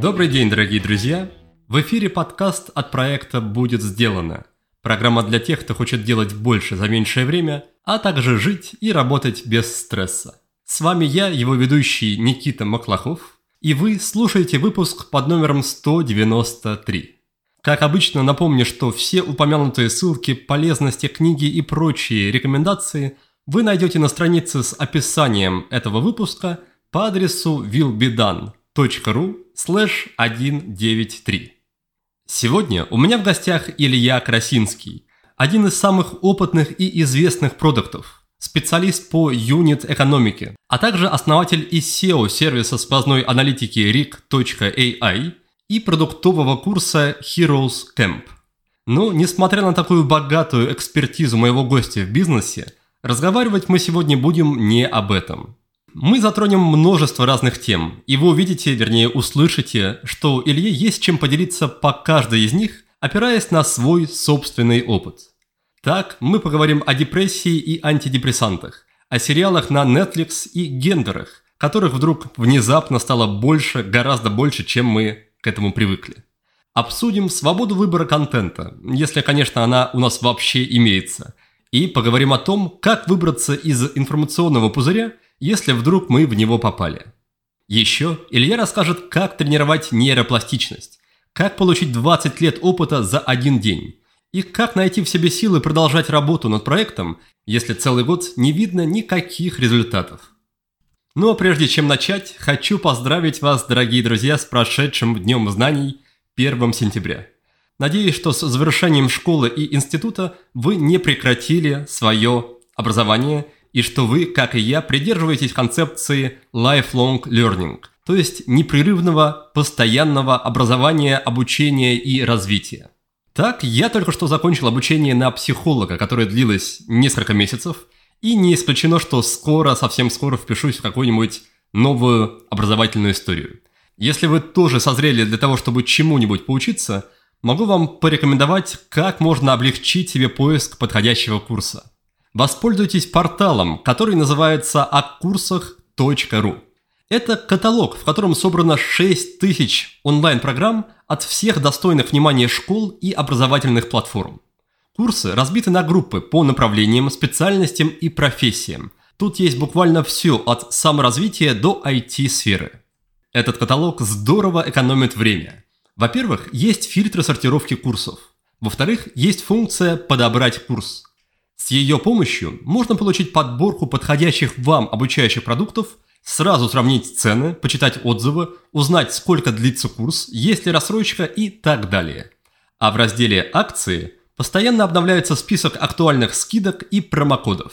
Добрый день, дорогие друзья! В эфире подкаст от проекта «Будет сделано». Программа для тех, кто хочет делать больше за меньшее время, а также жить и работать без стресса. С вами я, его ведущий Никита Маклахов, и вы слушаете выпуск под номером 193. Как обычно, напомню, что все упомянутые ссылки, полезности книги и прочие рекомендации вы найдете на странице с описанием этого выпуска по адресу willbedone.ru slash 193. Сегодня у меня в гостях Илья Красинский, один из самых опытных и известных продуктов, специалист по юнит-экономике, а также основатель и SEO сервиса сквозной аналитики rig.ai и продуктового курса Heroes Camp. Но, несмотря на такую богатую экспертизу моего гостя в бизнесе, разговаривать мы сегодня будем не об этом. Мы затронем множество разных тем, и вы увидите, вернее услышите, что Илье есть чем поделиться по каждой из них, опираясь на свой собственный опыт. Так, мы поговорим о депрессии и антидепрессантах, о сериалах на Netflix и гендерах, которых вдруг внезапно стало больше, гораздо больше, чем мы к этому привыкли. Обсудим свободу выбора контента, если, конечно, она у нас вообще имеется, и поговорим о том, как выбраться из информационного пузыря – если вдруг мы в него попали. Еще Илья расскажет, как тренировать нейропластичность, как получить 20 лет опыта за один день и как найти в себе силы продолжать работу над проектом, если целый год не видно никаких результатов. Ну а прежде чем начать, хочу поздравить вас, дорогие друзья, с прошедшим Днем Знаний 1 сентября. Надеюсь, что с завершением школы и института вы не прекратили свое образование и что вы, как и я, придерживаетесь концепции lifelong learning, то есть непрерывного, постоянного образования, обучения и развития. Так, я только что закончил обучение на психолога, которое длилось несколько месяцев, и не исключено, что скоро, совсем скоро впишусь в какую-нибудь новую образовательную историю. Если вы тоже созрели для того, чтобы чему-нибудь поучиться, могу вам порекомендовать, как можно облегчить себе поиск подходящего курса – Воспользуйтесь порталом, который называется аккурсах.ру. Это каталог, в котором собрано 6 тысяч онлайн-программ от всех достойных внимания школ и образовательных платформ. Курсы разбиты на группы по направлениям, специальностям и профессиям. Тут есть буквально все от саморазвития до IT-сферы. Этот каталог здорово экономит время. Во-первых, есть фильтры сортировки курсов. Во-вторых, есть функция «Подобрать курс». С ее помощью можно получить подборку подходящих вам обучающих продуктов, сразу сравнить цены, почитать отзывы, узнать, сколько длится курс, есть ли рассрочка и так далее. А в разделе «Акции» постоянно обновляется список актуальных скидок и промокодов.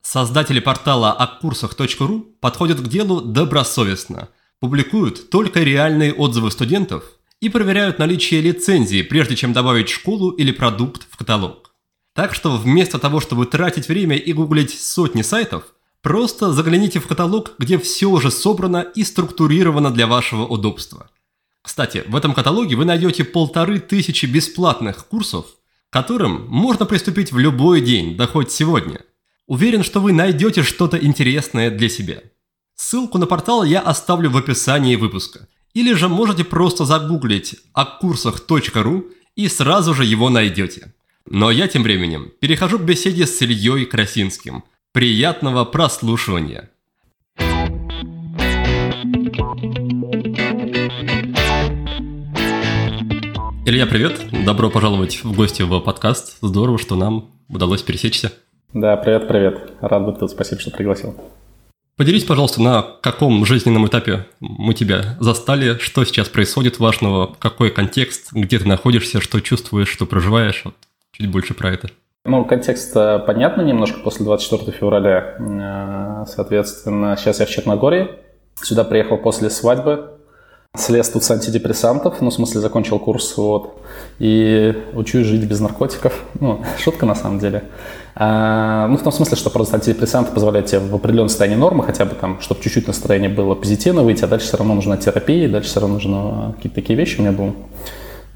Создатели портала аккурсах.ру подходят к делу добросовестно, публикуют только реальные отзывы студентов и проверяют наличие лицензии, прежде чем добавить школу или продукт в каталог. Так что вместо того, чтобы тратить время и гуглить сотни сайтов, просто загляните в каталог, где все уже собрано и структурировано для вашего удобства. Кстати, в этом каталоге вы найдете полторы тысячи бесплатных курсов, которым можно приступить в любой день, да хоть сегодня. Уверен, что вы найдете что-то интересное для себя. Ссылку на портал я оставлю в описании выпуска. Или же можете просто загуглить аккурсах.ру и сразу же его найдете. Но я тем временем перехожу к беседе с Ильей Красинским. Приятного прослушивания! Илья, привет! Добро пожаловать в гости в подкаст. Здорово, что нам удалось пересечься. Да, привет-привет. Рад быть тут. Спасибо, что пригласил. Поделись, пожалуйста, на каком жизненном этапе мы тебя застали, что сейчас происходит важного, какой контекст, где ты находишься, что чувствуешь, что проживаешь. Вот чуть больше про это. Ну, контекст э, понятно немножко после 24 февраля. Э, соответственно, сейчас я в Черногории. Сюда приехал после свадьбы. Слез с антидепрессантов, ну, в смысле, закончил курс, вот. И учусь жить без наркотиков. Ну, шутка на самом деле. А, ну, в том смысле, что просто антидепрессанты позволяют тебе в определенном состоянии нормы, хотя бы там, чтобы чуть-чуть настроение было позитивно выйти, а дальше все равно нужна терапия, дальше все равно нужны какие-то такие вещи. У меня был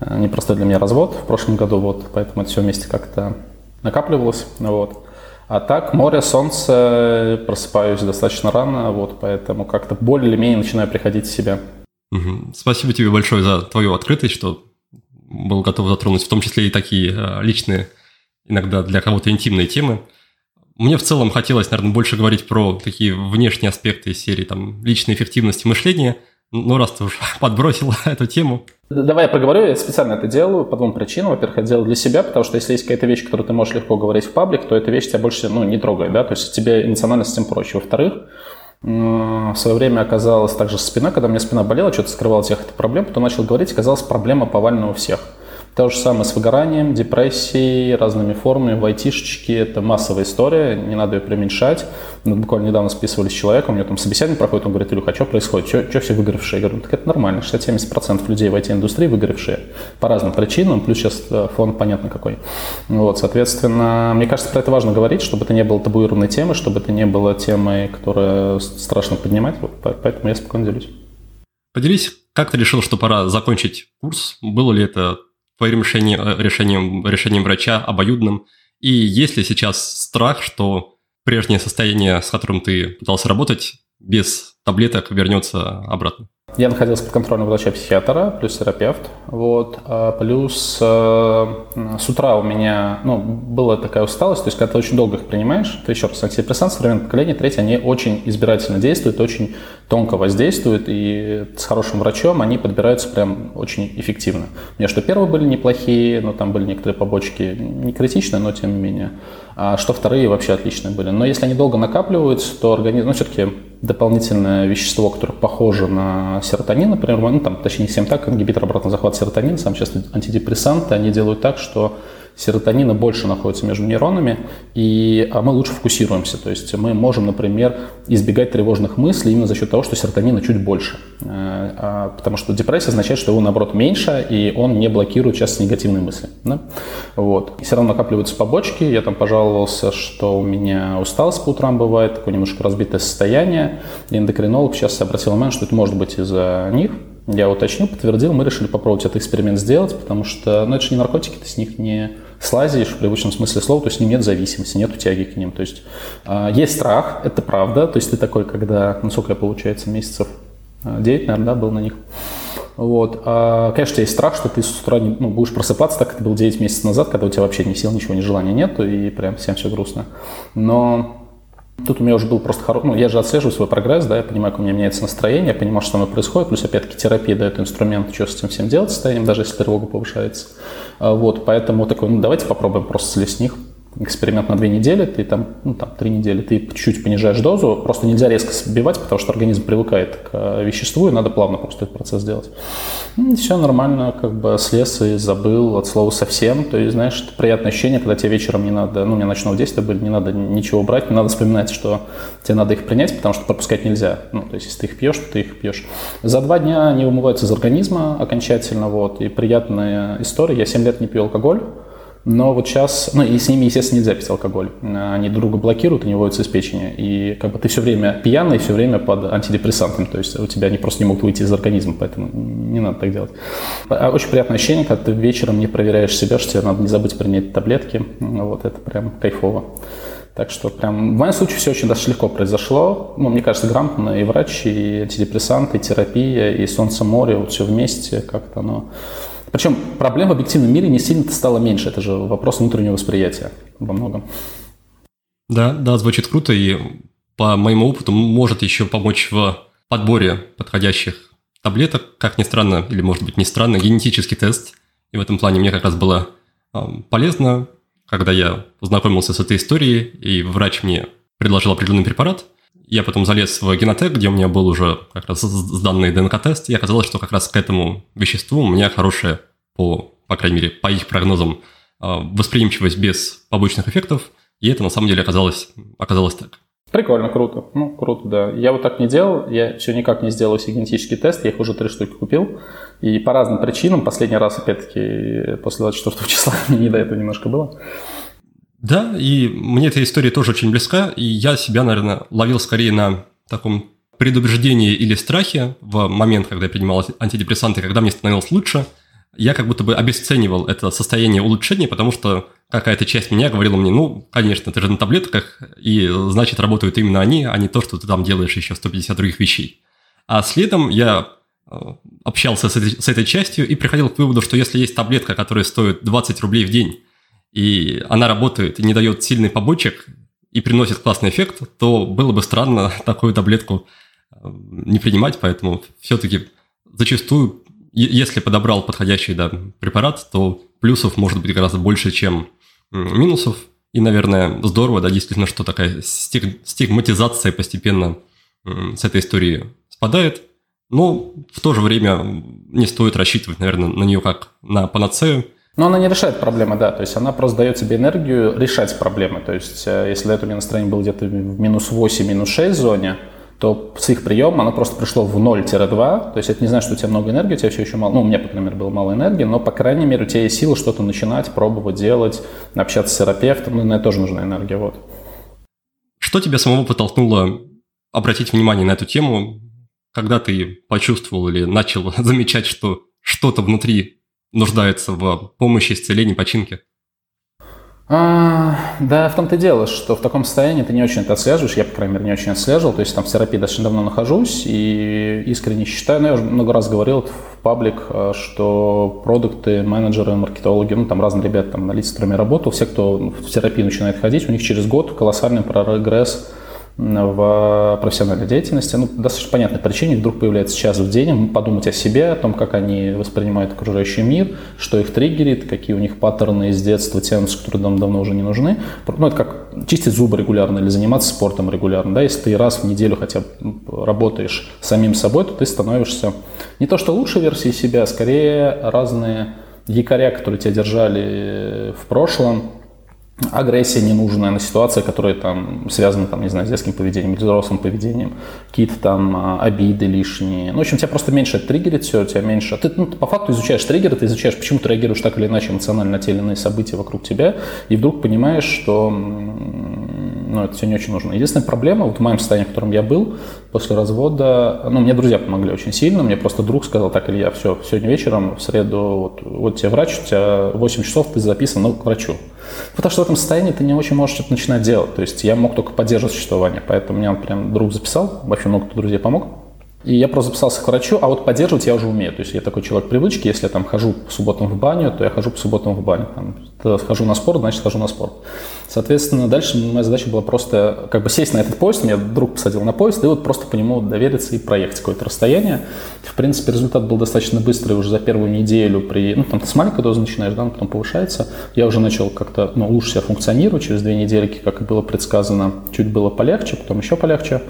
Э, непростой для меня развод в прошлом году, вот, поэтому это все вместе как-то накапливалось, вот. А так, море, солнце, просыпаюсь достаточно рано, вот, поэтому как-то более или менее начинаю приходить в себя. Угу. Спасибо тебе большое за твою открытость, что был готов затронуть в том числе и такие э, личные, иногда для кого-то интимные темы. Мне в целом хотелось, наверное, больше говорить про такие внешние аспекты серии, там, личной эффективности мышления – ну, раз ты уж подбросил эту тему. Давай я поговорю, я специально это делаю по двум причинам. Во-первых, я делаю для себя, потому что если есть какая-то вещь, которую ты можешь легко говорить в паблик, то эта вещь тебя больше ну, не трогает, да, то есть тебе эмоционально с тем проще. Во-вторых, в свое время оказалась также спина, когда у меня спина болела, что-то скрывал всех этих проблем, потом начал говорить, оказалась проблема повальная у всех – то же самое с выгоранием, депрессией, разными формами, в айтишечке. Это массовая история, не надо ее преуменьшать. Мы буквально недавно списывались с человеком, у него там собеседник проходит, он говорит, Илюха, а что происходит? Что, что все выгоревшие? Я говорю, так это нормально, 60-70% людей в IT-индустрии выгоревшие по разным причинам, плюс сейчас э, фон понятно какой. Вот, соответственно, мне кажется, про это важно говорить, чтобы это не было табуированной темой, чтобы это не было темой, которая страшно поднимать, вот, поэтому я спокойно делюсь. Поделись, как ты решил, что пора закончить курс? Было ли это твоим решением, э, решением, решением врача обоюдным? И есть ли сейчас страх, что прежнее состояние, с которым ты пытался работать, без таблеток вернется обратно? Я находился под контролем врача-психиатра, плюс терапевт. Вот. А плюс э, с утра у меня ну, была такая усталость, то есть когда ты очень долго их принимаешь, то еще раз, антидепрессанты современного поколения, третье, они очень избирательно действуют, очень тонко воздействуют, и с хорошим врачом они подбираются прям очень эффективно. У меня что первые были неплохие, но там были некоторые побочки не критичные, но тем не менее. А что вторые вообще отличные были. Но если они долго накапливаются, то организм, ну все-таки дополнительное вещество, которое похоже на серотонин, например, ну, там, точнее, всем так, ингибитор обратного захвата серотонина, сам сейчас антидепрессанты, они делают так, что серотонина больше находится между нейронами, и а мы лучше фокусируемся. То есть мы можем, например, избегать тревожных мыслей именно за счет того, что серотонина чуть больше. Э, а, потому что депрессия означает, что его, наоборот, меньше, и он не блокирует часто негативные мысли. Да? Вот. И все равно накапливаются побочки. Я там пожаловался, что у меня усталость по утрам бывает, такое немножко разбитое состояние. И эндокринолог сейчас обратил внимание, что это может быть из-за них. Я уточнил, подтвердил, мы решили попробовать этот эксперимент сделать, потому что, ну, это же не наркотики, ты с них не слазишь в привычном смысле слова, то есть с ним нет зависимости, нет тяги к ним. То есть э, есть страх, это правда, то есть ты такой, когда, ну, сколько я, получается, месяцев, 9, а, наверное, да, был на них. Вот. А, конечно, есть страх, что ты с утра не, ну, будешь просыпаться так, как это был 9 месяцев назад, когда у тебя вообще ни сил, ничего, ни желания нет, и прям всем все грустно. Но Тут у меня уже был просто хороший, ну, я же отслеживаю свой прогресс, да, я понимаю, как у меня меняется настроение, я понимаю, что со мной происходит, плюс, опять-таки, терапия дает инструмент, что с этим всем делать состоянием, даже если тревога повышается. А, вот, поэтому такой, ну, давайте попробуем просто слезть с них эксперимент на две недели, ты там, ну, там, три недели, ты чуть-чуть понижаешь дозу, просто нельзя резко сбивать, потому что организм привыкает к э, веществу, и надо плавно просто этот процесс делать. И все нормально, как бы слез и забыл от слова совсем, то есть, знаешь, это приятное ощущение, когда тебе вечером не надо, ну, у меня ночного действия были, не надо ничего брать, не надо вспоминать, что тебе надо их принять, потому что пропускать нельзя, ну, то есть, если ты их пьешь, то ты их пьешь. За два дня они вымываются из организма окончательно, вот, и приятная история, я 7 лет не пью алкоголь, но вот сейчас, ну и с ними, естественно, нельзя пить алкоголь. Они друга блокируют, они выводятся из печени. И как бы ты все время пьяный, все время под антидепрессантом. То есть у тебя они просто не могут выйти из организма, поэтому не надо так делать. А очень приятное ощущение, когда ты вечером не проверяешь себя, что тебе надо не забыть принять таблетки. Вот это прям кайфово. Так что прям в моем случае все очень даже легко произошло. Ну, мне кажется, грамотно и врач, и антидепрессанты, и терапия, и солнце, море, вот все вместе как-то оно причем проблем в объективном мире не сильно стало меньше. Это же вопрос внутреннего восприятия во многом. Да, да, звучит круто и по моему опыту может еще помочь в подборе подходящих таблеток. Как ни странно, или может быть не странно, генетический тест. И в этом плане мне как раз было полезно, когда я познакомился с этой историей, и врач мне предложил определенный препарат. Я потом залез в генотек, где у меня был уже как раз сданный ДНК-тест, и оказалось, что как раз к этому веществу у меня хорошая по, по крайней мере, по их прогнозам, а, восприимчивость без побочных эффектов, и это на самом деле оказалось, оказалось так. Прикольно, круто. Ну, круто, да. Я вот так не делал, я все никак не сделал себе генетический тест, я их уже три штуки купил. И по разным причинам, последний раз, опять-таки, после 24 числа, мне не до этого немножко было. Да, и мне эта история тоже очень близка, и я себя, наверное, ловил скорее на таком предубеждении или страхе в момент, когда я принимал антидепрессанты, когда мне становилось лучше – я как будто бы обесценивал это состояние улучшения, потому что какая-то часть меня говорила мне, ну, конечно, ты же на таблетках, и значит работают именно они, а не то, что ты там делаешь еще 150 других вещей. А следом я э, общался с этой, с этой частью и приходил к выводу, что если есть таблетка, которая стоит 20 рублей в день, и она работает и не дает сильный побочек, и приносит классный эффект, то было бы странно такую таблетку э, не принимать, поэтому все-таки зачастую, если подобрал подходящий да, препарат, то плюсов может быть гораздо больше, чем минусов. И, наверное, здорово, да, действительно, что такая стигматизация постепенно с этой истории спадает. Но в то же время не стоит рассчитывать, наверное, на нее как на панацею. Но она не решает проблемы, да. То есть она просто дает тебе энергию решать проблемы. То есть э, если до этого у меня настроение было где-то в минус 8, минус 6 зоне, то с их приемом оно просто пришло в 0-2. То есть это не значит, что у тебя много энергии, у тебя все еще мало. Ну, у меня, по крайней мере, было мало энергии, но, по крайней мере, у тебя есть сила что-то начинать, пробовать, делать, общаться с терапевтом. Ну, на это тоже нужна энергия. Вот. Что тебя самого подтолкнуло обратить внимание на эту тему, когда ты почувствовал или начал замечать, что что-то внутри нуждается в помощи, исцелении, починке? А, да, в том-то и дело, что в таком состоянии ты не очень это отслеживаешь, я, по крайней мере, не очень отслеживал, то есть там в терапии достаточно давно нахожусь и искренне считаю, ну, я уже много раз говорил в паблик, а, что продукты, менеджеры, маркетологи, ну, там разные ребята, там, аналитики, с которыми работал, все, кто в терапию начинает ходить, у них через год колоссальный прогресс в профессиональной деятельности. Ну, достаточно понятной причине вдруг появляется час в день, подумать о себе, о том, как они воспринимают окружающий мир, что их триггерит, какие у них паттерны из детства тянутся, которые нам давно уже не нужны. Ну, это как чистить зубы регулярно или заниматься спортом регулярно. Да? Если ты раз в неделю хотя бы работаешь самим собой, то ты становишься не то что лучшей версией себя, а скорее разные якоря, которые тебя держали в прошлом, агрессия ненужная на ситуации, которые там связаны, там, не знаю, с детским поведением или взрослым поведением, какие-то там а, обиды лишние. Ну, в общем, тебя просто меньше триггерит все, тебя меньше... Ты ну, по факту изучаешь триггеры, ты изучаешь, почему ты реагируешь так или иначе эмоционально на те или иные события вокруг тебя, и вдруг понимаешь, что ну, это все не очень нужно. Единственная проблема, вот в моем состоянии, в котором я был после развода, ну, мне друзья помогли очень сильно, мне просто друг сказал, так, Илья, все, сегодня вечером, в среду, вот, вот тебе врач, у тебя 8 часов, ты записан, ну, к врачу. Потому что в этом состоянии ты не очень можешь что-то начинать делать. То есть я мог только поддерживать существование. Поэтому меня прям друг записал, вообще много кто друзей помог. И я просто записался к врачу, а вот поддерживать я уже умею. То есть я такой человек привычки, если я там хожу по субботам в баню, то я хожу по субботам в баню. Там, хожу на спорт, значит хожу на спорт. Соответственно, дальше моя задача была просто как бы сесть на этот поезд, меня друг посадил на поезд, и вот просто по нему довериться и проехать какое-то расстояние. В принципе, результат был достаточно быстрый уже за первую неделю. При, ну, там ты с маленькой дозы начинаешь, да, потом повышается. Я уже начал как-то ну, лучше себя функционировать через две недельки, как и было предсказано. Чуть было полегче, потом еще полегче.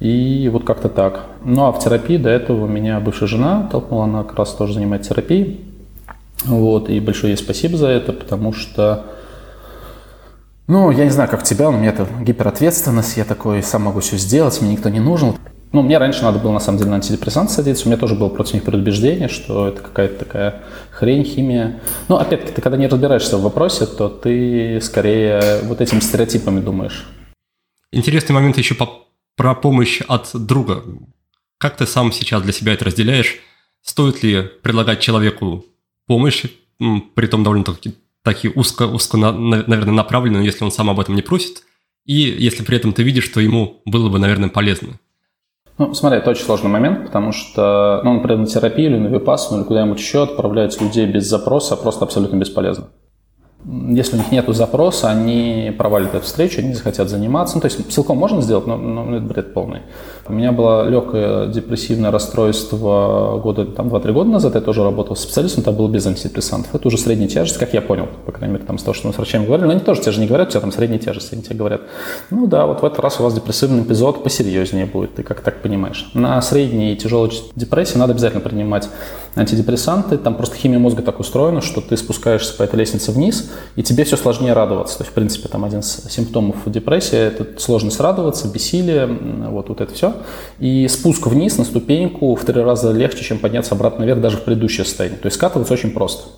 И вот как-то так. Ну а в терапии до этого у меня бывшая жена толкнула, она как раз тоже занимается терапией. Вот, и большое ей спасибо за это, потому что, ну, я не знаю, как тебя, но у меня это гиперответственность, я такой сам могу все сделать, мне никто не нужен. Ну, мне раньше надо было, на самом деле, на антидепрессанты садиться. У меня тоже было против них предубеждение, что это какая-то такая хрень, химия. Ну, опять-таки, ты когда не разбираешься в вопросе, то ты скорее вот этими стереотипами думаешь. Интересный момент еще по про помощь от друга. Как ты сам сейчас для себя это разделяешь? Стоит ли предлагать человеку помощь, при том довольно-таки таки узко, узко наверное, направленно, если он сам об этом не просит, и если при этом ты видишь, что ему было бы, наверное, полезно? Ну, смотри, это очень сложный момент, потому что, ну, например, на терапию или на випассану или куда-нибудь еще отправлять людей без запроса просто абсолютно бесполезно если у них нет запроса, они провалят эту встречу, они захотят заниматься. Ну, то есть силком можно сделать, но, но это бред полный. У меня было легкое депрессивное расстройство года, там, 2-3 года назад, я тоже работал с специалистом, это было без антидепрессантов. Это уже средняя тяжесть, как я понял, по крайней мере, там, с того, что мы с врачами говорили. Но они тоже тебе же не говорят, у тебя там средняя тяжесть, они тебе говорят, ну да, вот в этот раз у вас депрессивный эпизод посерьезнее будет, ты как так понимаешь. На средней и тяжелой депрессии надо обязательно принимать антидепрессанты, там просто химия мозга так устроена, что ты спускаешься по этой лестнице вниз, и тебе все сложнее радоваться. То есть, в принципе, там один из симптомов депрессии – это сложность радоваться, бессилие, вот, вот это все. И спуск вниз на ступеньку в три раза легче, чем подняться обратно наверх даже в предыдущее состояние. То есть скатываться очень просто.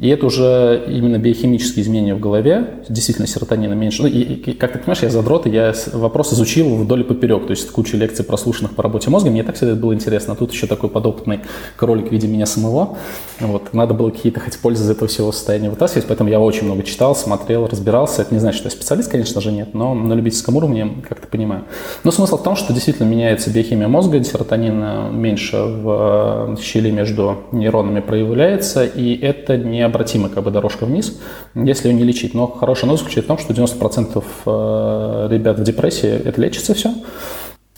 И это уже именно биохимические изменения в голове, действительно серотонина меньше. Ну, и, и, как ты понимаешь, я задрот, и я вопрос изучил вдоль и поперек, то есть кучу лекций прослушанных по работе мозга, мне так всегда это было интересно. А тут еще такой подопытный кролик в виде меня самого. Вот, надо было какие-то хоть пользы из этого всего состояния вытаскивать, поэтому я очень много читал, смотрел, разбирался. Это не значит, что я специалист, конечно же, нет, но на любительском уровне как-то понимаю. Но смысл в том, что действительно меняется биохимия мозга, серотонина меньше в щели между нейронами проявляется, и это необратимая как бы дорожка вниз, если ее не лечить. Но хорошая новость заключается в том, что 90% э, ребят в депрессии это лечится все.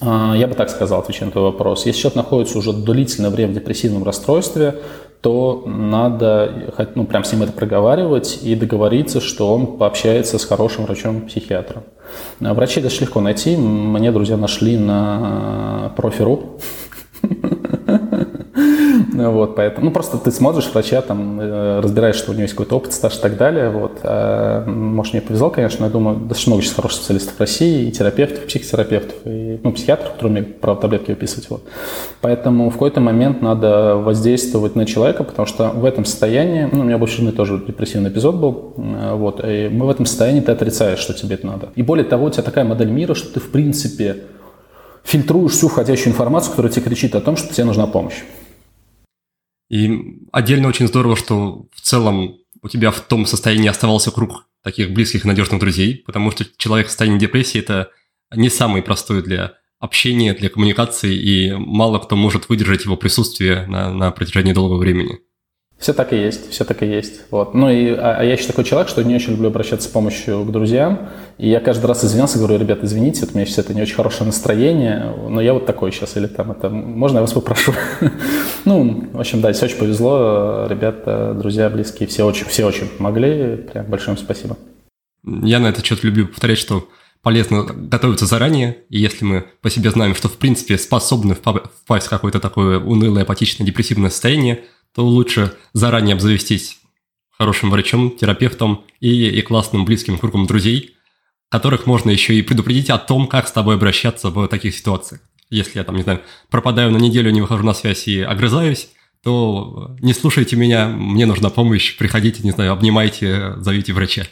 А, я бы так сказал, отвечая на твой вопрос. Если человек находится уже длительное время в депрессивном расстройстве, то надо ну, прям с ним это проговаривать и договориться, что он пообщается с хорошим врачом-психиатром. Врачей даже легко найти. Мне друзья нашли на профи.ру. Вот, поэтому, ну, просто ты смотришь врача, там, э, разбираешь, что у него есть какой-то опыт, стаж и так далее, вот. А, может, мне повезло, конечно, я думаю, достаточно много сейчас хороших специалистов в России, и терапевтов, и психотерапевтов, и, ну, психиатров, которые умеют про таблетки выписывать, вот. Поэтому в какой-то момент надо воздействовать на человека, потому что в этом состоянии, ну, у меня больше тоже депрессивный эпизод был, э, вот, и мы в этом состоянии, ты отрицаешь, что тебе это надо. И более того, у тебя такая модель мира, что ты, в принципе, фильтруешь всю входящую информацию, которая тебе кричит о том, что тебе нужна помощь. И отдельно очень здорово, что в целом у тебя в том состоянии оставался круг таких близких и надежных друзей, потому что человек в состоянии депрессии – это не самый простой для общения, для коммуникации, и мало кто может выдержать его присутствие на, на протяжении долгого времени. Все так и есть, все так и есть. Вот. Ну и, а, а я еще такой человек, что не очень люблю обращаться с помощью к друзьям. И я каждый раз извинялся, говорю, ребята, извините, вот у меня сейчас это не очень хорошее настроение, но я вот такой сейчас, или там это, можно я вас попрошу? ну, в общем, да, все очень повезло, ребята, друзья, близкие, все очень, все очень помогли, прям большое спасибо. Я на этот счет люблю повторять, что полезно готовиться заранее, и если мы по себе знаем, что в принципе способны впасть в какое-то такое унылое, апатичное, депрессивное состояние, то лучше заранее обзавестись хорошим врачом, терапевтом и, и классным близким кругом друзей, которых можно еще и предупредить о том, как с тобой обращаться в таких ситуациях. Если я там, не знаю, пропадаю на неделю, не выхожу на связь и огрызаюсь, то не слушайте меня, мне нужна помощь, приходите, не знаю, обнимайте, зовите врача.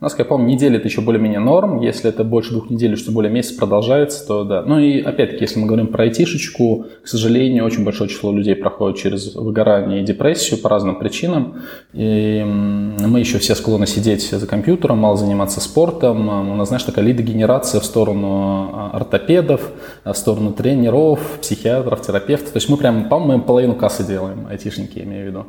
Насколько я помню, неделя это еще более-менее норм. Если это больше двух недель, что более месяц продолжается, то да. Ну и опять-таки, если мы говорим про айтишечку, к сожалению, очень большое число людей проходит через выгорание и депрессию по разным причинам. И мы еще все склонны сидеть за компьютером, мало заниматься спортом. У нас, знаешь, такая лидогенерация в сторону а, ортопедов, в сторону тренеров, психиатров, терапевтов. То есть мы прям, по-моему, половину кассы делаем, айтишники, имею в виду.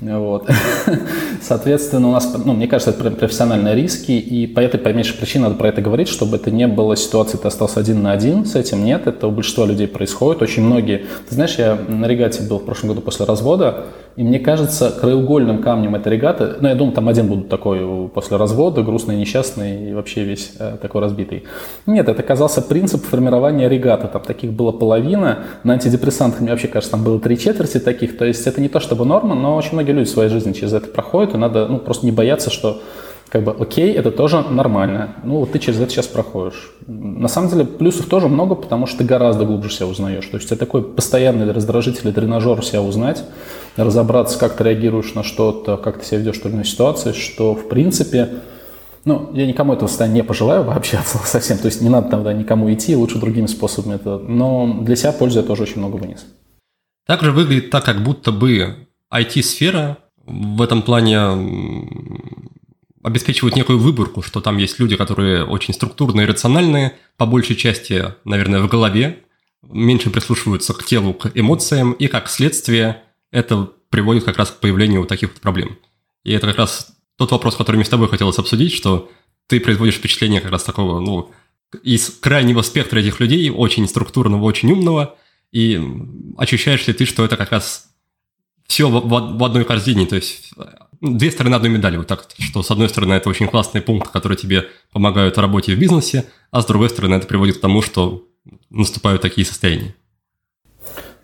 Вот. Соответственно, у нас, ну, мне кажется, это профессиональный риск риски, и по этой, по меньшей причине надо про это говорить, чтобы это не было ситуации, ты остался один на один с этим. Нет, это у большинства людей происходит. Очень многие... Ты знаешь, я на регате был в прошлом году после развода, и мне кажется, краеугольным камнем этой регаты, ну, я думаю, там один будут такой после развода, грустный, несчастный и вообще весь э, такой разбитый. Нет, это оказался принцип формирования регаты. Там таких было половина. На антидепрессантах, мне вообще кажется, там было три четверти таких. То есть это не то чтобы норма, но очень многие люди в своей жизни через это проходят, и надо ну, просто не бояться, что как бы окей, это тоже нормально. Ну, вот ты через это сейчас проходишь. На самом деле плюсов тоже много, потому что ты гораздо глубже себя узнаешь. То есть это такой постоянный раздражитель, тренажер себя узнать, разобраться, как ты реагируешь на что-то, как ты себя ведешь в той или иной ситуации, что в принципе, ну, я никому этого состояния не пожелаю вообще совсем. То есть не надо тогда никому идти, лучше другими способами это. Но для себя пользы я тоже очень много вынес. Также выглядит так, как будто бы IT-сфера в этом плане обеспечивают некую выборку, что там есть люди, которые очень структурные и рациональные, по большей части, наверное, в голове, меньше прислушиваются к телу, к эмоциям, и как следствие это приводит как раз к появлению вот таких вот проблем. И это как раз тот вопрос, который мне с тобой хотелось обсудить, что ты производишь впечатление как раз такого, ну, из крайнего спектра этих людей, очень структурного, очень умного, и ощущаешь ли ты, что это как раз все в, в, одной корзине, то есть две стороны одной медали, вот так, что с одной стороны это очень классный пункт, который тебе помогают в работе в бизнесе, а с другой стороны это приводит к тому, что наступают такие состояния.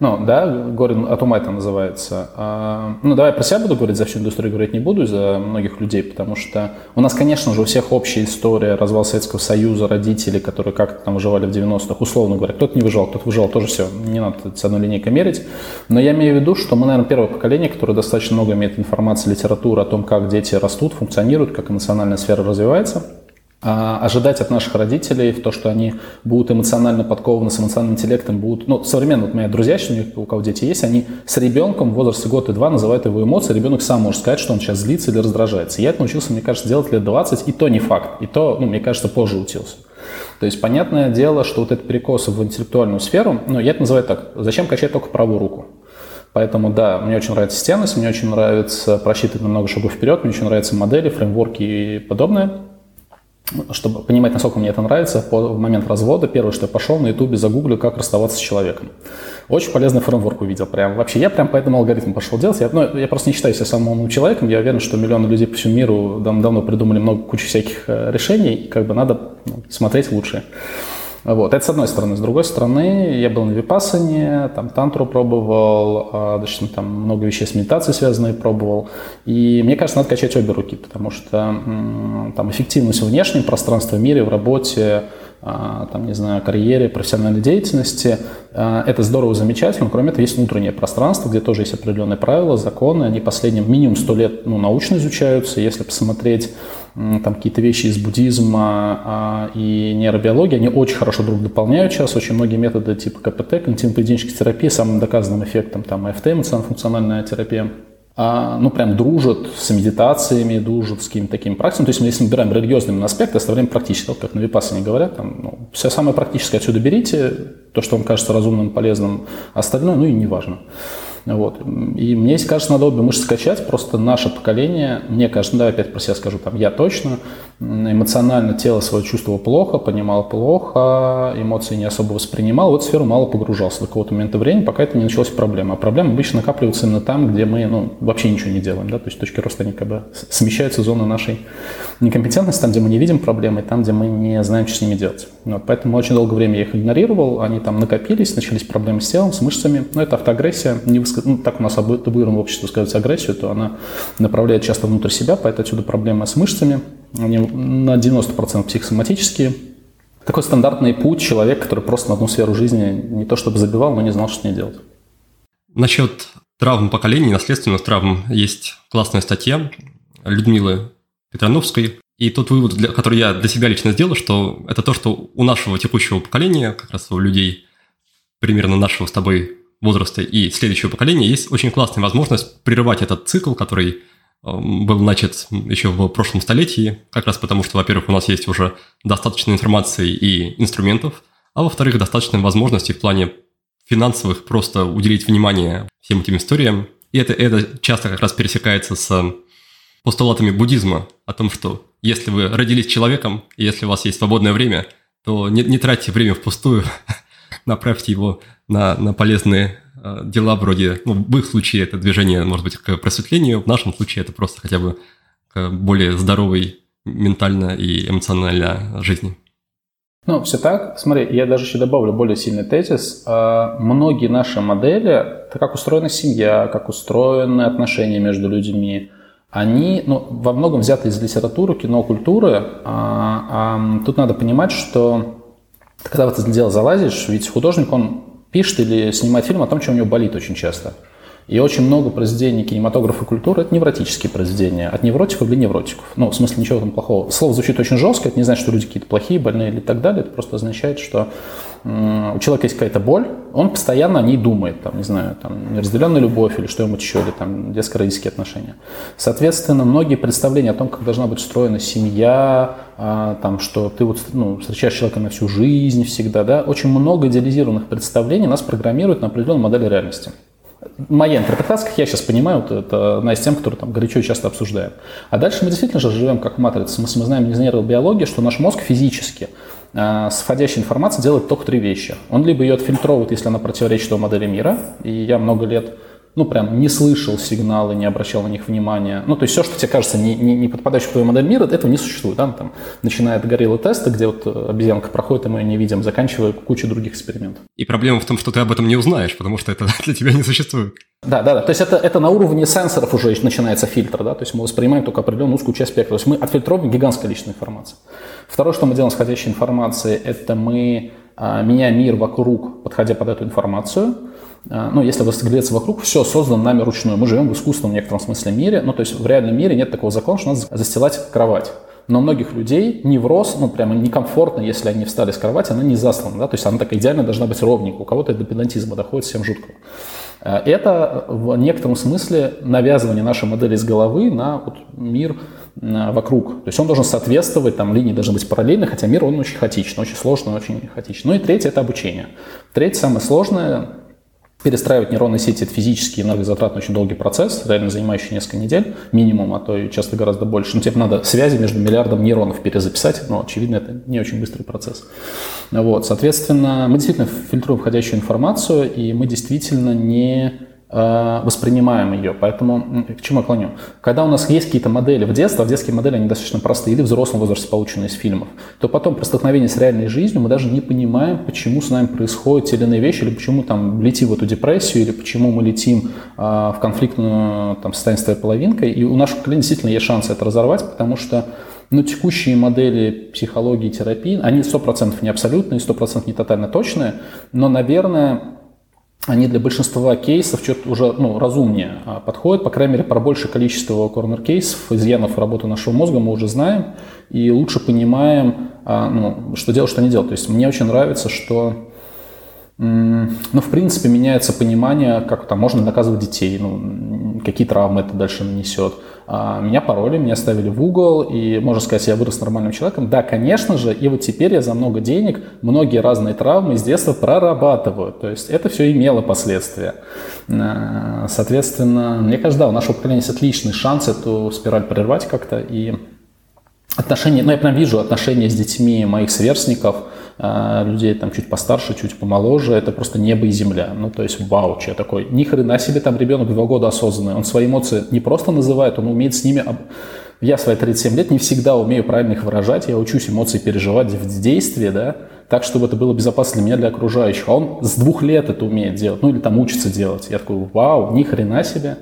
Ну, да, горе от ума это называется. А, ну, давай про себя буду говорить, за всю индустрию говорить не буду, за многих людей, потому что у нас, конечно же, у всех общая история, развал Советского Союза, родители, которые как-то там выживали в 90-х, условно говоря. Кто-то не выживал, кто-то выживал, тоже все, не надо с одной линейкой мерить. Но я имею в виду, что мы, наверное, первое поколение, которое достаточно много имеет информации, литературы о том, как дети растут, функционируют, как эмоциональная сфера развивается. А ожидать от наших родителей то, что они будут эмоционально подкованы, с эмоциональным интеллектом будут... Ну, современно, вот мои друзья, у кого дети есть, они с ребенком в возрасте год и два называют его эмоции, ребенок сам может сказать, что он сейчас злится или раздражается. Я это научился, мне кажется, делать лет 20, и то не факт, и то, ну, мне кажется, позже учился. То есть, понятное дело, что вот этот перекос в интеллектуальную сферу, ну, я это называю так, зачем качать только правую руку? Поэтому, да, мне очень нравится стенность, мне очень нравится просчитывать на много шагов вперед, мне очень нравятся модели, фреймворки и подобное чтобы понимать, насколько мне это нравится, в момент развода первое, что я пошел на ютубе, загуглил, как расставаться с человеком. Очень полезный фреймворк увидел. Прям. Вообще, я прям по этому алгоритму пошел делать. Я, ну, я просто не считаю себя самым умным человеком. Я уверен, что миллионы людей по всему миру дав давно придумали много кучу всяких э, решений, и как бы надо ну, смотреть лучше. Вот, это с одной стороны. С другой стороны, я был на Випассане, там тантру пробовал, а, достаточно там много вещей с медитацией связанные пробовал. И мне кажется, надо качать обе руки, потому что там эффективность в внешнем пространстве, в мире, в работе, а, там, не знаю, карьере, профессиональной деятельности. А, это здорово, замечательно. Кроме этого, есть внутреннее пространство, где тоже есть определенные правила, законы. Они последним минимум сто лет ну, научно изучаются. Если посмотреть там какие-то вещи из буддизма а, и нейробиологии, они очень хорошо друг дополняют сейчас. Очень многие методы типа КПТ, когнитивно-поведенческой терапии, самым доказанным эффектом, там, АФТ, эмоционально-функциональная терапия, а, ну, прям дружат с медитациями, дружат с какими-то такими практиками. То есть, если мы берем религиозный аспект, оставляем практически, как на Випассане говорят, там, ну, все самое практическое отсюда берите, то, что вам кажется разумным, полезным, остальное, ну и не важно. Вот. И мне кажется, надо обе мышцы скачать, просто наше поколение, мне кажется, ну, да, опять про себя скажу, там, я точно, эмоционально тело свое чувствовал плохо, понимал плохо, эмоции не особо воспринимал, в эту сферу мало погружался до какого-то момента времени, пока это не началась проблема. А проблема обычно накапливается именно там, где мы ну, вообще ничего не делаем, да, то есть точки роста они как бы смещаются зоны нашей некомпетентности, там, где мы не видим проблемы, там, где мы не знаем, что с ними делать. Вот, поэтому очень долгое время я их игнорировал, они там накопились, начались проблемы с телом, с мышцами, но это автоагрессия, не выск... ну, так у нас табуированное общество высказывается агрессию, то она направляет часто внутрь себя, поэтому отсюда проблемы с мышцами, они на 90% психосоматические. Такой стандартный путь человека, который просто на одну сферу жизни не то чтобы забивал, но не знал, что с ней делать. Насчет травм поколений, наследственных травм, есть классная статья Людмилы Петрановской. И тот вывод, для, который я для себя лично сделал, что это то, что у нашего текущего поколения, как раз у людей примерно нашего с тобой возраста и следующего поколения, есть очень классная возможность прерывать этот цикл, который был начат еще в прошлом столетии, как раз потому, что, во-первых, у нас есть уже достаточно информации и инструментов, а во-вторых, достаточно возможностей в плане финансовых просто уделить внимание всем этим историям. И это, это часто как раз пересекается с постулатами буддизма о том, что если вы родились человеком, и если у вас есть свободное время, то не, не тратьте время впустую, направьте его на, на полезные Э, дела вроде, ну, в их случае это движение может быть к просветлению, в нашем случае это просто хотя бы к более здоровой ментально и эмоционально жизни. Ну, все так. Смотри, я даже еще добавлю более сильный тезис. Э, многие наши модели, как устроена семья, как устроены отношения между людьми, они ну, во многом взяты из литературы, кино, культуры. А, а, тут надо понимать, что когда в это дело залазишь, ведь художник, он пишет или снимает фильм о том, что у него болит очень часто. И очень много произведений кинематографа и культуры – это невротические произведения. От невротиков для невротиков. Ну, в смысле, ничего там плохого. Слово звучит очень жестко, это не значит, что люди какие-то плохие, больные или так далее. Это просто означает, что у человека есть какая-то боль, он постоянно о ней думает, там, не знаю, там, неразделенная любовь или что-нибудь еще, или там детско-родительские отношения. Соответственно, многие представления о том, как должна быть устроена семья, а, там, что ты вот, ну, встречаешь человека на всю жизнь всегда, да, очень много идеализированных представлений нас программируют на определенную модель реальности моя интерпретация, как я сейчас понимаю, вот это одна из тем, которую там горячо и часто обсуждаем. А дальше мы действительно же живем как в. Мы, мы знаем из нейробиологии, что наш мозг физически а, с входящей информацией делает только три вещи. Он либо ее отфильтровывает, если она противоречит его модели мира, и я много лет ну, прям не слышал сигналы, не обращал на них внимания. Ну, то есть все, что тебе кажется не, не, не подпадающим в твою модель мира, этого не существует. Да? Там, начиная от гориллы теста, где вот э, обезьянка проходит, и мы ее не видим, заканчивая кучей других экспериментов. И проблема в том, что ты об этом не узнаешь, потому что это для тебя не существует. Да, да, да. То есть это, это на уровне сенсоров уже начинается фильтр, да, то есть мы воспринимаем только определенную узкую часть спектра. То есть мы отфильтровываем гигантское количество информации. Второе, что мы делаем с входящей информацией, это мы а, меняем мир вокруг, подходя под эту информацию. А, ну, если глядеться вокруг, все создано нами ручную. Мы живем в искусственном в некотором смысле мире. Ну, то есть в реальном мире нет такого закона, что надо застилать кровать. Но многих людей невроз, ну, прямо некомфортно, если они встали с кровати, она не заслана, да, то есть она такая идеально должна быть ровненькая. У кого-то до педантизма доходит всем жутко. А, это в некотором смысле навязывание нашей модели из головы на вот мир вокруг. То есть он должен соответствовать, там линии должны быть параллельны, хотя мир он очень хаотичный, очень сложный, очень хаотичный. Ну и третье – это обучение. Третье, самое сложное, Перестраивать нейронные сети – это физически энергозатратный очень долгий процесс, реально занимающий несколько недель, минимум, а то и часто гораздо больше. Но тебе надо связи между миллиардом нейронов перезаписать, но, очевидно, это не очень быстрый процесс. Вот, соответственно, мы действительно фильтруем входящую информацию, и мы действительно не воспринимаем ее. Поэтому к чему я клоню? Когда у нас есть какие-то модели в детстве, а в детские модели они достаточно простые, или в взрослом возрасте полученные из фильмов, то потом при столкновении с реальной жизнью мы даже не понимаем, почему с нами происходят те или иные вещи, или почему там летим в эту депрессию, или почему мы летим а, в конфликтную там, состояние с твоей половинкой. И у нашего поколения действительно есть шанс это разорвать, потому что ну, текущие модели психологии и терапии, они 100% не абсолютные, 100% не тотально точные, но, наверное, они для большинства кейсов что-то уже ну, разумнее а, подходят. По крайней мере, про большее количество корнер-кейсов, изъянов работы нашего мозга мы уже знаем и лучше понимаем, а, ну, что делать, что не делать. То есть мне очень нравится, что ну, в принципе, меняется понимание, как там можно наказывать детей, ну, какие травмы это дальше нанесет. А, меня пароли, меня ставили в угол, и, можно сказать, я вырос нормальным человеком. Да, конечно же, и вот теперь я за много денег многие разные травмы с детства прорабатываю. То есть это все имело последствия. А, соответственно, мне кажется, да, у нашего поколения есть отличный шанс эту спираль прервать как-то, и отношения, ну я прям вижу отношения с детьми моих сверстников – людей там чуть постарше, чуть помоложе, это просто небо и земля. Ну, то есть, вау, че такой. Ни хрена себе там ребенок два года осознанный. Он свои эмоции не просто называет, он умеет с ними... Я свои 37 лет не всегда умею правильно их выражать, я учусь эмоции переживать в действии, да, так, чтобы это было безопасно для меня, для окружающих. А он с двух лет это умеет делать, ну или там учится делать. Я такой, вау, ни хрена себе.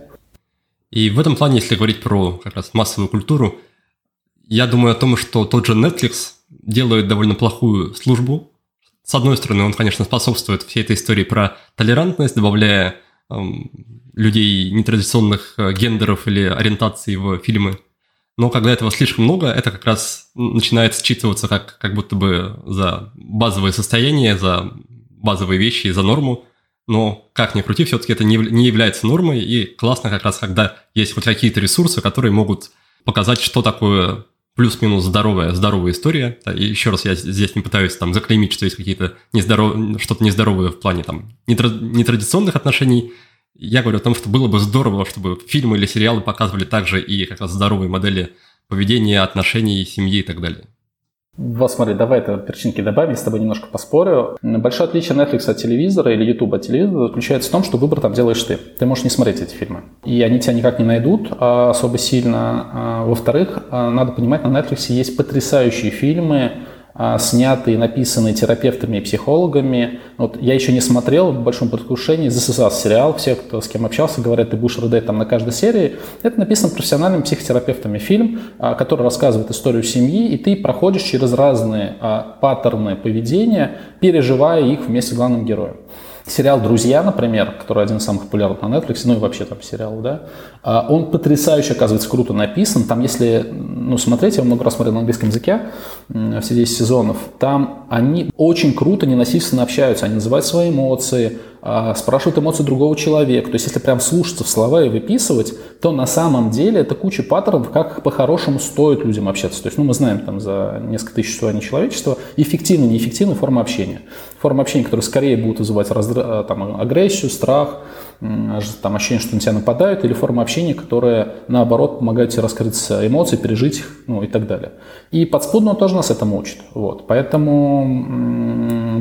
И в этом плане, если говорить про как раз массовую культуру, я думаю о том, что тот же Netflix делает довольно плохую службу. С одной стороны, он, конечно, способствует всей этой истории про толерантность, добавляя эм, людей нетрадиционных э, гендеров или ориентаций в фильмы. Но когда этого слишком много, это как раз начинает считываться как, как будто бы за базовое состояние, за базовые вещи, за норму. Но как ни крути, все-таки это не, не является нормой, и классно как раз, когда есть хоть какие-то ресурсы, которые могут показать, что такое плюс-минус здоровая, здоровая история. И еще раз, я здесь не пытаюсь там заклеймить, что есть какие-то нездоров... что-то нездоровое в плане там нетрадиционных отношений. Я говорю о том, что было бы здорово, чтобы фильмы или сериалы показывали также и как раз здоровые модели поведения, отношений, семьи и так далее. Вот смотри, давай это перчинки добавим, я с тобой немножко поспорю. Большое отличие Netflix от телевизора или YouTube от телевизора заключается в том, что выбор там делаешь ты. Ты можешь не смотреть эти фильмы. И они тебя никак не найдут а особо сильно. А, во-вторых, а, надо понимать, на Netflix есть потрясающие фильмы, а, снятые, написанные терапевтами и психологами. Вот я еще не смотрел в большом предвкушении ЗСС сериал. Все, кто с кем общался, говорят, ты будешь рыдать там на каждой серии. Это написан профессиональными психотерапевтами фильм, а, который рассказывает историю семьи, и ты проходишь через разные а, паттерны поведения, переживая их вместе с главным героем. Сериал «Друзья», например, который один из самых популярных на Netflix, ну и вообще там сериал, да, а, он потрясающе, оказывается, круто написан. Там, если ну, смотреть, я много раз смотрел на английском языке, все 10 сезонов, там они очень круто, ненасильственно общаются, они называют свои эмоции, спрашивают эмоции другого человека. То есть, если прям слушаться в слова и выписывать, то на самом деле это куча паттернов, как по-хорошему стоит людям общаться. То есть, ну, мы знаем там за несколько тысяч существований человечества эффективные, неэффективные формы общения. Формы общения, которые скорее будут вызывать раздра... там, агрессию, страх, там, ощущение, что на тебя нападают, или форма общения, которая, наоборот, помогает тебе раскрыться эмоции, пережить их, ну и так далее. И подспудно тоже нас этому учит. Вот. Поэтому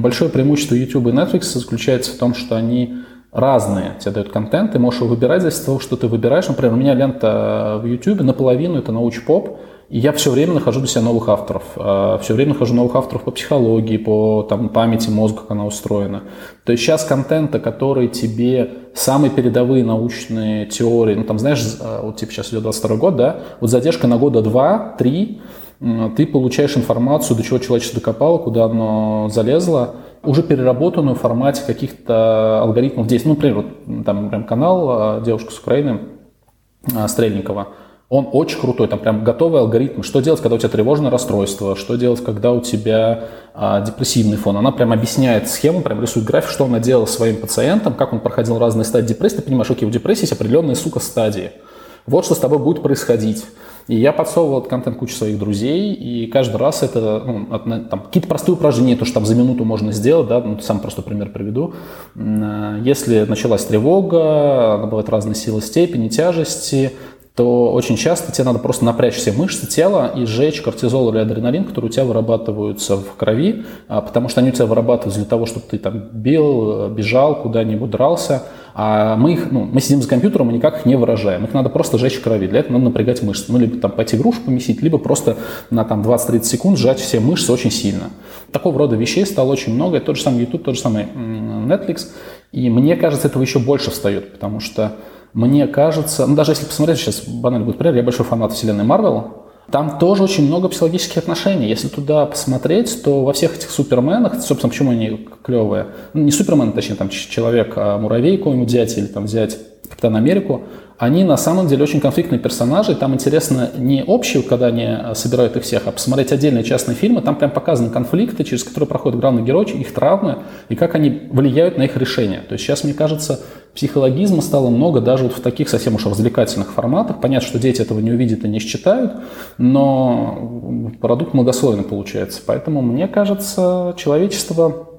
большое преимущество YouTube и Netflix заключается в том, что они разные тебе дают контент, ты можешь его выбирать зависит от того, что ты выбираешь. Например, у меня лента в YouTube наполовину это науч-поп, и я все время нахожу для себя новых авторов. А, все время нахожу новых авторов по психологии, по там, памяти мозга, как она устроена. То есть сейчас контента, который тебе самые передовые научные теории, ну там знаешь, а, вот типа сейчас идет 22 год, да, вот задержка на года 2-3, ты получаешь информацию, до чего человечество докопало, куда оно залезло, уже переработанную в формате каких-то алгоритмов действий. Ну, например, вот, там прям канал а, девушка с Украины, Стрельникова, он очень крутой, там прям готовый алгоритм, что делать, когда у тебя тревожное расстройство, что делать, когда у тебя а, депрессивный фон. Она прям объясняет схему, прям рисует график, что она делала своим пациентам, как он проходил разные стадии депрессии. Ты понимаешь, окей, у депрессии есть определенные, сука, стадии. Вот что с тобой будет происходить. И я подсовывал этот контент куче своих друзей, и каждый раз это ну, там, какие-то простые упражнения, то, что там за минуту можно сделать, да, ну, сам простой пример приведу. Если началась тревога, она бывает разной силы степени, тяжести, то очень часто тебе надо просто напрячь все мышцы тела и сжечь кортизол или адреналин, которые у тебя вырабатываются в крови, а, потому что они у тебя вырабатываются для того, чтобы ты там бил, бежал, куда-нибудь дрался, а мы их, ну, мы сидим за компьютером и никак их не выражаем. Их надо просто сжечь в крови. Для этого надо напрягать мышцы. Ну, либо там пойти грушу помесить, либо просто на там 20-30 секунд сжать все мышцы очень сильно. Такого рода вещей стало очень много. Это тот же самый YouTube, тот же самый Netflix. И мне кажется, этого еще больше встает, потому что мне кажется, ну даже если посмотреть, сейчас банально будет пример, я большой фанат вселенной Марвел, там тоже очень много психологических отношений. Если туда посмотреть, то во всех этих суперменах, собственно, почему они клевые, ну, не супермен, точнее, там человек, а муравей какой-нибудь взять или там взять Капитан Америку, они на самом деле очень конфликтные персонажи. Там интересно не общие, когда они э, собирают их всех, а посмотреть отдельные частные фильмы. Там прям показаны конфликты, через которые проходят главные герои, их травмы и как они влияют на их решение. То есть сейчас, мне кажется, психологизма стало много даже вот в таких совсем уж развлекательных форматах. Понятно, что дети этого не увидят и не считают, но продукт многослойный получается. Поэтому, мне кажется, человечество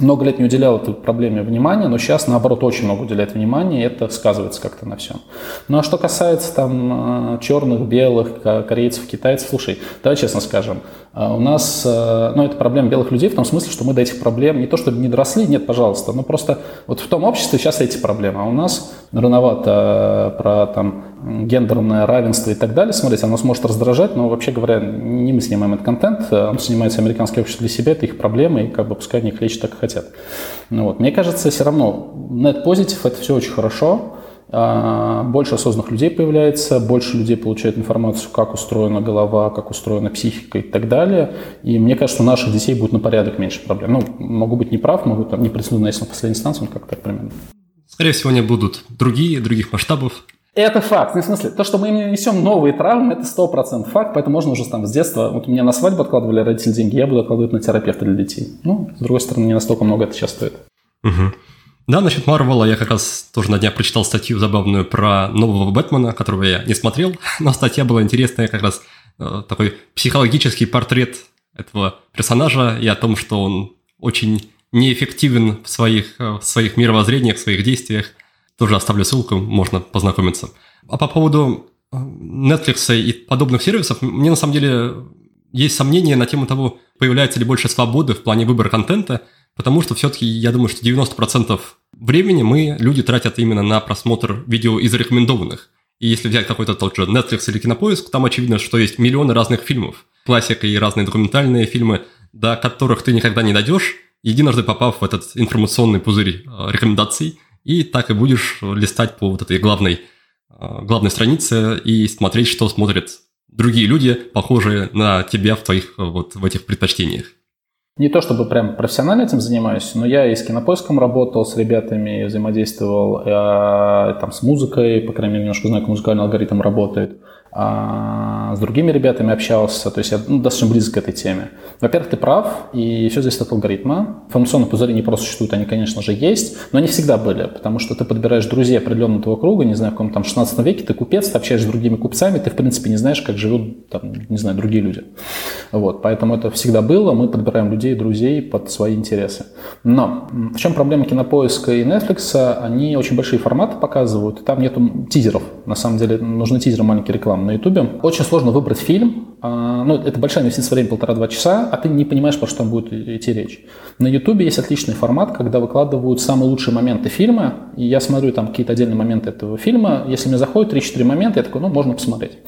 много лет не уделял этой проблеме внимания, но сейчас, наоборот, очень много уделяет внимания, и это сказывается как-то на всем. Ну а что касается там э, черных, белых, корейцев, китайцев, слушай, давай честно скажем, э, у нас, э, ну это проблема белых людей в том смысле, что мы до этих проблем не то чтобы не доросли, нет, пожалуйста, но просто вот в том обществе сейчас эти проблемы, а у нас рановато про там гендерное равенство и так далее смотреть, оно сможет раздражать, но вообще говоря, не мы снимаем этот контент, он снимается американское общество для себя, это их проблемы, и как бы пускай они их лечат так хотят. Ну, вот. Мне кажется, все равно net позитив это все очень хорошо, а, больше осознанных людей появляется, больше людей получают информацию, как устроена голова, как устроена психика и так далее. И мне кажется, у наших детей будет на порядок меньше проблем. Ну, могу быть неправ, могу там не претендую на истину в последней инстанции, но как так примерно. Скорее всего, они будут другие, других масштабов. Это факт. Ну, в смысле, то, что мы им несем новые травмы, это сто процентов факт, поэтому можно уже там с детства, вот у меня на свадьбу откладывали родители деньги, я буду откладывать на терапевта для детей. Ну, с другой стороны, не настолько много это сейчас стоит. Угу. Да, насчет Марвела я как раз тоже на днях прочитал статью забавную про нового Бэтмена, которого я не смотрел, но статья была интересная, как раз э, такой психологический портрет этого персонажа и о том, что он очень неэффективен в своих, э, в своих мировоззрениях, в своих действиях. Тоже оставлю ссылку, можно познакомиться. А по поводу э, Netflix и подобных сервисов, мне на самом деле есть сомнения на тему того, появляется ли больше свободы в плане выбора контента, потому что все-таки я думаю, что 90% времени мы, люди, тратят именно на просмотр видео из рекомендованных. И если взять какой-то тот же Netflix или Кинопоиск, там очевидно, что есть миллионы разных фильмов. Классика и разные документальные фильмы, до которых ты никогда не дойдешь, единожды попав в этот информационный пузырь э, рекомендаций – и так и будешь листать по вот этой главной, а, главной странице и смотреть, что смотрят другие люди, похожие на тебя в твоих вот в этих предпочтениях. Не то чтобы прям профессионально этим занимаюсь, но я и с кинопоиском работал, с ребятами взаимодействовал, э, там, с музыкой, по крайней мере, немножко знаю, как музыкальный алгоритм работает а с другими ребятами общался, то есть я ну, достаточно близок к этой теме. Во-первых, ты прав, и все зависит от алгоритма. Информационные пузыри не просто существуют, они, конечно же, есть, но они всегда были, потому что ты подбираешь друзей определенного твоего круга, не знаю, в каком там 16 веке, ты купец, ты общаешься с другими купцами, ты, в принципе, не знаешь, как живут, там, не знаю, другие люди. Вот, поэтому это всегда было, мы подбираем людей, друзей под свои интересы. Но в чем проблема кинопоиска и Netflix? Они очень большие форматы показывают, там нету тизеров, на самом деле нужны тизеры маленькие рекламы на YouTube. Очень сложно выбрать фильм, а, ну, это большая инвестиция времени, полтора-два часа, а ты не понимаешь, про что там будет идти речь. На YouTube есть отличный формат, когда выкладывают самые лучшие моменты фильма, и я смотрю там какие-то отдельные моменты этого фильма, если мне заходит 3-4 момента, я такой, ну, можно посмотреть.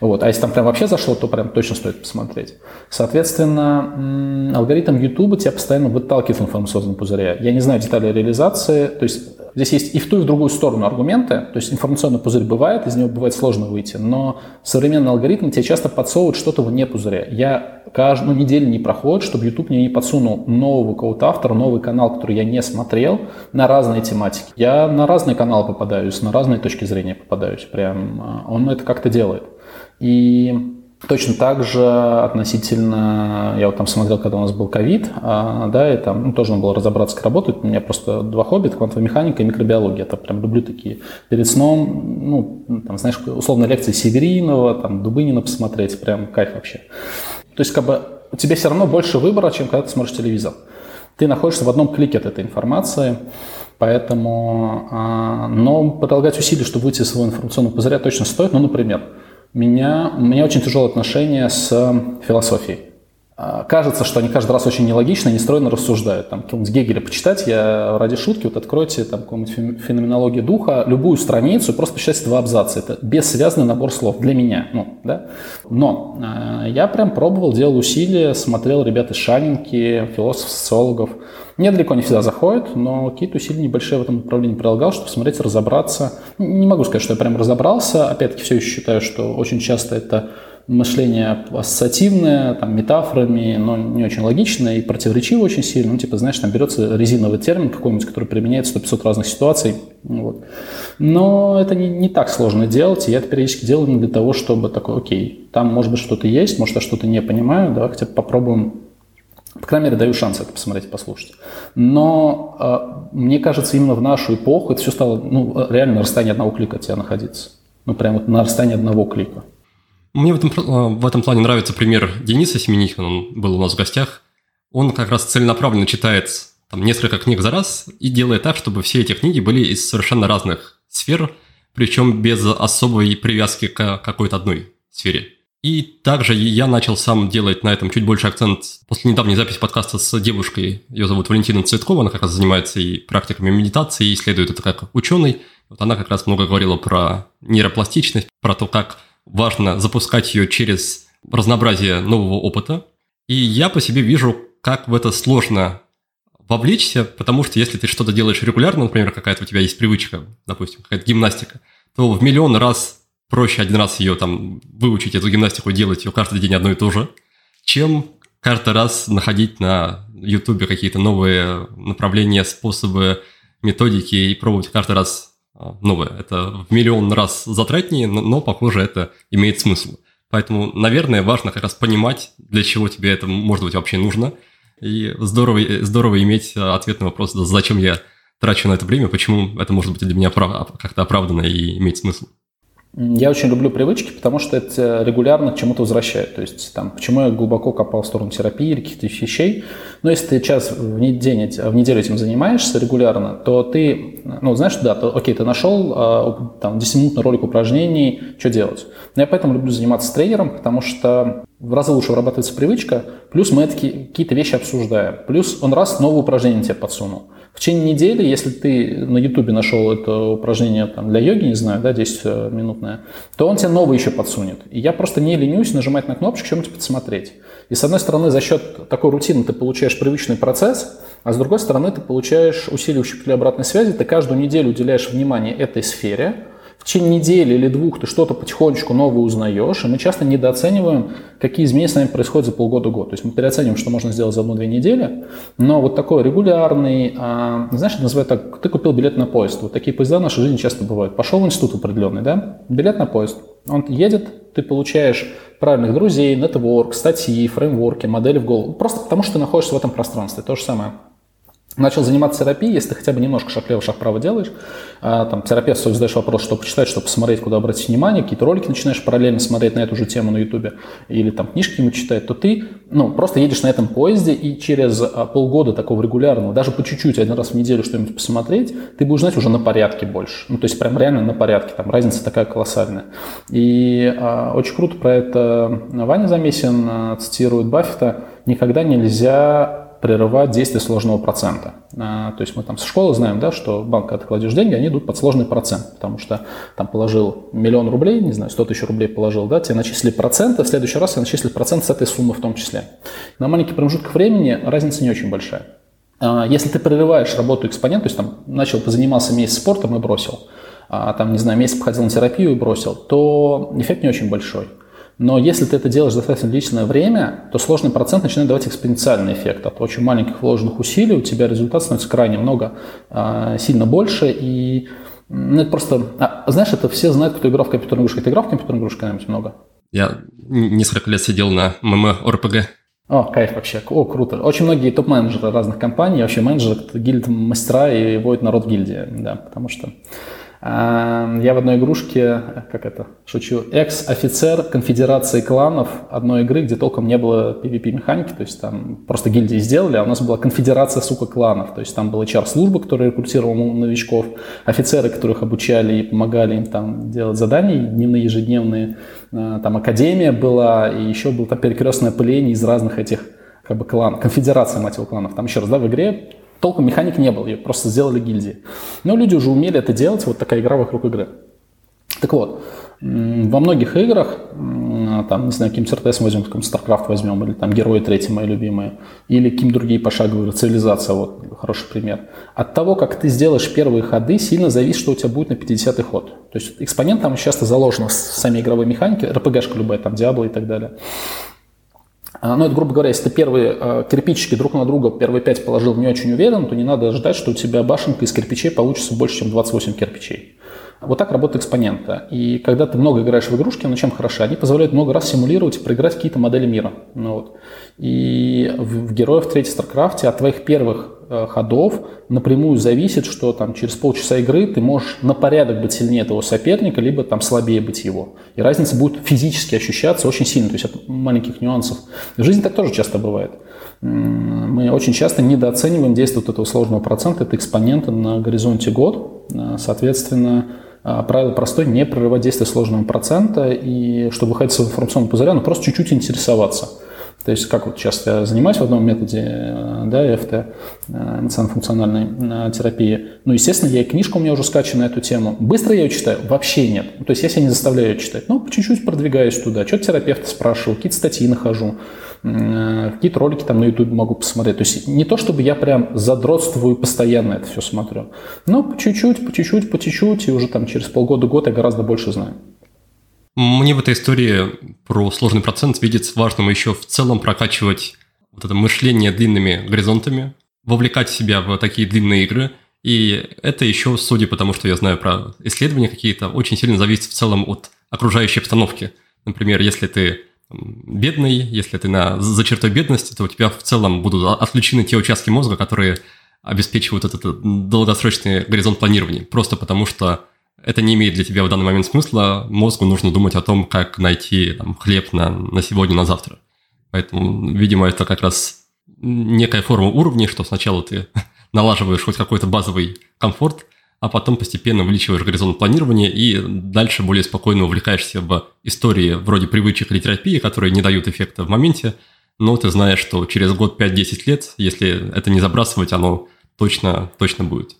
Вот. А если там прям вообще зашло, то прям точно стоит посмотреть. Соответственно, алгоритм YouTube тебя постоянно выталкивает в информационном пузыре. Я не знаю детали реализации, то есть здесь есть и в ту, и в другую сторону аргументы, то есть информационный пузырь бывает, из него бывает сложно выйти, но современный алгоритм тебе часто подсовывает что-то вне пузыря. Я каждую неделю не проходит, чтобы YouTube мне не подсунул нового какого-то автора, новый канал, который я не смотрел, на разные тематики. Я на разные каналы попадаюсь, на разные точки зрения попадаюсь. Прям а, он это как-то делает. И Точно так же относительно, я вот там смотрел, когда у нас был ковид, а, да, и там ну, тоже надо было разобраться, как работает. У меня просто два хобби, это квантовая механика и микробиология. Это прям люблю такие. Перед сном, ну, там, знаешь, условно лекции Северинова, там, Дубынина посмотреть, прям кайф вообще. То есть, как бы, у тебя все равно больше выбора, чем когда ты смотришь телевизор. Ты находишься в одном клике от этой информации, поэтому, а, но прилагать усилия, чтобы выйти из своего информационного пузыря точно стоит. Ну, например, меня, у меня очень тяжелое отношение с философией. А, кажется, что они каждый раз очень нелогично, нестройно рассуждают. Там какого-нибудь Гегеля почитать, я ради шутки, вот откройте там какую-нибудь феноменологию духа, любую страницу, просто почитайте два абзаца. Это бессвязный набор слов для меня. Ну, да? Но э, я прям пробовал, делал усилия, смотрел ребят из Шанинки, философов, социологов. Мне далеко не всегда заходит, но какие-то усилия небольшие в этом направлении прилагал, чтобы посмотреть, разобраться. Не могу сказать, что я прям разобрался. Опять-таки все еще считаю, что очень часто это мышление ассоциативное, там, метафорами, но не очень логичное и противоречиво очень сильно. Ну, типа, знаешь, там берется резиновый термин какой-нибудь, который применяется в 500 разных ситуаций. Вот. Но это не, не так сложно делать, и я это периодически делаю для того, чтобы такой, окей, там может быть что-то есть, может я что-то не понимаю, давай хотя бы попробуем по крайней мере, даю шанс это посмотреть и послушать. Но э, мне кажется, именно в нашу эпоху это все стало ну, реально на расстоянии одного клика от тебя находиться. Ну, прямо вот на расстоянии одного клика. Мне в этом, э, в этом плане нравится пример Дениса Семенихина, он был у нас в гостях. Он как раз целенаправленно читает там, несколько книг за раз и делает так, чтобы все эти книги были из совершенно разных сфер, причем без особой привязки к какой-то одной сфере. И также я начал сам делать на этом чуть больше акцент после недавней записи подкаста с девушкой. Ее зовут Валентина Цветкова, она как раз занимается и практиками медитации, и исследует это как ученый. Вот она как раз много говорила про нейропластичность, про то, как важно запускать ее через разнообразие нового опыта. И я по себе вижу, как в это сложно вовлечься, потому что если ты что-то делаешь регулярно, например, какая-то у тебя есть привычка, допустим, какая-то гимнастика, то в миллион раз проще один раз ее там выучить, эту гимнастику, делать ее каждый день одно и то же, чем каждый раз находить на Ютубе какие-то новые направления, способы, методики и пробовать каждый раз новое. Это в миллион раз затратнее, но, похоже, это имеет смысл. Поэтому, наверное, важно как раз понимать, для чего тебе это, может быть, вообще нужно. И здорово, здорово иметь ответ на вопрос, зачем я трачу на это время, почему это может быть для меня как-то оправданно и имеет смысл. Я очень люблю привычки, потому что это регулярно к чему-то возвращает. То есть, там, почему я глубоко копал в сторону терапии или каких-то вещей. Но если ты час в неделю, в неделю этим занимаешься регулярно, то ты, ну, знаешь, да, то, окей, ты нашел а, там 10-минутный ролик упражнений, что делать. Но я поэтому люблю заниматься с тренером, потому что в разы лучше вырабатывается привычка, плюс мы какие-то вещи обсуждаем, плюс он раз новое упражнение тебе подсунул. В течение недели, если ты на Ютубе нашел это упражнение там, для йоги, не знаю, да, 10-минутное, то он тебе новое еще подсунет. И я просто не ленюсь нажимать на кнопочку, что-нибудь подсмотреть. И с одной стороны, за счет такой рутины ты получаешь привычный процесс, а с другой стороны, ты получаешь усиливающие обратной связи, ты каждую неделю уделяешь внимание этой сфере, в течение недели или двух ты что-то потихонечку новое узнаешь, и мы часто недооцениваем, какие изменения с нами происходят за полгода-год. То есть мы переоцениваем, что можно сделать за одну-две недели, но вот такой регулярный, а, знаешь, называют так, ты купил билет на поезд. Вот такие поезда в нашей жизни часто бывают. Пошел в институт определенный, да, билет на поезд, он едет, ты получаешь правильных друзей, нетворк, статьи, фреймворки, модели в голову, просто потому что ты находишься в этом пространстве. То же самое начал заниматься терапией, если ты хотя бы немножко шаг лево, шаг право делаешь, а, там, терапевт свой задаешь вопрос, что почитать, что посмотреть, куда обратить внимание, какие-то ролики начинаешь параллельно смотреть на эту же тему на ютубе, или там книжки ему читать, то ты, ну, просто едешь на этом поезде, и через а, полгода такого регулярного, даже по чуть-чуть, один раз в неделю что-нибудь посмотреть, ты будешь знать уже на порядке больше. Ну, то есть прям реально на порядке, там разница такая колоссальная. И а, очень круто про это Ваня Замесин а, цитирует Баффета, никогда нельзя прерывать действие сложного процента. А, то есть мы там со школы знаем, да, что банк, когда ты кладешь деньги, они идут под сложный процент, потому что там положил миллион рублей, не знаю, 100 тысяч рублей положил, да, тебе начислили проценты, в следующий раз тебе начислят процент с этой суммы в том числе. На маленький промежуток времени разница не очень большая. А, если ты прерываешь работу экспонента, то есть там начал, позанимался месяц спортом и бросил, а там, не знаю, месяц походил на терапию и бросил, то эффект не очень большой. Но если ты это делаешь достаточно длительное время, то сложный процент начинает давать экспоненциальный эффект. От очень маленьких вложенных усилий у тебя результат становится крайне много, а, сильно больше. И ну, это просто... А, знаешь, это все знают, кто играл в компьютерную игрушку. Ты играл в компьютерную игрушку когда-нибудь много? Я несколько лет сидел на ММО-РПГ. О, кайф вообще. О, круто. Очень многие топ-менеджеры разных компаний, вообще менеджеры, гильд мастера и вводят народ в гильдии, да, потому что я в одной игрушке, как это, шучу, экс-офицер конфедерации кланов одной игры, где толком не было PvP-механики, то есть там просто гильдии сделали, а у нас была конфедерация, сука, кланов, то есть там была HR-служба, которая рекрутировала новичков, офицеры, которых обучали и помогали им там делать задания дневные, ежедневные, э, там академия была, и еще было там перекрестное пыление из разных этих как бы клан, конфедерация, мать его, кланов. Там еще раз, да, в игре толком механик не было, ее просто сделали гильдии. Но люди уже умели это делать, вот такая игра вокруг игры. Так вот, во многих играх, там, не знаю, каким RTS возьмем, каким StarCraft возьмем, или там Герои третьи мои любимые, или каким другие пошаговые Цивилизация, вот, хороший пример. От того, как ты сделаешь первые ходы, сильно зависит, что у тебя будет на 50-й ход. То есть экспонент там часто заложен в сами игровые механики, RPG-шка любая, там, Diablo и так далее. А, ну, это, грубо говоря, если ты первые э, кирпичики друг на друга, первые пять положил не очень уверен, то не надо ждать, что у тебя башенка из кирпичей получится больше, чем 28 кирпичей. Вот так работает экспонента. И когда ты много играешь в игрушки, на чем хороши? Они позволяют много раз симулировать и проиграть какие-то модели мира. Ну, вот. И в, в героях третьих, StarCraft е от твоих первых э, ходов напрямую зависит, что там через полчаса игры ты можешь на порядок быть сильнее этого соперника, либо там слабее быть его. И разница будет физически ощущаться очень сильно, то есть от маленьких нюансов. В жизни так тоже часто бывает. Мы очень часто недооцениваем действие вот этого сложного процента, это экспонента на горизонте год. Э, соответственно, правило простое, не прерывать действие сложного процента, и чтобы выходить с информационного пузыря, ну просто чуть-чуть интересоваться. То есть, как вот сейчас я занимаюсь в одном методе, э, да, ЭФТ, э, эмоционально-функциональной э, терапии. Ну, естественно, я и книжка у меня уже скачана на эту тему. Быстро я ее читаю? Вообще нет. Ну, то есть, я себя не заставляю ее читать. Ну, чуть-чуть продвигаюсь туда. Что-то терапевта спрашиваю, какие-то статьи нахожу, какие-то ролики там на YouTube могу посмотреть. То есть, не то, чтобы я прям задротствую постоянно это все смотрю. Но по чуть-чуть, по чуть-чуть, по чуть-чуть, и уже там через полгода-год я гораздо больше знаю. Мне в этой истории про сложный процент видится важным еще в целом прокачивать вот это мышление длинными горизонтами, вовлекать себя в такие длинные игры. И это еще, судя по тому, что я знаю про исследования какие-то, очень сильно зависит в целом от окружающей обстановки. Например, если ты бедный, если ты на, за чертой бедности, то у тебя в целом будут отключены те участки мозга, которые обеспечивают этот долгосрочный горизонт планирования. Просто потому что это не имеет для тебя в данный момент смысла, мозгу нужно думать о том, как найти там, хлеб на, на сегодня, на завтра. Поэтому, видимо, это как раз некая форма уровней, что сначала ты налаживаешь хоть какой-то базовый комфорт, а потом постепенно увеличиваешь горизонт планирования и дальше более спокойно увлекаешься в истории вроде привычек или терапии, которые не дают эффекта в моменте, но ты знаешь, что через год, 5-10 лет, если это не забрасывать, оно точно, точно будет.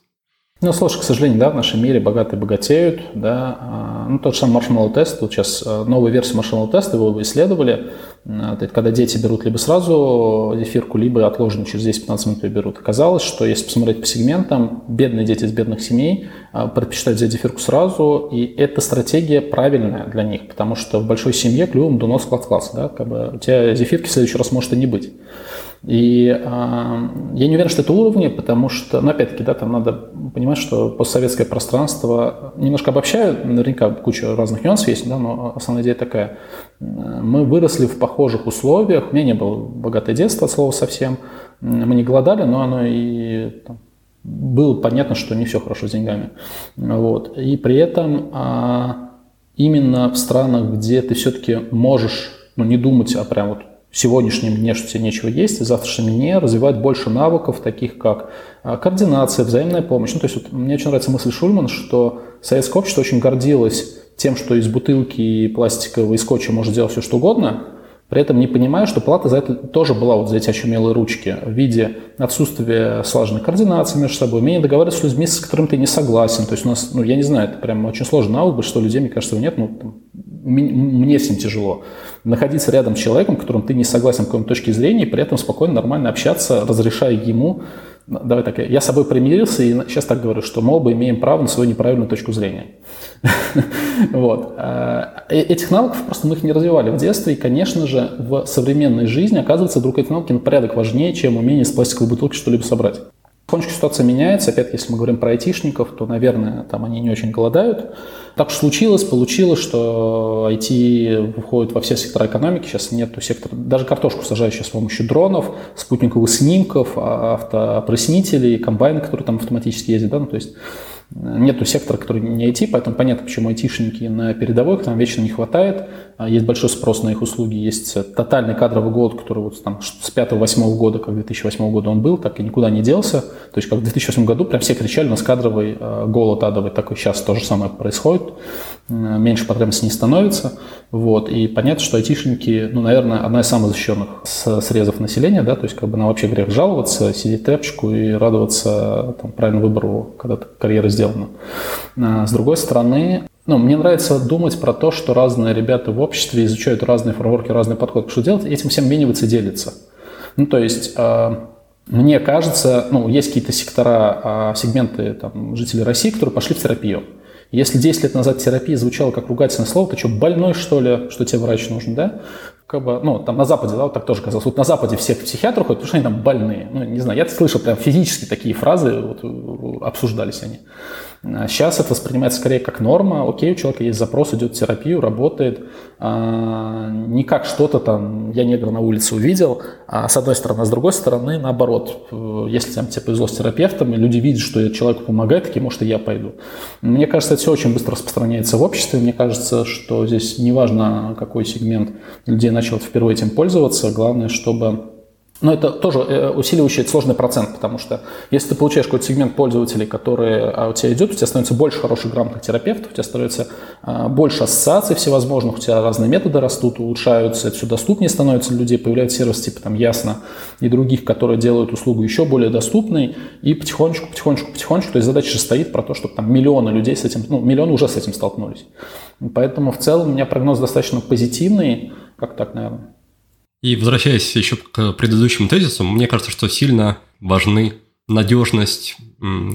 Ну, слушай, к сожалению, да, в нашем мире богатые богатеют, да. А, ну, тот же самый маршmallow тест, вот сейчас э, новая версия маршmallow теста, его исследовали, это когда дети берут либо сразу зефирку, либо отложенную через 10-15 минут ее берут. Оказалось, что если посмотреть по сегментам, бедные дети из бедных семей а, предпочитают взять зефирку сразу, и эта стратегия правильная для них, потому что в большой семье клювом до нос класс-класс, да, как бы у тебя зефирки в следующий раз может и не быть. И э, я не уверен, что это уровни, потому что, ну, опять-таки, да, там надо понимать, что постсоветское пространство, немножко обобщаю, наверняка куча разных нюансов есть, да, но основная идея такая. Мы выросли в похожих условиях, у меня не было богатое детство, от слова совсем, мы не голодали, но оно и там, было понятно, что не все хорошо с деньгами. Вот. И при этом а, именно в странах, где ты все-таки можешь ну, не думать о прям вот сегодняшнем дне, что тебе нечего есть, и завтрашнем дне развивать больше навыков, таких как а, координация, взаимная помощь. Ну, то есть вот, мне очень нравится мысль Шульмана, что советское общество очень гордилось тем, что из бутылки пластикового и скотча может делать все, что угодно, при этом не понимая, что плата за это тоже была вот за эти очумелые ручки в виде отсутствия слаженной координации между собой, умения договариваться с людьми, с которыми ты не согласен. То есть у нас, ну, я не знаю, это прям очень сложный навык, большинство людей, мне кажется, нет, ну, там, мне с ним тяжело. Находиться рядом с человеком, которым ты не согласен какой-то точке зрения, и при этом спокойно, нормально общаться, разрешая ему давай так, я с собой примирился и сейчас так говорю, что мы оба имеем право на свою неправильную точку зрения. вот. А, э, этих навыков просто мы их не развивали в детстве, и, конечно же, в современной жизни, оказывается, вдруг эти навыки на порядок важнее, чем умение с пластиковой бутылки что-либо собрать. Потихонечку ситуация меняется. Опять, если мы говорим про айтишников, то, наверное, там они не очень голодают. Так что случилось, получилось, что IT входит во все сектора экономики. Сейчас нету сектора, даже картошку сажают сейчас с помощью дронов, спутниковых снимков, а, автопроснителей, комбайны, которые там автоматически ездят. Да? Ну, то есть Нету сектора, который не IT, поэтому понятно, почему айтишники на передовой, там вечно не хватает. А, есть большой спрос на их услуги, есть тотальный кадровый год, который вот там с 5-8 года, как 2008 года он был, так и никуда не делся. То есть как в 2008 году прям все кричали, у нас кадровый а, голод адовый, так и сейчас то же самое происходит. Меньше потребностей не становится. Вот. И понятно, что айтишники, ну, наверное, одна из самых защищенных срезов населения, да, то есть как бы на вообще грех жаловаться, сидеть тряпочку и радоваться там, правильному выбору, когда карьера сделана. А, с другой стороны, ну, мне нравится думать про то, что разные ребята в обществе изучают разные фреймворки, разные подходы. Что делать? Этим всем мениваться делится. Ну, то есть, э, мне кажется, ну, есть какие-то сектора, э, сегменты там, жителей России, которые пошли в терапию. Если 10 лет назад терапия звучала как ругательное слово, ты что, больной, что ли, что тебе врач нужен, да? Как бы, ну, там на Западе, да, вот так тоже казалось. Вот на Западе все к психиатру ходят, потому что они там больные. Ну, не знаю, я слышал прям физически такие фразы, вот, обсуждались они. Сейчас это воспринимается скорее как норма. Окей, у человека есть запрос, идет в терапию, работает. А, не как что-то там, я негра на улице увидел, а с одной стороны. А с другой стороны, наоборот, если там, тебе повезло с терапевтом, и люди видят, что человеку помогает, такие, может, и я пойду. Мне кажется, это все очень быстро распространяется в обществе. Мне кажется, что здесь неважно, какой сегмент людей начал впервые этим пользоваться, главное, чтобы но это тоже э, усиливающий сложный процент, потому что если ты получаешь какой-то сегмент пользователей, который а, у тебя идет, у тебя становится больше хороших грамотных терапевтов, у тебя становится а, больше ассоциаций всевозможных, у тебя разные методы растут, улучшаются, это все доступнее становится для людей, появляются сервисы типа там Ясно и других, которые делают услугу еще более доступной, и потихонечку, потихонечку, потихонечку, то есть задача же стоит про то, чтобы там миллионы людей с этим, ну, миллионы уже с этим столкнулись. Поэтому в целом у меня прогноз достаточно позитивный, как так, наверное. И возвращаясь еще к предыдущему тезису, мне кажется, что сильно важны надежность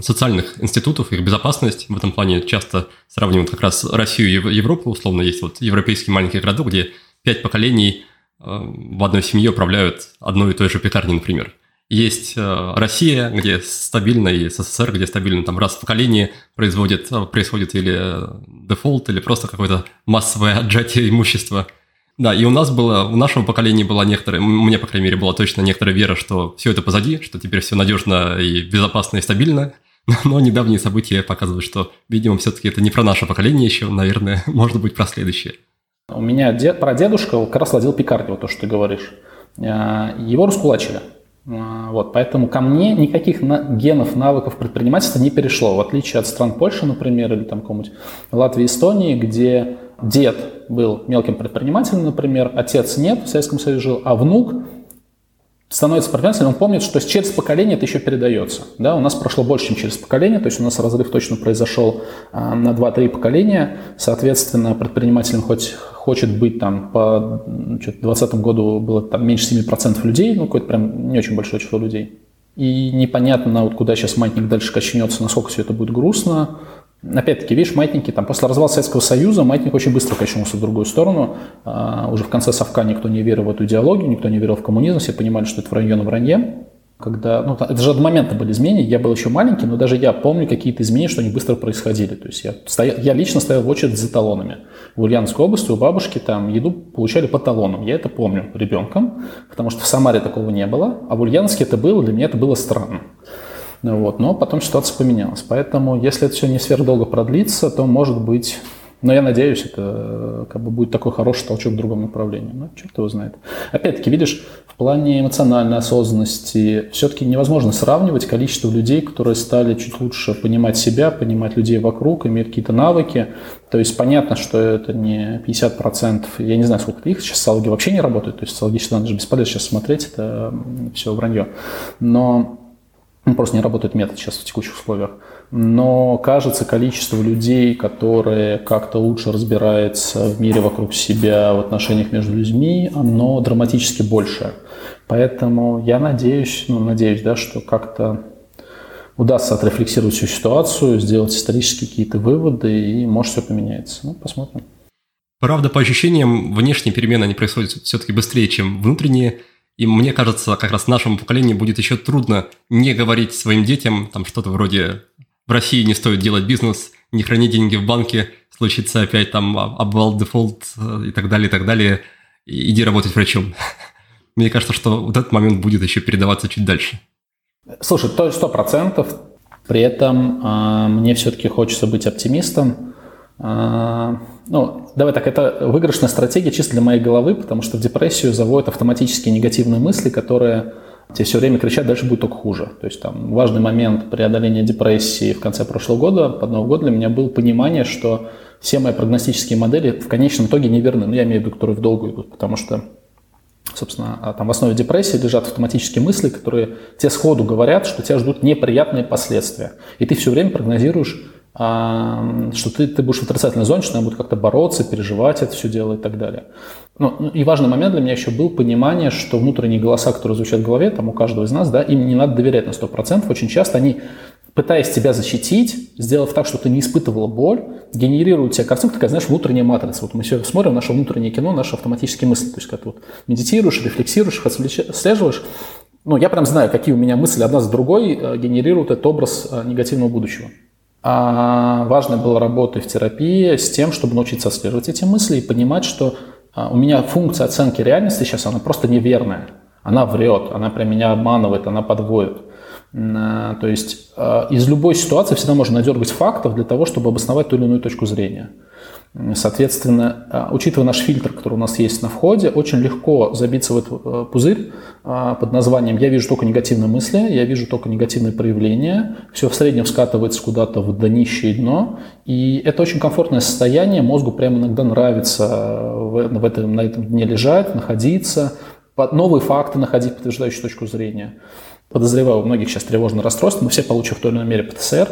социальных институтов, их безопасность. В этом плане часто сравнивают как раз Россию и Европу. Условно, есть вот европейский маленький городок, где пять поколений э, в одной семье управляют одной и той же пекарней, например. Есть э, Россия, где стабильно, и СССР, где стабильно там раз в поколении производит, э, происходит или дефолт, или просто какое-то массовое отжатие имущества – да, и у нас было, у нашего поколения была некоторая, мне, по крайней мере, была точно некоторая вера, что все это позади, что теперь все надежно и безопасно и стабильно. Но недавние события показывают, что, видимо, все-таки это не про наше поколение еще, наверное, может быть, про следующее. У меня дед, прадедушка как раз владел пекарней, вот то, что ты говоришь. А, его раскулачили. А, вот, поэтому ко мне никаких на, генов, навыков предпринимательства не перешло, в отличие от стран Польши, например, или там какого-нибудь Латвии, Эстонии, где дед был мелким предпринимателем, например, отец нет, в Советском Союзе жил, а внук становится предпринимателем, он помнит, что через поколение это еще передается. Да, у нас прошло больше, чем через поколение, то есть у нас разрыв точно произошел а, на 2-3 поколения. Соответственно, предпринимателем хоть хочет быть там по 2020 году было там меньше 7% людей, ну какое-то прям не очень большое число людей. И непонятно, вот куда сейчас маятник дальше качнется, насколько все это будет грустно, Опять-таки, видишь, маятники, там, после развала Советского Союза маятник очень быстро качнулся в другую сторону. А, уже в конце совка никто не верил в эту идеологию, никто не верил в коммунизм, все понимали, что это вранье на вранье. Когда, ну, это же от момента были изменения, я был еще маленький, но даже я помню какие-то изменения, что они быстро происходили. То есть я, стоял, я лично стоял в очередь за талонами. В Ульяновской области у бабушки там еду получали по талонам. Я это помню ребенком, потому что в Самаре такого не было, а в Ульяновске это было, для меня это было странно. Вот, но потом ситуация поменялась. Поэтому, если это все не сверхдолго продлится, то, может быть, но я надеюсь, это как бы будет такой хороший толчок в другом направлении. Но черт его знает. Опять-таки, видишь, в плане эмоциональной осознанности все-таки невозможно сравнивать количество людей, которые стали чуть лучше понимать себя, понимать людей вокруг, иметь какие-то навыки. То есть понятно, что это не 50%, я не знаю, сколько их сейчас социологи вообще не работают, то есть социологически надо же бесполезно сейчас смотреть, это все вранье. Но ну, просто не работает метод сейчас в текущих условиях. Но кажется, количество людей, которые как-то лучше разбираются в мире вокруг себя, в отношениях между людьми, оно драматически больше. Поэтому я надеюсь, ну, надеюсь, да, что как-то удастся отрефлексировать всю ситуацию, сделать исторические какие-то выводы, и может все поменяется. Ну, посмотрим. Правда, по ощущениям, внешние перемены, они происходят все-таки быстрее, чем внутренние. И мне кажется, как раз нашему поколению будет еще трудно не говорить своим детям там что-то вроде «в России не стоит делать бизнес, не храни деньги в банке, случится опять там обвал, дефолт э, и так далее, и так далее, иди работать врачом». Мне кажется, что вот этот момент будет еще передаваться чуть дальше. Слушай, то сто процентов. При этом э, мне все-таки хочется быть оптимистом. Э, ну, давай так, это выигрышная стратегия чисто для моей головы, потому что в депрессию заводят автоматические негативные мысли, которые тебе все время кричат, дальше будет только хуже. То есть там важный момент преодоления депрессии в конце прошлого года, под Новый год для меня было понимание, что все мои прогностические модели в конечном итоге неверны. Ну, я имею в виду, которые в долгу идут, потому что собственно, а там в основе депрессии лежат автоматические мысли, которые тебе сходу говорят, что тебя ждут неприятные последствия. И ты все время прогнозируешь что ты, ты будешь в отрицательной зоне, что надо будет как-то бороться, переживать это все дело и так далее. Ну, ну, и важный момент для меня еще был понимание, что внутренние голоса, которые звучат в голове, там у каждого из нас, да, им не надо доверять на 100%. Очень часто они, пытаясь тебя защитить, сделав так, чтобы ты не испытывала боль, генерируют тебе картинку, такая, знаешь, внутренняя матрица. Вот мы все смотрим наше внутреннее кино, наши автоматические мысли. То есть, когда ты вот медитируешь, рефлексируешь, отслеживаешь, ну, я прям знаю, какие у меня мысли одна за другой э, генерируют этот образ э, негативного будущего. А важно было работать в терапии с тем, чтобы научиться отслеживать эти мысли и понимать, что а, у меня функция оценки реальности сейчас, она просто неверная. Она врет, она прям меня обманывает, она подводит. А, то есть а, из любой ситуации всегда можно надергать фактов для того, чтобы обосновать ту или иную точку зрения. Соответственно, а, учитывая наш фильтр, который у нас есть на входе, очень легко забиться в этот э, пузырь а, под названием «я вижу только негативные мысли», «я вижу только негативные проявления», все в среднем скатывается куда-то в днище и дно, и это очень комфортное состояние, мозгу прямо иногда нравится в, в этом, на этом дне лежать, находиться, новые факты находить, подтверждающие точку зрения подозреваю, у многих сейчас тревожное расстройство, мы все получим в той или иной мере ПТСР,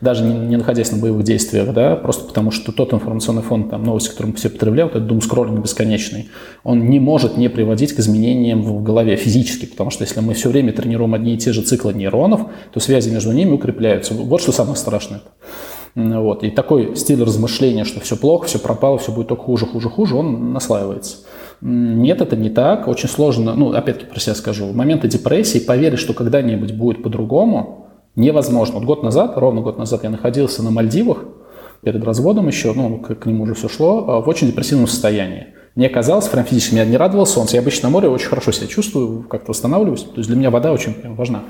даже не, не находясь на боевых действиях, да, просто потому что тот информационный фон, там, новости, которые мы все потребляем, это дум скроллинг бесконечный, он не может не приводить к изменениям в голове физически, потому что если мы все время тренируем одни и те же циклы нейронов, то связи между ними укрепляются. Вот что самое страшное. Вот. И такой стиль размышления, что все плохо, все пропало, все будет только хуже, хуже, хуже, он наслаивается. Нет, это не так. Очень сложно, ну, опять-таки про себя скажу, в моменты депрессии поверить, что когда-нибудь будет по-другому, невозможно. Вот год назад, ровно год назад я находился на Мальдивах, перед разводом еще, ну, к, к нему уже все шло, а, в очень депрессивном состоянии. Мне казалось, прям физически, меня не радовало солнце. Я обычно на море очень хорошо себя чувствую, как-то восстанавливаюсь. То есть для меня вода очень прям важна.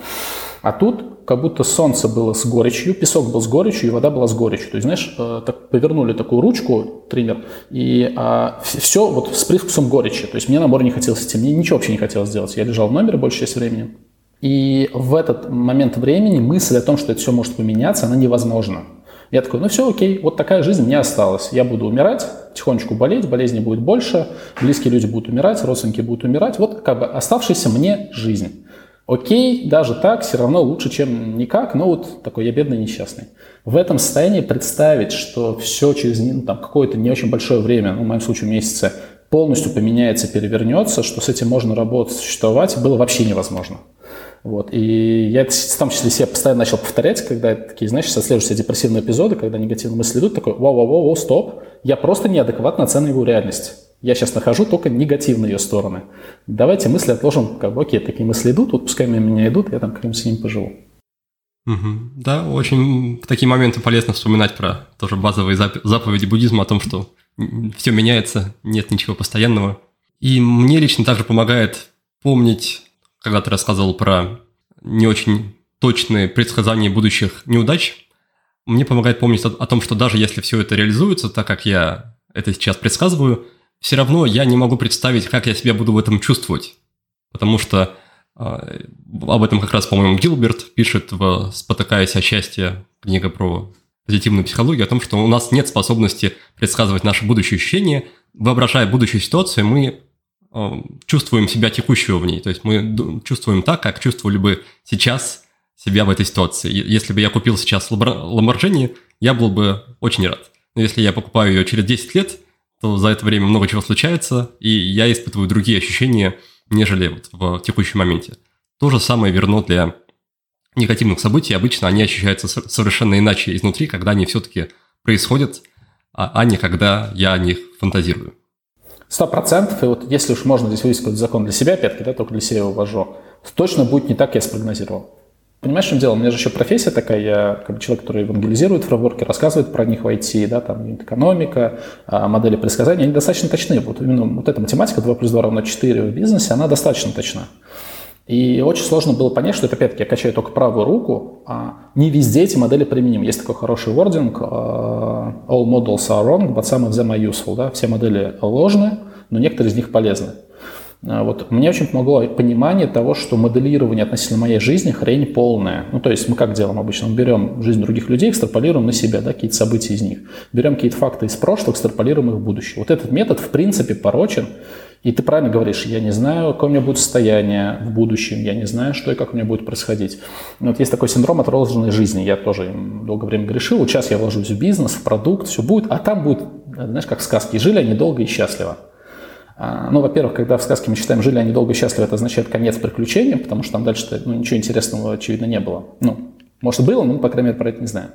А тут как будто солнце было с горечью, песок был с горечью, и вода была с горечью. То есть, знаешь, э, так повернули такую ручку, тренер, и а, все вот с привкусом горечи. То есть мне на море не хотелось идти, мне ничего вообще не хотелось делать. Я лежал в номере большую часть времени. И в этот момент времени мысль о том, что это все может поменяться, она невозможна. Я такой, ну все, окей, вот такая жизнь мне осталась. Я буду умирать, тихонечку болеть, болезни будет больше, близкие люди будут умирать, родственники будут умирать. Вот как бы оставшаяся мне жизнь. Окей, даже так, все равно лучше, чем никак, но вот такой я бедный несчастный. В этом состоянии представить, что все через ну, там, какое-то не очень большое время, ну, в моем случае месяца, полностью поменяется, перевернется, что с этим можно работать, существовать, было вообще невозможно. Вот. И я это в том числе себе постоянно начал повторять, когда такие, знаешь, сослеживаются депрессивные эпизоды, когда негативные мысли идут, такой, вау-вау-вау, стоп, я просто неадекватно оцениваю реальность. Я сейчас нахожу только негативные ее стороны. Давайте мысли отложим, как бы, окей, такие мысли идут, вот пускай меня идут, я там как-нибудь с ними поживу. Угу. Да, очень в такие моменты полезно вспоминать про тоже базовые заповеди буддизма о том, что все меняется, нет ничего постоянного. И мне лично также помогает помнить, когда ты рассказывал про не очень точные предсказания будущих неудач, мне помогает помнить о, о том, что даже если все это реализуется, так как я это сейчас предсказываю, все равно я не могу представить, как я себя буду в этом чувствовать. Потому что э, об этом как раз, по-моему, Гилберт пишет в «Спотыкаясь о счастье», книга про позитивную психологию, о том, что у нас нет способности предсказывать наши будущие ощущения. Воображая будущую ситуацию, мы э, чувствуем себя текущего в ней. То есть мы чувствуем так, как чувствовали бы сейчас себя в этой ситуации. Если бы я купил сейчас Lamborghini, я был бы очень рад. Но если я покупаю ее через 10 лет, то за это время много чего случается, и я испытываю другие ощущения, нежели вот в текущем моменте. То же самое верно для негативных событий. Обычно они ощущаются совершенно иначе изнутри, когда они все-таки происходят, а, а не когда я о них фантазирую. Сто процентов. И вот если уж можно здесь вывести закон для себя, опять-таки, да, только для себя его ввожу, точно будет не так, я спрогнозировал. Понимаешь, чем дело? У меня же еще профессия такая, я как человек, который евангелизирует фреймворки, рассказывает про них в IT, да, там экономика, а, модели предсказания, они достаточно точны. Вот именно вот эта математика 2 плюс 2 равно 4 в бизнесе, она достаточно точна. И очень сложно было понять, что это, опять-таки, я качаю только правую руку, а не везде эти модели применимы. Есть такой хороший вординг, а, all models are wrong, but some of them are useful. Да? Все модели ложны, но некоторые из них полезны. А, вот. Мне очень помогло понимание того, что моделирование относительно моей жизни хрень полная. Ну, то есть мы как делаем обычно? Мы берем жизнь других людей, экстраполируем на себя, да, какие-то события из них. Берем какие-то факты из прошлого, экстраполируем их в будущее. Вот этот метод, в принципе, порочен. И ты правильно говоришь, я не знаю, какое у меня будет состояние в будущем, я не знаю, что и как у меня будет происходить. Вот есть такой синдром отложенной жизни, я тоже долгое время грешил, вот сейчас я вложусь в бизнес, в продукт, все будет, а там будет, знаешь, как в сказке, жили они долго и счастливо. А, ну, во-первых, когда в сказке мы читаем «жили они долго и счастливо», это означает конец приключениям, потому что там дальше ну, ничего интересного, очевидно, не было. Ну, может, было, но мы, по крайней мере, про это не знаем.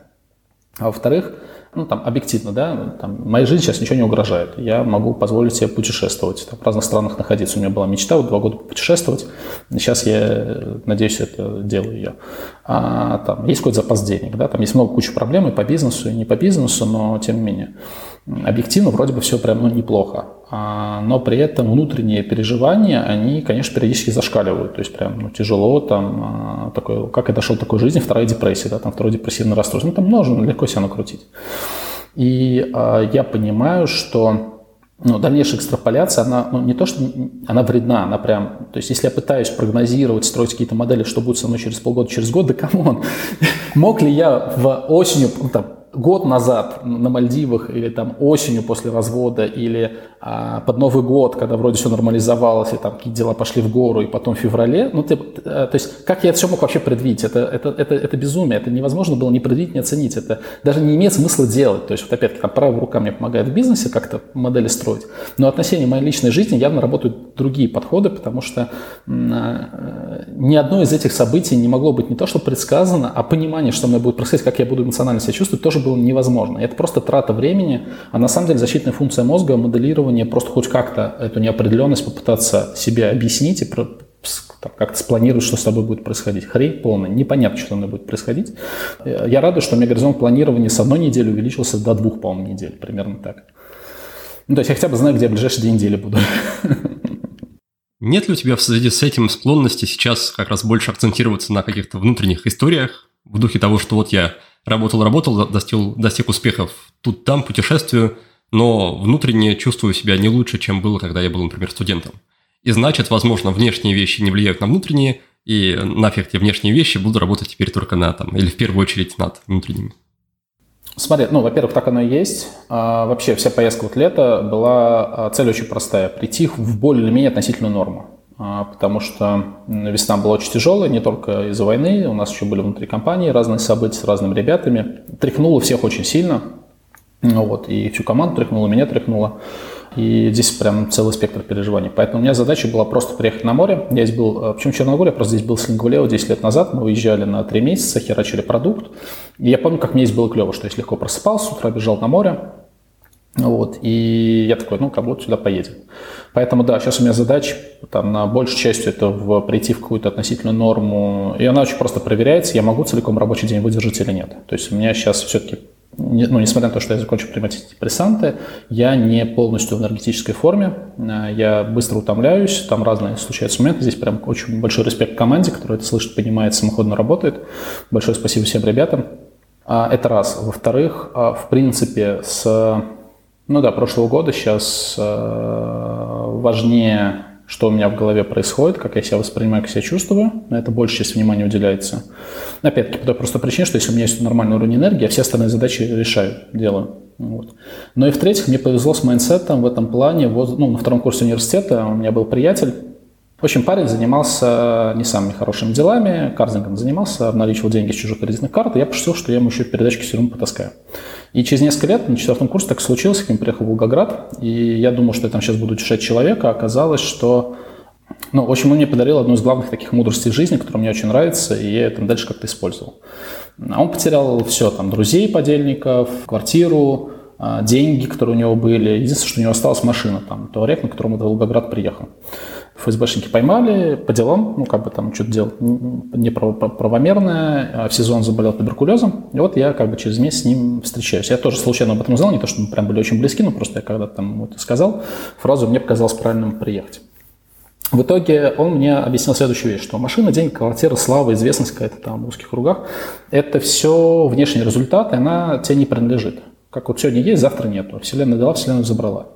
А во-вторых, ну, там, объективно, да, там, моей жизни сейчас ничего не угрожает. Я могу позволить себе путешествовать, там, в разных странах находиться. У меня была мечта вот два года путешествовать. Сейчас я, надеюсь, это делаю ее. А, там, есть какой-то запас денег, да, там есть много куча проблем и по бизнесу, и не по бизнесу, но тем не менее объективно вроде бы все прям ну, неплохо. А, но при этом внутренние переживания, они, конечно, периодически зашкаливают. То есть прям ну, тяжело, там, а, такой, как я дошел до такой жизни, вторая депрессия, да, там второй депрессивный расстройство. Ну, там можно легко себя накрутить. И а, я понимаю, что ну, дальнейшая экстраполяция, она ну, не то, что она вредна, она прям... То есть, если я пытаюсь прогнозировать, строить какие-то модели, что будет со мной через полгода, через год, да come on, мог ли я в осенью, ну, там, год назад на Мальдивах или там осенью после развода или а, под Новый год, когда вроде все нормализовалось и там какие дела пошли в гору и потом в феврале, ну ты, а, то есть как я это все мог вообще предвидеть? Это, это, это, это безумие, это невозможно было не предвидеть, не оценить, это даже не имеет смысла делать. То есть вот опять-таки там правая рука мне помогает в бизнесе как-то модели строить, но относение моей личной жизни явно работают другие подходы, потому что а, ни одно из этих событий не могло быть не то, что предсказано, а понимание, что у меня будет происходить, как я буду эмоционально себя чувствовать, тоже было невозможно. Это просто трата времени, а на самом деле защитная функция мозга, моделирование, просто хоть как-то эту неопределенность попытаться себе объяснить и как-то спланировать, что с тобой будет происходить. Хрень полная, непонятно, что со мной будет происходить. Я радуюсь, что у меня горизонт планирования с одной недели увеличился до двух, по-моему, недель, примерно так. Ну, то есть я хотя бы знаю, где я ближайшие две недели буду. Нет ли у тебя в связи с этим склонности сейчас как раз больше акцентироваться на каких-то внутренних историях, в духе того, что вот я работал-работал, достиг, достиг успехов тут-там, путешествую, но внутренне чувствую себя не лучше, чем было, когда я был, например, студентом. И значит, возможно, внешние вещи не влияют на внутренние, и нафиг те внешние вещи буду работать теперь только на там, или в первую очередь над внутренними. Смотри, ну, во-первых, так оно и есть. А, вообще вся поездка вот лета была, а, цель очень простая, прийти в более или менее относительную норму. А, потому что весна была очень тяжелая, не только из-за войны, у нас еще были внутри компании разные события с разными ребятами. Тряхнуло всех очень сильно. Ну вот, и всю команду тряхнуло, меня тряхнуло. И здесь прям целый спектр переживаний. Поэтому у меня задача была просто приехать на море. Я здесь был, э, почему Черногория, просто здесь был с Лингвалео 10 лет назад. Мы уезжали на 3 месяца, херачили продукт. И я помню, как мне здесь было клево, что я легко просыпался, с утра бежал на море. Вот, и я такой, ну, как будто сюда поедем. Поэтому, да, сейчас у меня задача, там, на большей частью это в, прийти в какую-то относительную норму, и она очень просто проверяется, я могу целиком рабочий день выдержать или нет. То есть у меня сейчас все-таки ну, несмотря на то, что я закончил принимать антидепрессанты, я не полностью в энергетической форме, а, я быстро утомляюсь, там разные случаются моменты, здесь прям очень большой респект команде, которая это слышит, понимает, самоходно работает. Большое спасибо всем ребятам. А, это раз. Во-вторых, а, в принципе, с, ну да, прошлого года сейчас важнее что у меня в голове происходит, как я себя воспринимаю, как себя чувствую. На это больше часть внимания уделяется. Опять-таки, по той простой причине, что если у меня есть нормальный уровень энергии, я все остальные задачи решаю, делаю. Вот. Но и в-третьих, мне повезло с майнсетом в этом плане. Вот, ну, на втором курсе университета у меня был приятель, в общем, парень занимался не самыми хорошими делами, картингом занимался, обналичивал деньги с чужих кредитных карт, и я пошутил, что я ему еще передачки все равно потаскаю. И через несколько лет на четвертом курсе так случилось, как я приехал в Волгоград, и я думал, что я там сейчас буду утешать человека, а оказалось, что ну, в общем, он мне подарил одну из главных таких мудростей жизни, которая мне очень нравится, и я это дальше как-то использовал. А он потерял все, там, друзей, подельников, квартиру, а, деньги, которые у него были. Единственное, что у него осталась машина, там, туарек, на котором он в Волгоград приехал. ФСБшники поймали по делам, ну, как бы там что-то делал неправомерное, а в сезон заболел туберкулезом. И вот я как бы через месяц с ним встречаюсь. Я тоже случайно об этом узнал, не то, что мы прям были очень близки, но просто я когда-то там это сказал, фразу мне показалось правильным приехать. В итоге он мне объяснил следующую вещь, что машина, деньги, квартира, слава, известность какая-то там в узких кругах, это все внешний результат, и она тебе не принадлежит. Как вот сегодня есть, завтра нету. Вселенная дала, Вселенная забрала.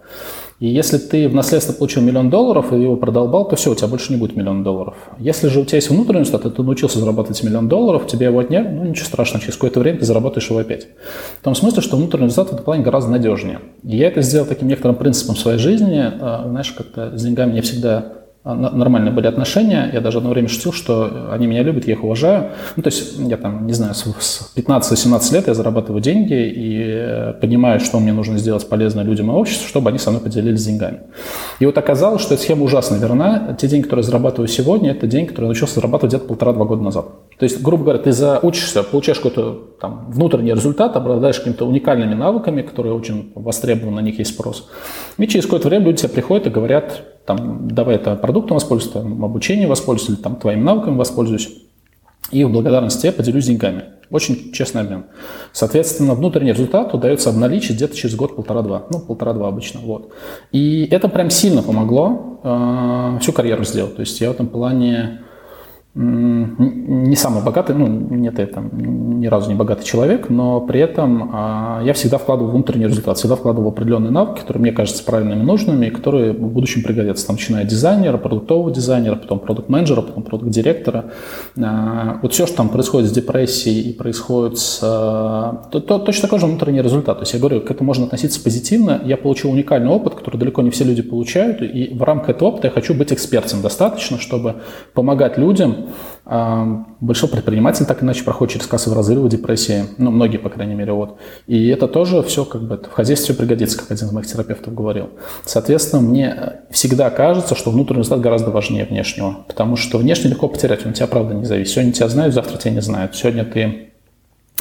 И если ты в наследство получил миллион долларов и его продолбал, то все, у тебя больше не будет миллиона долларов. Если же у тебя есть внутренний стат, ты научился зарабатывать миллион долларов, тебе его отняли, ну ничего страшного, через какое-то время ты заработаешь его опять. В том смысле, что внутренний результат в этом плане гораздо надежнее. И я это сделал таким некоторым принципом своей жизни. А, знаешь, как-то с деньгами не всегда нормальные были отношения. Я даже одно время шутил, что они меня любят, я их уважаю. Ну, то есть, я там, не знаю, с 15-17 лет я зарабатываю деньги и э, понимаю, что мне нужно сделать полезное людям и обществу, чтобы они со мной поделились деньгами. И вот оказалось, что эта схема ужасно верна. Те деньги, которые я зарабатываю сегодня, это деньги, которые я научился зарабатывать где-то полтора-два года назад. То есть, грубо говоря, ты заучишься, получаешь какой-то там внутренний результат, обладаешь какими-то уникальными навыками, которые очень востребованы, на них есть спрос. И через какое-то время люди тебе приходят и говорят, там, давай это продуктом воспользуюсь, там, обучением воспользуюсь, там, твоими навыками воспользуюсь. И в благодарность тебе поделюсь деньгами. Очень честный обмен. Соответственно, внутренний результат удается обналичить где-то через год-полтора-два. Ну, полтора-два обычно. Вот. И это прям сильно помогло э, всю карьеру сделать. То есть я в этом плане не самый богатый, ну, нет, я там ни разу не богатый человек, но при этом а, я всегда вкладывал внутренний результат, всегда вкладывал определенные навыки, которые мне кажутся правильными нужными, и которые в будущем пригодятся, там, начиная от дизайнера, продуктового дизайнера, потом продукт-менеджера, потом продукт-директора. А, вот все, что там происходит с депрессией и происходит с... А, то, то, точно такой же внутренний результат. То есть я говорю, к этому можно относиться позитивно. Я получил уникальный опыт, который далеко не все люди получают, и в рамках этого опыта я хочу быть экспертом достаточно, чтобы помогать людям Большой предприниматель так иначе проходит через кассовый разрыв, депрессии, ну, многие, по крайней мере, вот. И это тоже все как бы в хозяйстве пригодится, как один из моих терапевтов говорил. Соответственно, мне всегда кажется, что внутренний результат гораздо важнее внешнего, потому что внешне легко потерять, он тебя, правда, не зависит. Сегодня тебя знают, завтра тебя не знают. Сегодня ты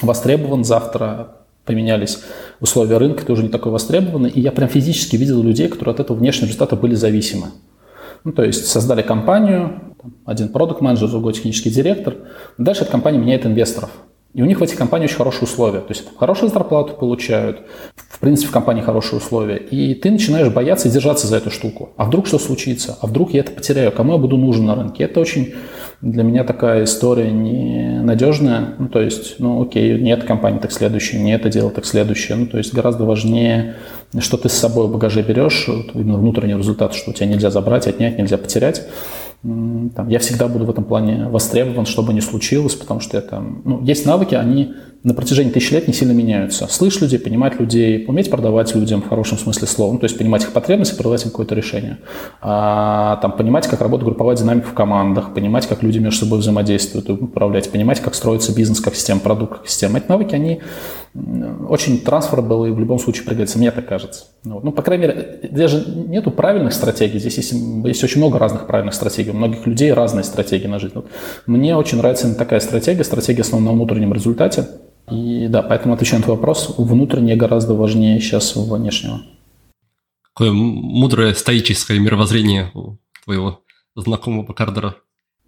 востребован, завтра поменялись условия рынка, ты уже не такой востребованный. И я прям физически видел людей, которые от этого внешнего результата были зависимы. Ну, то есть создали компанию, один продукт менеджер другой технический директор. Дальше эта компания меняет инвесторов. И у них в этих компаниях очень хорошие условия. То есть хорошую зарплату получают, в принципе, в компании хорошие условия. И ты начинаешь бояться и держаться за эту штуку. А вдруг что случится? А вдруг я это потеряю? Кому я буду нужен на рынке? Это очень для меня такая история ненадежная. Ну, то есть, ну, окей, нет компании, так следующее, не это дело, так следующее. Ну, то есть гораздо важнее, что ты с собой в багаже берешь, именно внутренний результат, что у тебя нельзя забрать, отнять, нельзя потерять. Там, я всегда буду в этом плане востребован, что бы ни случилось, потому что это, ну, есть навыки, они на протяжении тысячи лет не сильно меняются. Слышать людей, понимать людей, уметь продавать людям в хорошем смысле слова, ну, то есть понимать их потребности, продавать им какое-то решение. А, там, понимать, как работает групповая динамика в командах, понимать, как люди между собой взаимодействуют, управлять, понимать, как строится бизнес, как система, продукт, как система. Эти навыки, они очень трансферабл и в любом случае пригодятся, мне так кажется. Ну, ну, по крайней мере, здесь же нету правильных стратегий, здесь есть, есть очень много разных правильных стратегий, у многих людей разные стратегии на жизнь. Вот мне очень нравится такая стратегия, стратегия основана на внутреннем результате, и да, поэтому отвечаю на твой вопрос, внутреннее гораздо важнее сейчас внешнего. Какое мудрое стоическое мировоззрение у твоего знакомого Кардера.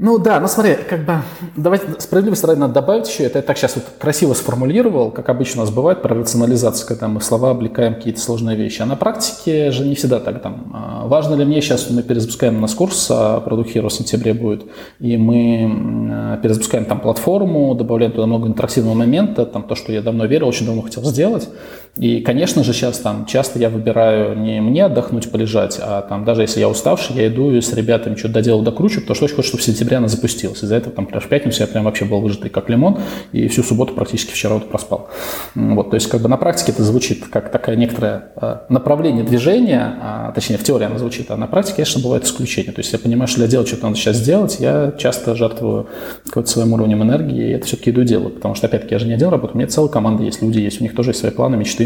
Ну да, ну смотри, как бы, давайте справедливости ради надо добавить еще, это я так сейчас вот красиво сформулировал, как обычно у нас бывает про рационализацию, когда мы слова облекаем какие-то сложные вещи, а на практике же не всегда так там. А важно ли мне сейчас, мы перезапускаем у нас курс, а Product в сентябре будет, и мы перезапускаем там платформу, добавляем туда много интерактивного момента, там то, что я давно верил, очень давно хотел сделать, и, конечно же, сейчас там часто я выбираю не мне отдохнуть, полежать, а там даже если я уставший, я иду и с ребятами что-то доделаю, докручу, потому что очень хочу, чтобы в сентябре она запустилась. Из-за этого там прям в пятницу я прям вообще был выжатый как лимон, и всю субботу практически вчера вот проспал. Вот, то есть как бы на практике это звучит как такое некоторое а, направление движения, а, точнее в теории оно звучит, а на практике, конечно, бывает исключение. То есть я понимаю, что для дела что-то надо сейчас сделать, я часто жертвую какой-то своим уровнем энергии, и это все-таки иду делаю, потому что, опять-таки, я же не один работаю, у меня целая команда есть, люди есть, у них тоже есть свои планы, мечты,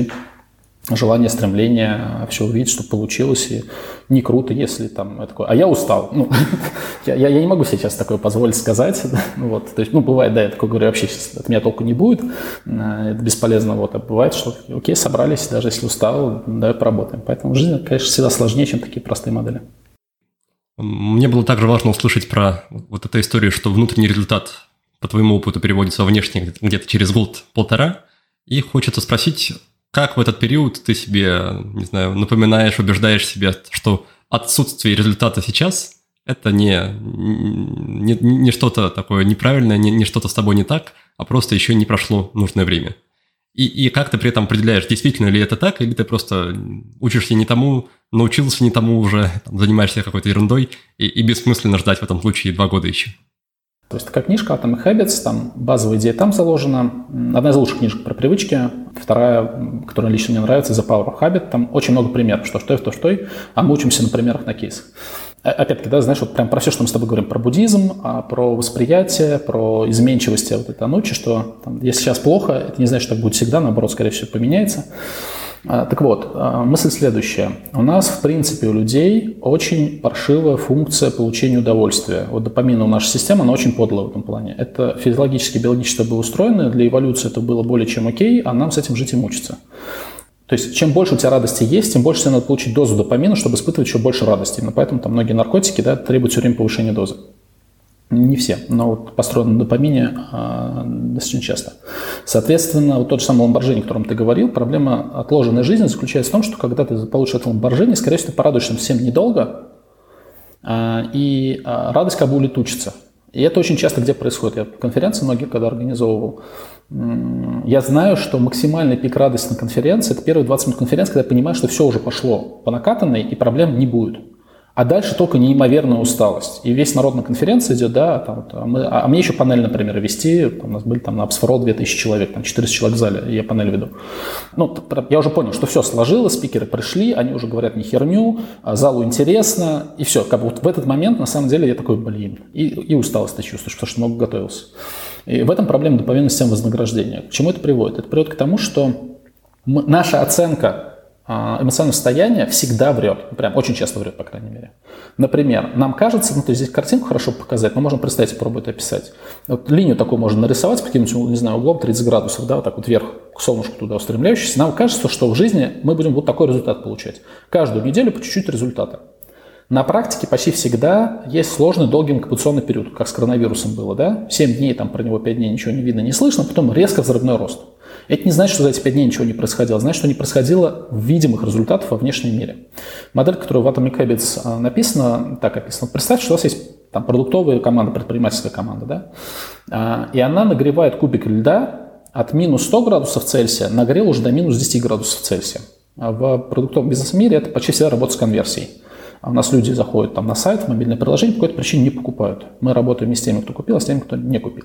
желание, стремление все увидеть, чтобы получилось, и не круто, если там я такой, а я устал. Ну, я, я, я не могу сейчас такое позволить сказать. вот, то есть, ну, бывает, да, я такой говорю, вообще сейчас от меня толку не будет, э, это бесполезно, вот, а бывает, что, окей, собрались, даже если устал, давай поработаем. Поэтому жизнь, конечно, всегда сложнее, чем такие простые модели. Мне было также важно услышать про вот эту историю, что внутренний результат по твоему опыту переводится во внешний где-то через год-полтора, и хочется спросить, как в этот период ты себе, не знаю, напоминаешь, убеждаешь себя, что отсутствие результата сейчас – это не, не, не что-то такое неправильное, не, не что-то с тобой не так, а просто еще не прошло нужное время. И, и как ты при этом определяешь, действительно ли это так, или ты просто учишься не тому, научился не тому уже, там, занимаешься какой-то ерундой, и, и бессмысленно ждать в этом случае два года еще. То есть такая книжка Atomic Habits, там базовая идея там заложена. Одна из лучших книжек про привычки. Вторая, которая лично мне нравится, The Power of Habit. Там очень много примеров, что что то, что. А мы учимся на примерах на кейсах. А, опять-таки, да, знаешь, вот прям про все, что мы с тобой говорим, про буддизм, а про восприятие, про изменчивость вот это анучи, что там, если сейчас плохо, это не значит, что так будет всегда, наоборот, скорее всего, поменяется. А, так вот, а, мысль следующая. У нас, в принципе, у людей очень паршивая функция получения удовольствия. Вот допамин у нашей системы, она очень подлая в этом плане. Это физиологически, биологически было устроено, для эволюции это было более чем окей, а нам с этим жить и мучиться. То есть, чем больше у тебя радости есть, тем больше тебе надо получить дозу допамина, чтобы испытывать еще больше радости. Но поэтому там многие наркотики да, требуют все время повышения дозы. Не все, но вот построены на допамине э, достаточно часто. Соответственно, вот тот же самый ламборжини, о котором ты говорил, проблема отложенной жизни заключается в том, что когда ты получишь это ламборжини, скорее всего, ты порадуешься всем недолго, э, и э, радость как бы улетучится. И это очень часто где происходит. Я конференции многие когда организовывал, я знаю, что максимальный пик радости на конференции – это первые 20 минут конференции, когда я понимаю, что все уже пошло по накатанной, и проблем не будет. А дальше только неимоверная усталость. И весь народ на конференции идет, да, там, а, мы, а мне еще панель, например, вести, там, у нас были там на Апсфорол 2000 человек, там 400 человек в зале, я панель веду. Ну, я уже понял, что все сложилось, спикеры пришли, они уже говорят не херню, а залу интересно, и все. Как бы вот в этот момент, на самом деле, я такой, блин, и, и усталость ты чувствуешь, потому что много готовился. И в этом проблема дополнительной системы вознаграждения. К чему это приводит? Это приводит к тому, что мы, наша оценка а, эмоциональное состояние всегда врет. Прям очень часто врет, по крайней мере. Например, нам кажется, ну, то есть здесь картинку хорошо показать, но можем представить, попробовать описать. Вот линию такую можно нарисовать каким-нибудь, не знаю, углом 30 градусов, да, вот так вот вверх, к солнышку туда устремляющийся. Нам кажется, что в жизни мы будем вот такой результат получать. Каждую неделю по чуть-чуть результата. На практике почти всегда есть сложный долгий инкубационный период, как с коронавирусом было, да? 7 дней, там про него 5 дней ничего не видно, не слышно, потом резко взрывной рост. Это не значит, что за эти пять дней ничего не происходило. Значит, что не происходило видимых результатов во внешнем мире. Модель, которая в Atomic Habits а, написана, так описана. Представьте, что у вас есть там продуктовая команда, предпринимательская команда, да? А, и она нагревает кубик льда от минус 100 градусов Цельсия нагрел уже до минус 10 градусов Цельсия. А в продуктовом бизнес-мире это почти всегда работа с конверсией. А у нас люди заходят там на сайт, в мобильное приложение, по какой-то причине не покупают. Мы работаем не с теми, кто купил, а с теми, кто не купил.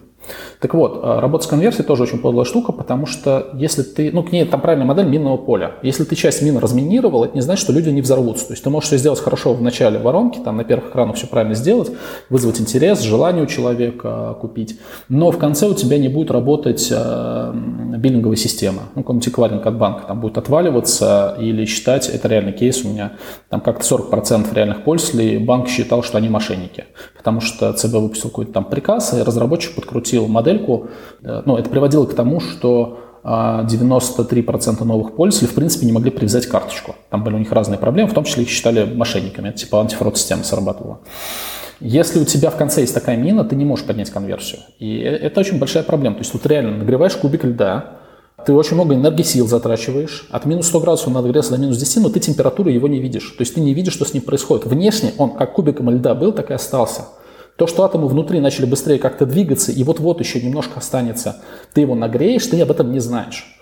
Так вот, а, работа с конверсией тоже очень подлая штука, потому что если ты, ну, к ней там правильная модель минного поля. Если ты часть мин разминировал, это не значит, что люди не взорвутся. То есть ты можешь все сделать хорошо в начале воронки, там на первых экранах все правильно сделать, вызвать интерес, желание у человека купить, но в конце у тебя не будет работать э, биллинговая система. Ну, какой-нибудь эквайринг от банка там будет отваливаться или считать, это реальный кейс у меня, там как-то 40% реальных пользователей банк считал, что они мошенники, потому что ЦБ выпустил какой-то там приказ, и разработчик подкрутил модельку, э, ну, это приводило к тому, что 93% а, новых пользователей, в принципе, не могли привязать карточку. Там были у них разные проблемы, в том числе их считали мошенниками. Это типа антифрод-система срабатывала. Если у тебя в конце есть такая мина, ты не можешь поднять конверсию. И э, это очень большая проблема. То есть тут реально нагреваешь кубик льда, ты очень много энергосил затрачиваешь. От минус 100 градусов он нагрелся до минус 10, но ты температуру его не видишь. То есть ты не видишь, что с ним происходит. Внешне он как кубиком льда был, так и остался. То, что атомы внутри начали быстрее как-то двигаться, и вот-вот еще немножко останется, ты его нагреешь, ты об этом не знаешь.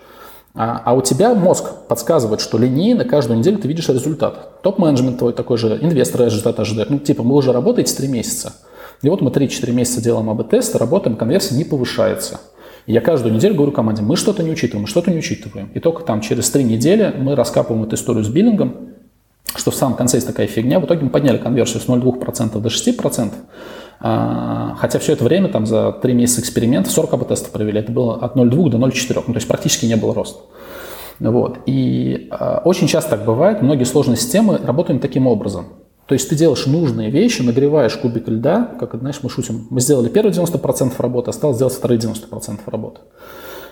А, а у тебя мозг подсказывает, что линейно каждую неделю ты видишь результат. Топ-менеджмент твой такой же, инвесторы результат ожидают. Ну, типа, мы уже работаете 3 месяца. И вот мы 3-4 месяца делаем АБ-тесты, работаем, конверсия не повышается. И я каждую неделю говорю команде, мы что-то не учитываем, мы что-то не учитываем. И только там через 3 недели мы раскапываем эту историю с биллингом, что в самом конце есть такая фигня. В итоге мы подняли конверсию с 0,2% до 6%. А, хотя все это время, там за 3 месяца эксперимента, 40 АБ-тестов провели, это было от 0,2 до 0,4, ну, то есть практически не было роста. Вот. И э, очень часто так бывает, многие сложные системы работают таким образом. То есть ты делаешь нужные вещи, нагреваешь кубик льда, как, знаешь, мы шутим, мы сделали первые 90% работы, осталось сделать вторые 90% работы.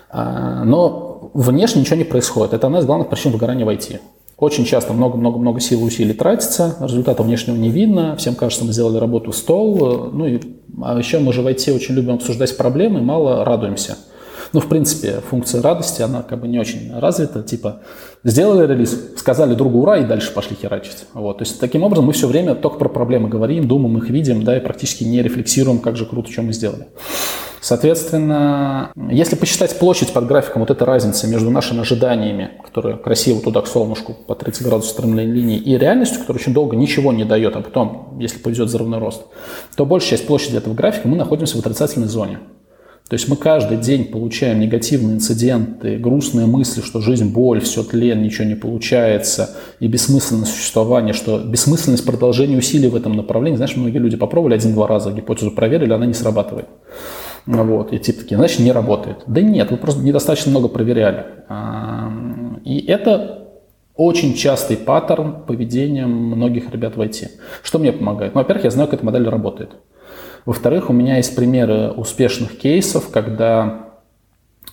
А, но внешне ничего не происходит. Это одна из главных причин выгорания в IT. Очень часто много-много-много сил и усилий тратится, результата внешнего не видно, всем кажется, мы сделали работу в стол. Ну и а еще мы же в IT очень любим обсуждать проблемы, мало радуемся. Ну, в принципе, функция радости, она как бы не очень развита, типа сделали релиз, сказали другу ура и дальше пошли херачить. Вот. То есть таким образом мы все время только про проблемы говорим, думаем, их видим, да, и практически не рефлексируем, как же круто, что мы сделали. Соответственно, если посчитать площадь под графиком, вот эта разница между нашими ожиданиями, которые красиво туда к солнышку по 30 градусов стремления линии, и реальностью, которая очень долго ничего не дает, а потом, если повезет, взрывной рост, то большая часть площади этого графика мы находимся в отрицательной зоне. То есть мы каждый день получаем негативные инциденты, грустные мысли, что жизнь боль, все тлен, ничего не получается, и бессмысленность существования, что бессмысленность продолжения усилий в этом направлении. Знаешь, многие люди попробовали один-два раза гипотезу проверили, она не срабатывает. Вот, и типа такие, значит, не работает. Да нет, вы просто недостаточно много проверяли. И это очень частый паттерн поведения многих ребят в IT. Что мне помогает? Ну, во-первых, я знаю, как эта модель работает. Во-вторых, у меня есть примеры успешных кейсов, когда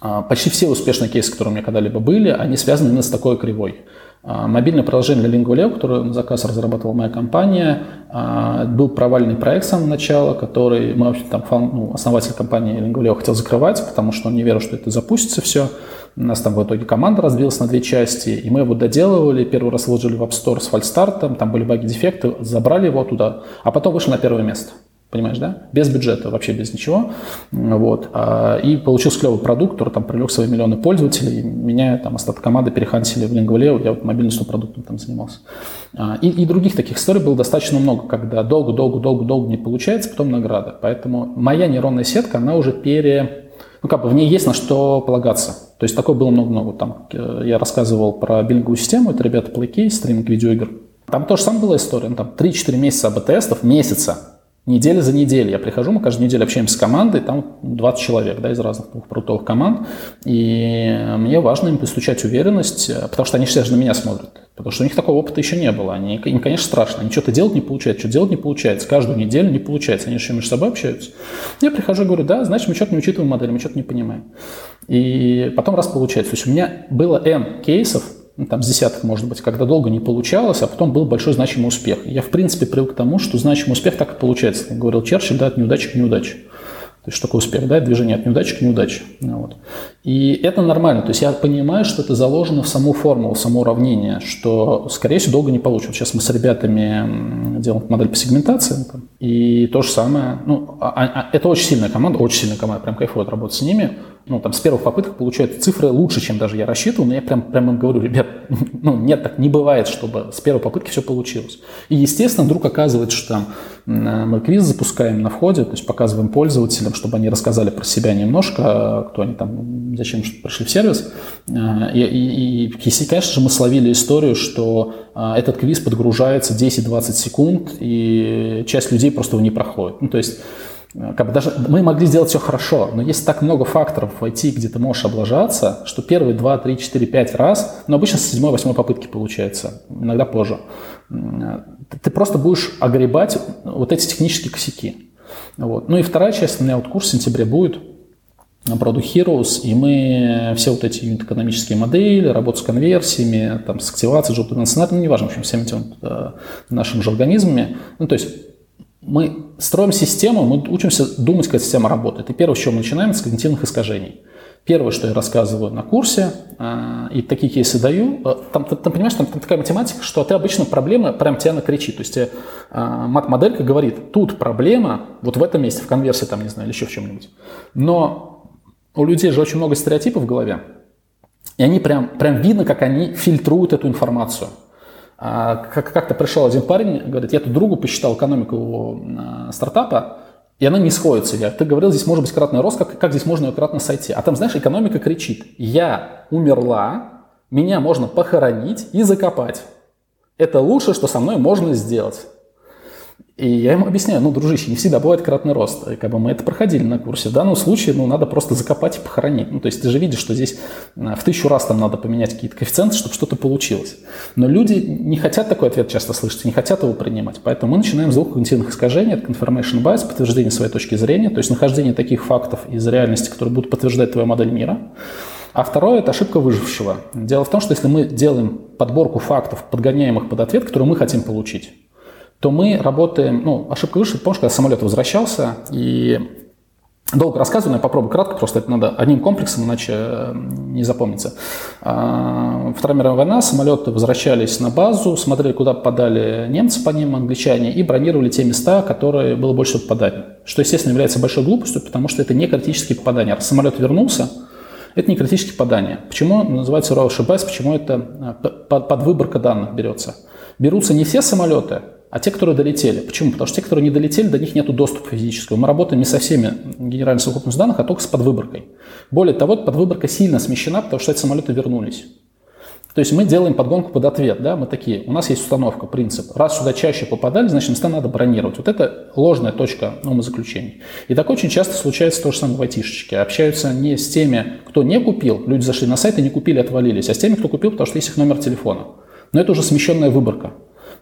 а, почти все успешные кейсы, которые у меня когда-либо были, они связаны именно с такой кривой. А, мобильное приложение для LinguaLeo, которое на заказ разрабатывала моя компания, а, был провальный проект с самого начала, который мы, вообще там, ну, основатель компании LinguaLeo хотел закрывать, потому что он не верил, что это запустится все. У нас там в итоге команда разбилась на две части, и мы его доделывали, первый раз вложили в App Store с фальстартом, там были баги, дефекты, забрали его туда, а потом вышли на первое место. Понимаешь, да? Без бюджета, вообще без ничего. Вот. А, и получился клевый продукт, который там привлек свои миллионы пользователей. Меня там остаток команды перехантили в Lingvaleo, я вот мобильностью продуктом там занимался. А, и, и других таких историй было достаточно много, когда долго-долго-долго-долго не получается, потом награда. Поэтому моя нейронная сетка, она уже пере... Ну, как бы в ней есть на что полагаться. То есть такое было много-много. Там э, я рассказывал про биллинговую систему, это ребята PlayCase, стриминг видеоигр. Там тоже самая была история. Ну, там 3-4 месяца АБ-тестов, месяца Неделя за неделей. Я прихожу, мы каждую неделю общаемся с командой, там 20 человек да, из разных продуктовых команд, и мне важно им постучать уверенность, потому что они все же на меня смотрят, потому что у них такого опыта еще не было. Они, им, конечно, страшно, они что-то делать не получается, что делать не получается, каждую неделю не получается, они еще между собой общаются. Я прихожу и говорю, да, значит, мы что-то не учитываем модель, мы что-то не понимаем. И потом раз получается. То есть у меня было N кейсов, ну, там с десяток, может быть, когда долго не получалось, а потом был большой значимый успех. Я, в принципе, привык к тому, что значимый успех так и получается. Как говорил Черчилль, да, от неудачи к неудаче. То есть, что такое успех, да, движение от неудачи к неудаче. Ну, вот. И это нормально. То есть я понимаю, что это заложено в саму формулу, в само уравнение, что, скорее всего, долго не получится. Сейчас мы с ребятами делаем модель по сегментации, и то же самое. Ну, а, а, это очень сильная команда, очень сильная команда, прям кайфует работать с ними ну, там, с первых попыток получают цифры лучше, чем даже я рассчитывал, но я прям, прям им говорю, ребят, ну, нет, так не бывает, чтобы с первой попытки все получилось. И, естественно, вдруг оказывается, что там мы квиз запускаем на входе, то есть показываем пользователям, чтобы они рассказали про себя немножко, кто они там, зачем пришли в сервис. А, и, и, и конечно же, мы словили историю, что а, этот квиз подгружается 10-20 секунд, и часть людей просто его не проходит. Ну, то есть как бы даже мы могли сделать все хорошо, но есть так много факторов в IT, где ты можешь облажаться, что первые 2, 3, 4, 5 раз, но обычно с 7, 8 попытки получается, иногда позже, ты просто будешь огребать вот эти технические косяки. Вот. Ну и вторая часть, у меня вот курс в сентябре будет, Product Heroes, и мы все вот эти экономические модели, работу с конверсиями, там, с активацией, job ну, неважно, в общем, всеми этими э, нашими же организмами, ну, то есть мы строим систему, мы учимся думать, как система работает. И первое, с чего мы начинаем, с когнитивных искажений. Первое, что я рассказываю на курсе, э, и такие кейсы даю, э, там, ты, ты понимаешь, там, там такая математика, что ты обычно проблема прям тебя накричит. То есть э, мат-моделька говорит, тут проблема, вот в этом месте, в конверсии, там, не знаю, или еще в чем-нибудь. Но у людей же очень много стереотипов в голове, и они прям, прям видно, как они фильтруют эту информацию. А, как-то пришел один парень, говорит, я тут другу посчитал экономику его а, стартапа, и она не сходится. Я, ты говорил, здесь может быть кратный рост, как, как здесь можно ее кратно сойти? А там, знаешь, экономика кричит, я умерла, меня можно похоронить и закопать. Это лучшее, что со мной можно сделать. И я ему объясняю, ну, дружище, не всегда бывает кратный рост. И как бы мы это проходили на курсе. В данном случае, ну, надо просто закопать и похоронить. Ну, то есть ты же видишь, что здесь э, в тысячу раз там надо поменять какие-то коэффициенты, чтобы что-то получилось. Но люди не хотят такой ответ часто слышать, не хотят его принимать. Поэтому мы начинаем с двух когнитивных искажений. Это confirmation bias, подтверждение своей точки зрения, то есть нахождение таких фактов из реальности, которые будут подтверждать твою модель мира. А второе – это ошибка выжившего. Дело в том, что если мы делаем подборку фактов, подгоняем их под ответ, который мы хотим получить, то мы работаем, ну, ошибка выше, помнишь, когда самолет возвращался, и долго рассказываю, но я попробую кратко, просто это надо одним комплексом, иначе э, не запомнится. А, Вторая мировая война, самолеты возвращались на базу, смотрели, куда попадали немцы по ним, англичане, и бронировали те места, которые было больше попаданий. Что, естественно, является большой глупостью, потому что это не критические попадания. Раз самолет вернулся, это не критические попадания. Почему называется RAW ошибаясь, почему это э, под выборка данных берется? Берутся не все самолеты, а те, которые долетели. Почему? Потому что те, которые не долетели, до них нет доступа физического. Мы работаем не со всеми генеральной совокупностью данных, а только с подвыборкой. Более того, подвыборка сильно смещена, потому что эти самолеты вернулись. То есть мы делаем подгонку под ответ, да, мы такие, у нас есть установка, принцип, раз сюда чаще попадали, значит места надо бронировать. Вот это ложная точка умозаключений. И так очень часто случается то же самое в айтишечке. Общаются не с теми, кто не купил, люди зашли на сайт и не купили, отвалились, а с теми, кто купил, потому что есть их номер телефона. Но это уже смещенная выборка.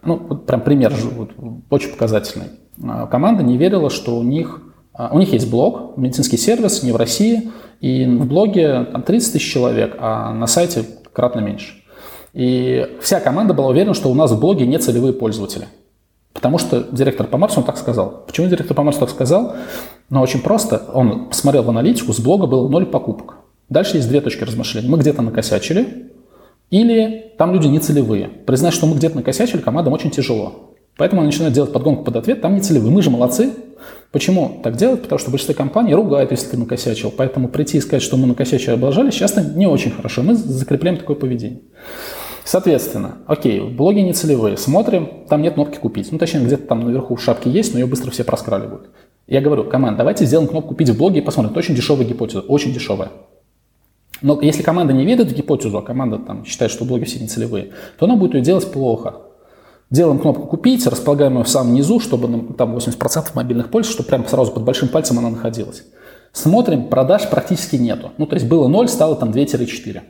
Ну, вот прям пример вот, очень показательный. А, команда не верила, что у них, а, у них есть блог, медицинский сервис, не в России, и в блоге там 30 тысяч человек, а на сайте кратно меньше. И вся команда была уверена, что у нас в блоге не целевые пользователи. Потому что директор по Марсу он так сказал. Почему директор по Марсу так сказал? Ну, очень просто. Он посмотрел в аналитику, с блога было ноль покупок. Дальше есть две точки размышления. Мы где-то накосячили, или там люди не целевые. Признать, что мы где-то накосячили, командам очень тяжело. Поэтому они начинают делать подгонку под ответ, там не целевые. Мы же молодцы. Почему так делать? Потому что большинство компаний ругают, если ты накосячил. Поэтому прийти и сказать, что мы накосячили, облажались, часто не очень хорошо. Мы закрепляем такое поведение. Соответственно, окей, блоги не целевые, смотрим, там нет кнопки «Купить». Ну, точнее, где-то там наверху в шапке есть, но ее быстро все проскраливают. Я говорю, команда, давайте сделаем кнопку «Купить» в блоге и посмотрим. Это очень дешевая гипотеза, очень дешевая. Но если команда не ведает гипотезу, а команда там, считает, что блоги все не целевые, то она будет ее делать плохо. Делаем кнопку «Купить», располагаем ее в самом низу, чтобы там 80% мобильных пользователей, чтобы прямо сразу под большим пальцем она находилась. Смотрим, продаж практически нету. Ну, то есть было 0, стало там 2-4.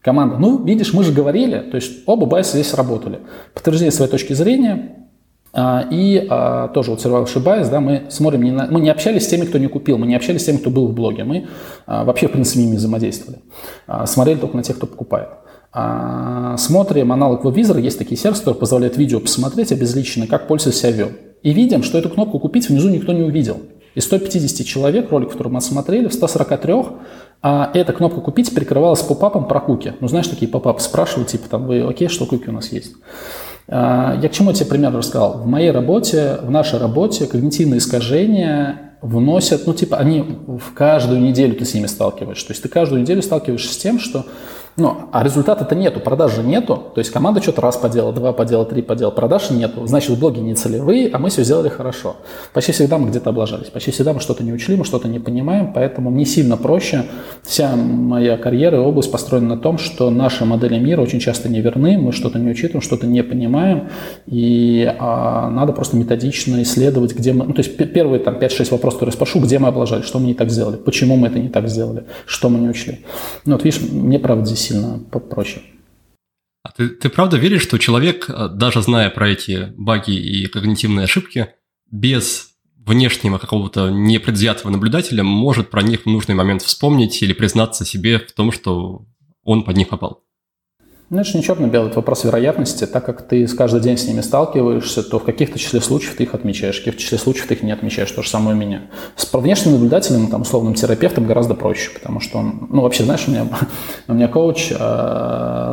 Команда, ну, видишь, мы же говорили, то есть оба байса здесь работали. Подтверждение своей точки зрения, и а, тоже вот survival bias, да, мы смотрим, не на, мы не общались с теми, кто не купил, мы не общались с теми, кто был в блоге, мы а, вообще, в принципе, ими взаимодействовали. Смотрели только на тех, кто покупает. Смотрим аналог веб есть такие сервисы, которые позволяют видео посмотреть обезличенно, как пользователь себя вел. И видим, что эту кнопку «Купить» внизу никто не увидел. Из 150 человек, ролик, который мы смотрели, в 143 а эта кнопка «Купить» перекрывалась попапом про куки. Ну, знаешь, такие попапы спрашивают, типа, там, вы окей, что куки у нас есть? А, я к чему тебе пример рассказал? В моей работе, в нашей работе когнитивные искажения вносят, ну, типа, они в каждую неделю ты с ними сталкиваешься. То есть ты каждую неделю сталкиваешься с тем, что ну, а результата-то нету, продажи нету. То есть команда что-то раз поделала, два поделала, три поделала, продаж нету. Значит, блоги не целевые, а мы все сделали хорошо. Почти всегда мы где-то облажались, почти всегда мы что-то не учли, мы что-то не понимаем, поэтому не сильно проще. Вся моя карьера и область построена на том, что наши модели мира очень часто неверны, мы что-то не учитываем, что-то не понимаем, и а, надо просто методично исследовать, где мы... Ну, то есть первые там 5-6 вопросов, которые спрошу, где мы облажались, что мы не так сделали, почему мы это не так сделали, что мы не учли. Ну, вот видишь, мне правда здесь сильно попроще. А ты, ты правда веришь, что человек, э, даже зная про эти баги и когнитивные ошибки, без внешнего какого-то непредвзятого наблюдателя может про них в нужный момент вспомнить или признаться себе в том, что он под них попал? Ну, это же не черно-белый, это вопрос вероятности. Так как ты каждый день с ними сталкиваешься, то в каких-то числе случаев ты их отмечаешь, в каких-то числе случаев ты их не отмечаешь. То же самое у меня. С внешним наблюдателем, там, условным терапевтом гораздо проще, потому что он, ну, вообще, знаешь, у меня, у меня коуч, э,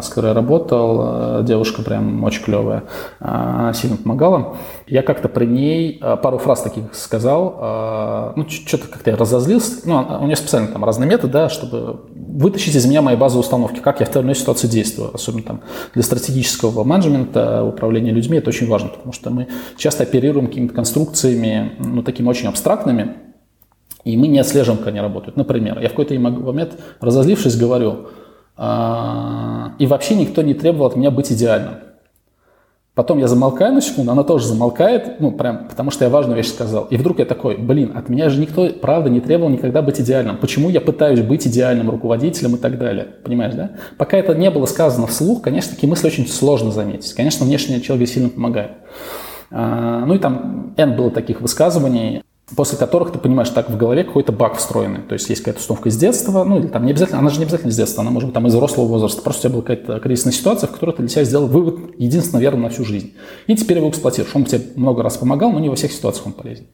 с которой я работал, э, девушка прям очень клевая, э, сильно помогала. Я как-то при ней пару фраз таких сказал, ну, что-то как-то я разозлился. Ну, а, у нее специально там разные методы, да, чтобы вытащить из меня мои базовые установки, как я в той или иной ситуации действую особенно там для стратегического менеджмента, управления людьми, это очень важно, потому что мы часто оперируем какими-то конструкциями, ну, такими очень абстрактными, и мы не отслеживаем, как они работают. Например, я в какой-то момент, разозлившись, говорю, «А, и вообще никто не требовал от меня быть идеальным. Потом я замолкаю на секунду, она тоже замолкает, ну, прям, потому что я важную вещь сказал. И вдруг я такой, блин, от меня же никто, правда, не требовал никогда быть идеальным. Почему я пытаюсь быть идеальным руководителем и так далее? Понимаешь, да? Пока это не было сказано вслух, конечно, такие мысли очень сложно заметить. Конечно, внешний человек сильно помогает. А, ну и там N было таких высказываний после которых ты понимаешь, так в голове какой-то баг встроенный. То есть есть какая-то установка из детства, ну или там не обязательно, она же не обязательно из детства, она может быть там из взрослого возраста. Просто у тебя была какая-то кризисная ситуация, в которой ты для себя сделал вывод, единственно верно на всю жизнь. И теперь его эксплуатируешь. Он тебе много раз помогал, но не во всех ситуациях он полезен.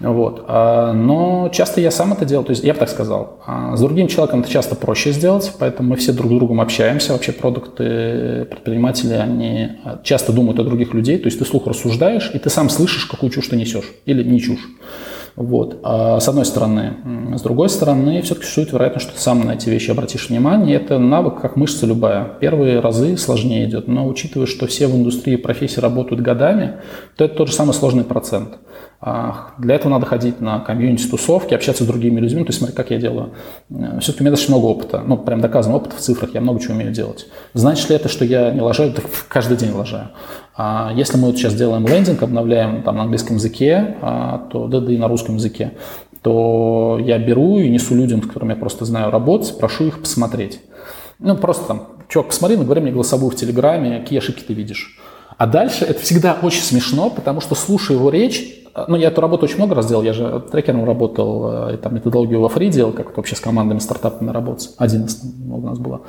Вот. А, но часто я сам это делал, то есть я бы так сказал. А с другим человеком это часто проще сделать, поэтому мы все друг с другом общаемся. Вообще продукты, предприниматели, они часто думают о других людей, то есть ты слух рассуждаешь, и ты сам слышишь, какую чушь ты несешь или не чушь. Вот. А с одной стороны. С другой стороны, все-таки существует вероятность, что ты сам на эти вещи обратишь внимание. Это навык, как мышца любая. Первые разы сложнее идет, но учитывая, что все в индустрии профессии работают годами, то это тот же самый сложный процент. А, для этого надо ходить на комьюнити-тусовки, общаться с другими людьми. То есть смотри, как я делаю. Э, Все-таки у меня достаточно много опыта. Ну, прям доказан опыт в цифрах. Я много чего умею делать. Значит ли это, что я не лажаю? Так каждый день лажаю. А если мы вот сейчас делаем лендинг, обновляем там на английском языке, а, то да, да и на русском языке, то я беру и несу людям, с которыми я просто знаю работать, прошу их посмотреть. Ну, просто там, чувак, посмотри, говори мне голосовую в Телеграме, какие ошибки ты видишь. А дальше это всегда очень смешно, потому что слушая его речь, ну, я эту работу очень много раз делал, я же трекером работал, э, и там методологию во фри делал, как вообще с командами, стартапами работать. Один из у нас было.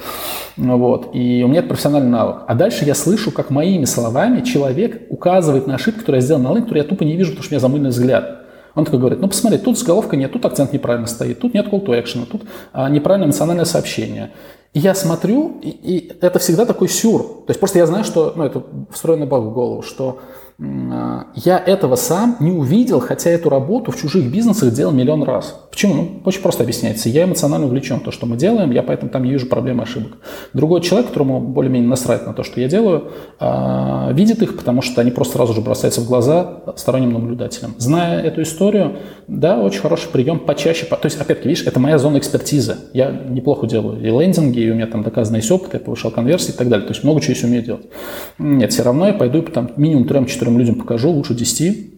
Вот. И у меня это профессиональный навык. А дальше я слышу, как моими словами человек указывает на ошибку, которую я сделал на линк, которую я тупо не вижу, потому что у меня замыльный взгляд. Он такой говорит, ну посмотри, тут заголовка нет, тут акцент неправильно стоит, тут нет call to action, тут а, неправильное эмоциональное сообщение. И я смотрю, и, и это всегда такой сюр. То есть просто я знаю, что, ну это встроенный баг в голову, что а, я этого сам не увидел, хотя эту работу в чужих бизнесах делал миллион раз. Почему? Ну, очень просто объясняется. Я эмоционально увлечен то, что мы делаем, я поэтому там не вижу проблем и ошибок. Другой человек, которому более-менее насрать на то, что я делаю, а, видит их, потому что они просто сразу же бросаются в глаза сторонним наблюдателям. Зная эту историю, да, очень хороший прием, почаще. То есть, опять-таки, видишь, это моя зона экспертизы. Я неплохо делаю и лендинги, и у меня там доказанный есть опыт, я повышал конверсии и так далее. То есть много чего еще умею делать. Нет, все равно я пойду и там минимум трем-четырем людям покажу, лучше десяти,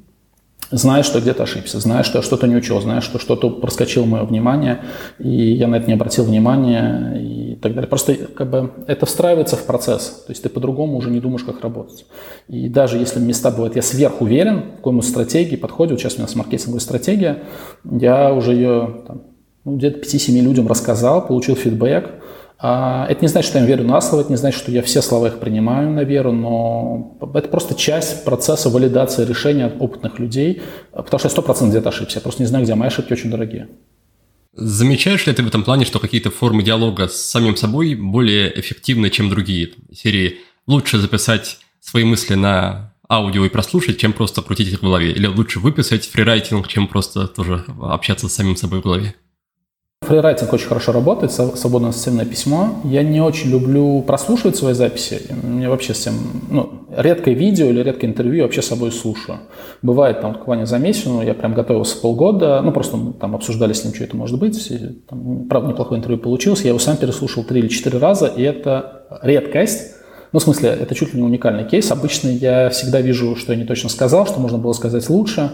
зная, что где-то ошибся, зная, что я что-то не учел, зная, что что-то проскочило мое внимание, и я на это не обратил внимания и так далее. Просто как бы это встраивается в процесс, то есть ты по-другому уже не думаешь, как работать. И даже если места бывают, я сверх уверен в какой-нибудь стратегии, подходе, вот сейчас у нас маркетинговая стратегия, я уже ее там, ну, где-то 5-7 людям рассказал, получил фидбэк, это не значит, что я верю на слово, это не значит, что я все слова их принимаю на веру, но это просто часть процесса валидации решения от опытных людей, потому что я сто процентов где-то ошибся. Я просто не знаю, где мои ошибки очень дорогие. Замечаешь ли ты в этом плане, что какие-то формы диалога с самим собой более эффективны, чем другие? Серии лучше записать свои мысли на аудио и прослушать, чем просто крутить их в голове? Или лучше выписать фрирайтинг, чем просто тоже общаться с самим собой в голове? Фрирайтинг очень хорошо работает, свободное ассоциативное письмо. Я не очень люблю прослушивать свои записи. Мне вообще с тем, ну, редкое видео или редкое интервью вообще с собой слушаю. Бывает там буквально за месяц, ну, я прям готовился полгода, ну, просто там обсуждали с ним, что это может быть. Там, правда, неплохое интервью получилось. Я его сам переслушал три или четыре раза, и это редкость. Ну, в смысле, это чуть ли не уникальный кейс. Обычно я всегда вижу, что я не точно сказал, что можно было сказать лучше.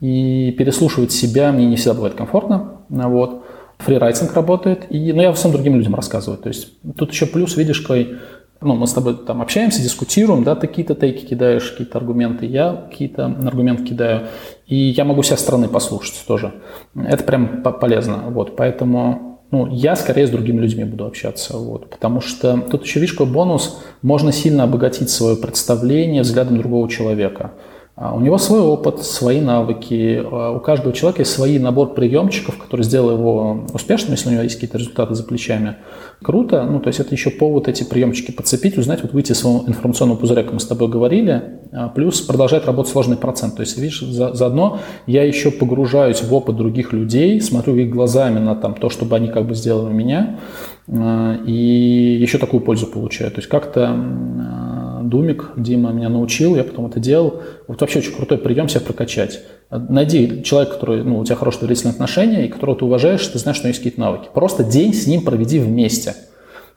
И переслушивать себя мне не всегда бывает комфортно. Вот фрирайтинг работает, и, ну, я всем другим людям рассказываю. То есть тут еще плюс, видишь, какой, ну, мы с тобой там общаемся, дискутируем, да, ты какие-то тейки кидаешь, какие-то аргументы, я какие-то аргументы кидаю, и я могу себя стороны послушать тоже. Это прям полезно, вот, поэтому, ну, я скорее с другими людьми буду общаться, вот, потому что тут еще, видишь, какой бонус, можно сильно обогатить свое представление взглядом другого человека. А у него свой опыт, свои навыки, а у каждого человека есть свой набор приемчиков, который сделал его успешным, если у него есть какие-то результаты за плечами. Круто, ну то есть это еще повод эти приемчики подцепить, узнать, вот выйти из своего информационного пузыря, как мы с тобой говорили, а плюс продолжает работать сложный процент. То есть, видишь, за, заодно я еще погружаюсь в опыт других людей, смотрю их глазами на там, то, чтобы они как бы сделали у меня, и еще такую пользу получаю. То есть как-то Думик, Дима меня научил, я потом это делал. Вот вообще очень крутой прием себя прокачать. Найди человека, который, ну, у тебя хорошие доверительные отношения, и которого ты уважаешь, ты знаешь, что у него есть какие-то навыки. Просто день с ним проведи вместе.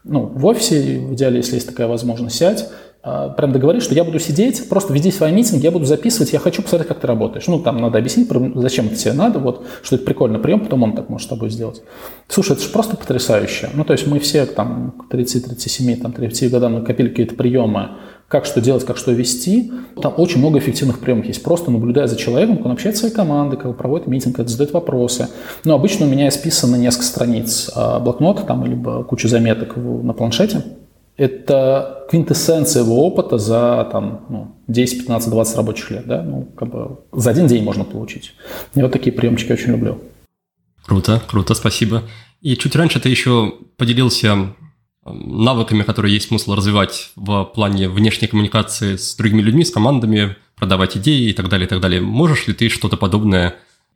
Ну, в офисе, в идеале, если есть такая возможность, сядь, а, прям договорись, что я буду сидеть, просто веди свои митинги, я буду записывать, я хочу посмотреть, как ты работаешь. Ну, там надо объяснить, зачем это тебе надо, вот, что это прикольный прием, потом он так может с тобой сделать. Слушай, это же просто потрясающе. Ну, то есть мы все там к 30-37, там, 30 годам накопили какие-то приемы, как что делать, как что вести. Там очень много эффективных приемов есть. Просто наблюдая за человеком, как он общается с своей командой, как он проводит митинг, как задает вопросы. Но обычно у меня списано несколько страниц а, блокнота там, либо куча заметок на планшете. Это квинтэссенция его опыта за там, ну, 10, 15, 20 рабочих лет. Да? Ну, как бы за один день можно получить. Я вот такие приемчики очень люблю. Круто, круто, спасибо. И чуть раньше ты еще поделился навыками, которые есть смысл развивать в плане внешней коммуникации с другими людьми, с командами, продавать идеи и так далее, и так далее. Можешь ли ты что-то подобное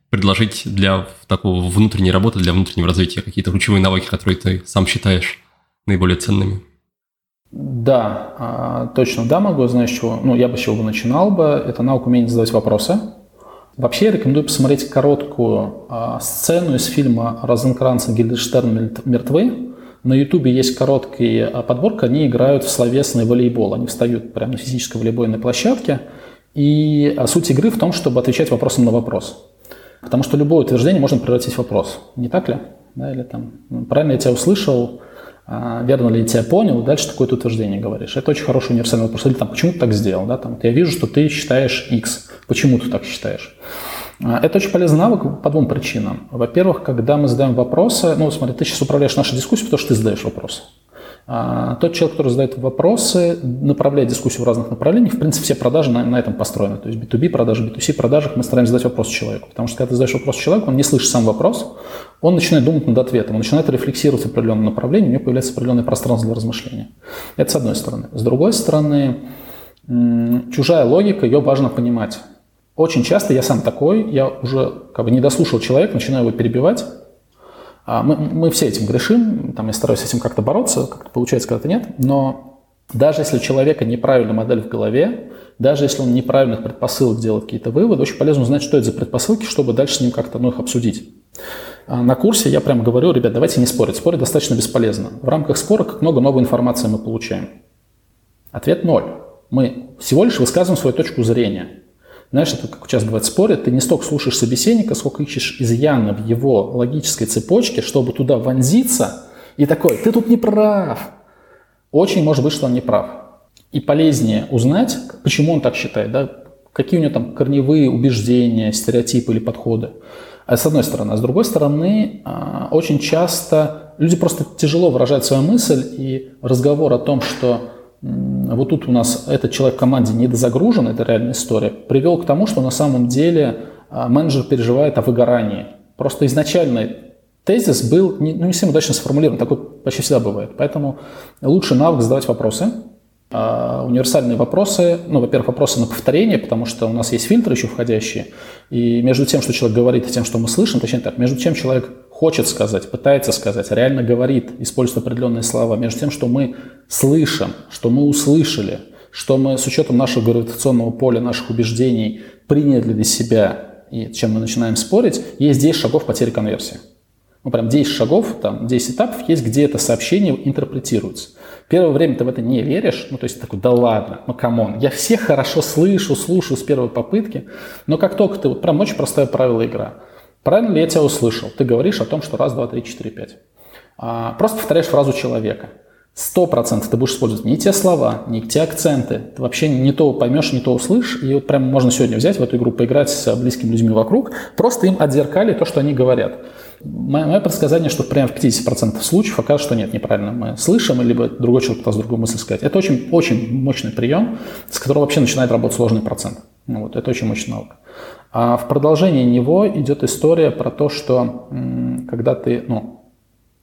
предложить для такого внутренней работы, для внутреннего развития, какие-то ключевые навыки, которые ты сам считаешь наиболее ценными? Да, а, точно, да, могу. Знаешь, чего? Ну, я бы с чего бы начинал бы. Это навык умения задавать вопросы. Вообще, я рекомендую посмотреть короткую а, сцену из фильма Розенкранца Гильденштерн «Мертвы», на Ютубе есть короткая подборка, они играют в словесный волейбол. Они встают прямо на физической волейбольной площадке. И а, суть игры в том, чтобы отвечать вопросом на вопрос. Потому что любое утверждение можно превратить в вопрос. Не так ли? Да, или там, «Ну, правильно я тебя услышал, а, верно ли я тебя понял, дальше такое утверждение говоришь. Это очень хороший универсальный вопрос. Или там, почему ты так сделал? Да? Там, я вижу, что ты считаешь X. Почему ты так считаешь? А, это очень полезный навык по двум причинам. Во-первых, когда мы задаем вопросы, ну, смотри, ты сейчас управляешь нашей дискуссией, потому что ты задаешь вопросы. А, тот человек, который задает вопросы, направляет дискуссию в разных направлениях. В принципе, все продажи на, на этом построены. То есть B2B продажи, B2C продажах мы стараемся задать вопрос человеку. Потому что когда ты задаешь вопрос человеку, он не слышит сам вопрос, он начинает думать над ответом, он начинает рефлексировать в определенном направлении, у него появляется определенное пространство для размышления. Это с одной стороны. С другой стороны, чужая логика, ее важно понимать. Очень часто я сам такой, я уже как бы не дослушал человека, начинаю его перебивать. А мы, мы все этим грешим, там я стараюсь с этим как-то бороться, как-то получается, когда-то нет, но даже если у человека неправильная модель в голове, даже если он неправильных предпосылок делает какие-то выводы, очень полезно узнать, что это за предпосылки, чтобы дальше с ним как-то ну, их обсудить. А на курсе я прямо говорю, ребят, давайте не спорить. Спорить достаточно бесполезно. В рамках спора как много новой информации мы получаем. Ответ ноль. Мы всего лишь высказываем свою точку зрения. Знаешь, это как сейчас бывает спорят, ты не столько слушаешь собеседника, сколько ищешь изъяны в его логической цепочке, чтобы туда вонзиться, и такой, ты тут не прав. Очень может быть, что он не прав. И полезнее узнать, почему он так считает, да, какие у него там корневые убеждения, стереотипы или подходы. А с одной стороны. А с другой стороны, а, очень часто люди просто тяжело выражают свою мысль, и разговор о том, что вот тут у нас этот человек в команде недозагружен, это реальная история, привел к тому, что на самом деле а, менеджер переживает о выгорании. Просто изначально тезис был не, ну, не совсем удачно сформулирован, такой почти всегда бывает. Поэтому лучше навык задавать вопросы, а универсальные вопросы, ну, во-первых, вопросы на повторение, потому что у нас есть фильтры еще входящие, и между тем, что человек говорит, и тем, что мы слышим, точнее так, между тем человек хочет сказать, пытается сказать, реально говорит, использует определенные слова, между тем, что мы слышим, что мы услышали, что мы с учетом нашего гравитационного поля, наших убеждений приняли для себя, и чем мы начинаем спорить, есть 10 шагов потери конверсии. Ну, прям 10 шагов, там 10 этапов есть, где это сообщение интерпретируется. Первое время ты в это не веришь, ну, то есть такой, да ладно, ну, come on, я всех хорошо слышу, слушаю с первой попытки, но как только ты, вот прям очень простое правило игра. Правильно ли я тебя услышал? Ты говоришь о том, что раз, два, три, четыре, пять. А, просто повторяешь фразу человека. Сто процентов ты будешь использовать не те слова, не те акценты. Ты вообще не то поймешь, не то услышишь. И вот прям можно сегодня взять в эту игру, поиграть с близкими людьми вокруг, просто им отзеркали то, что они говорят. Мое предсказание, что прямо в 50% случаев окажется, что нет, неправильно мы слышим, либо другой человек пытался другую мысль сказать. Это очень, очень мощный прием, с которого вообще начинает работать сложный процент. Ну вот, это очень мощная наука. А в продолжении него идет история про то, что когда ты ну,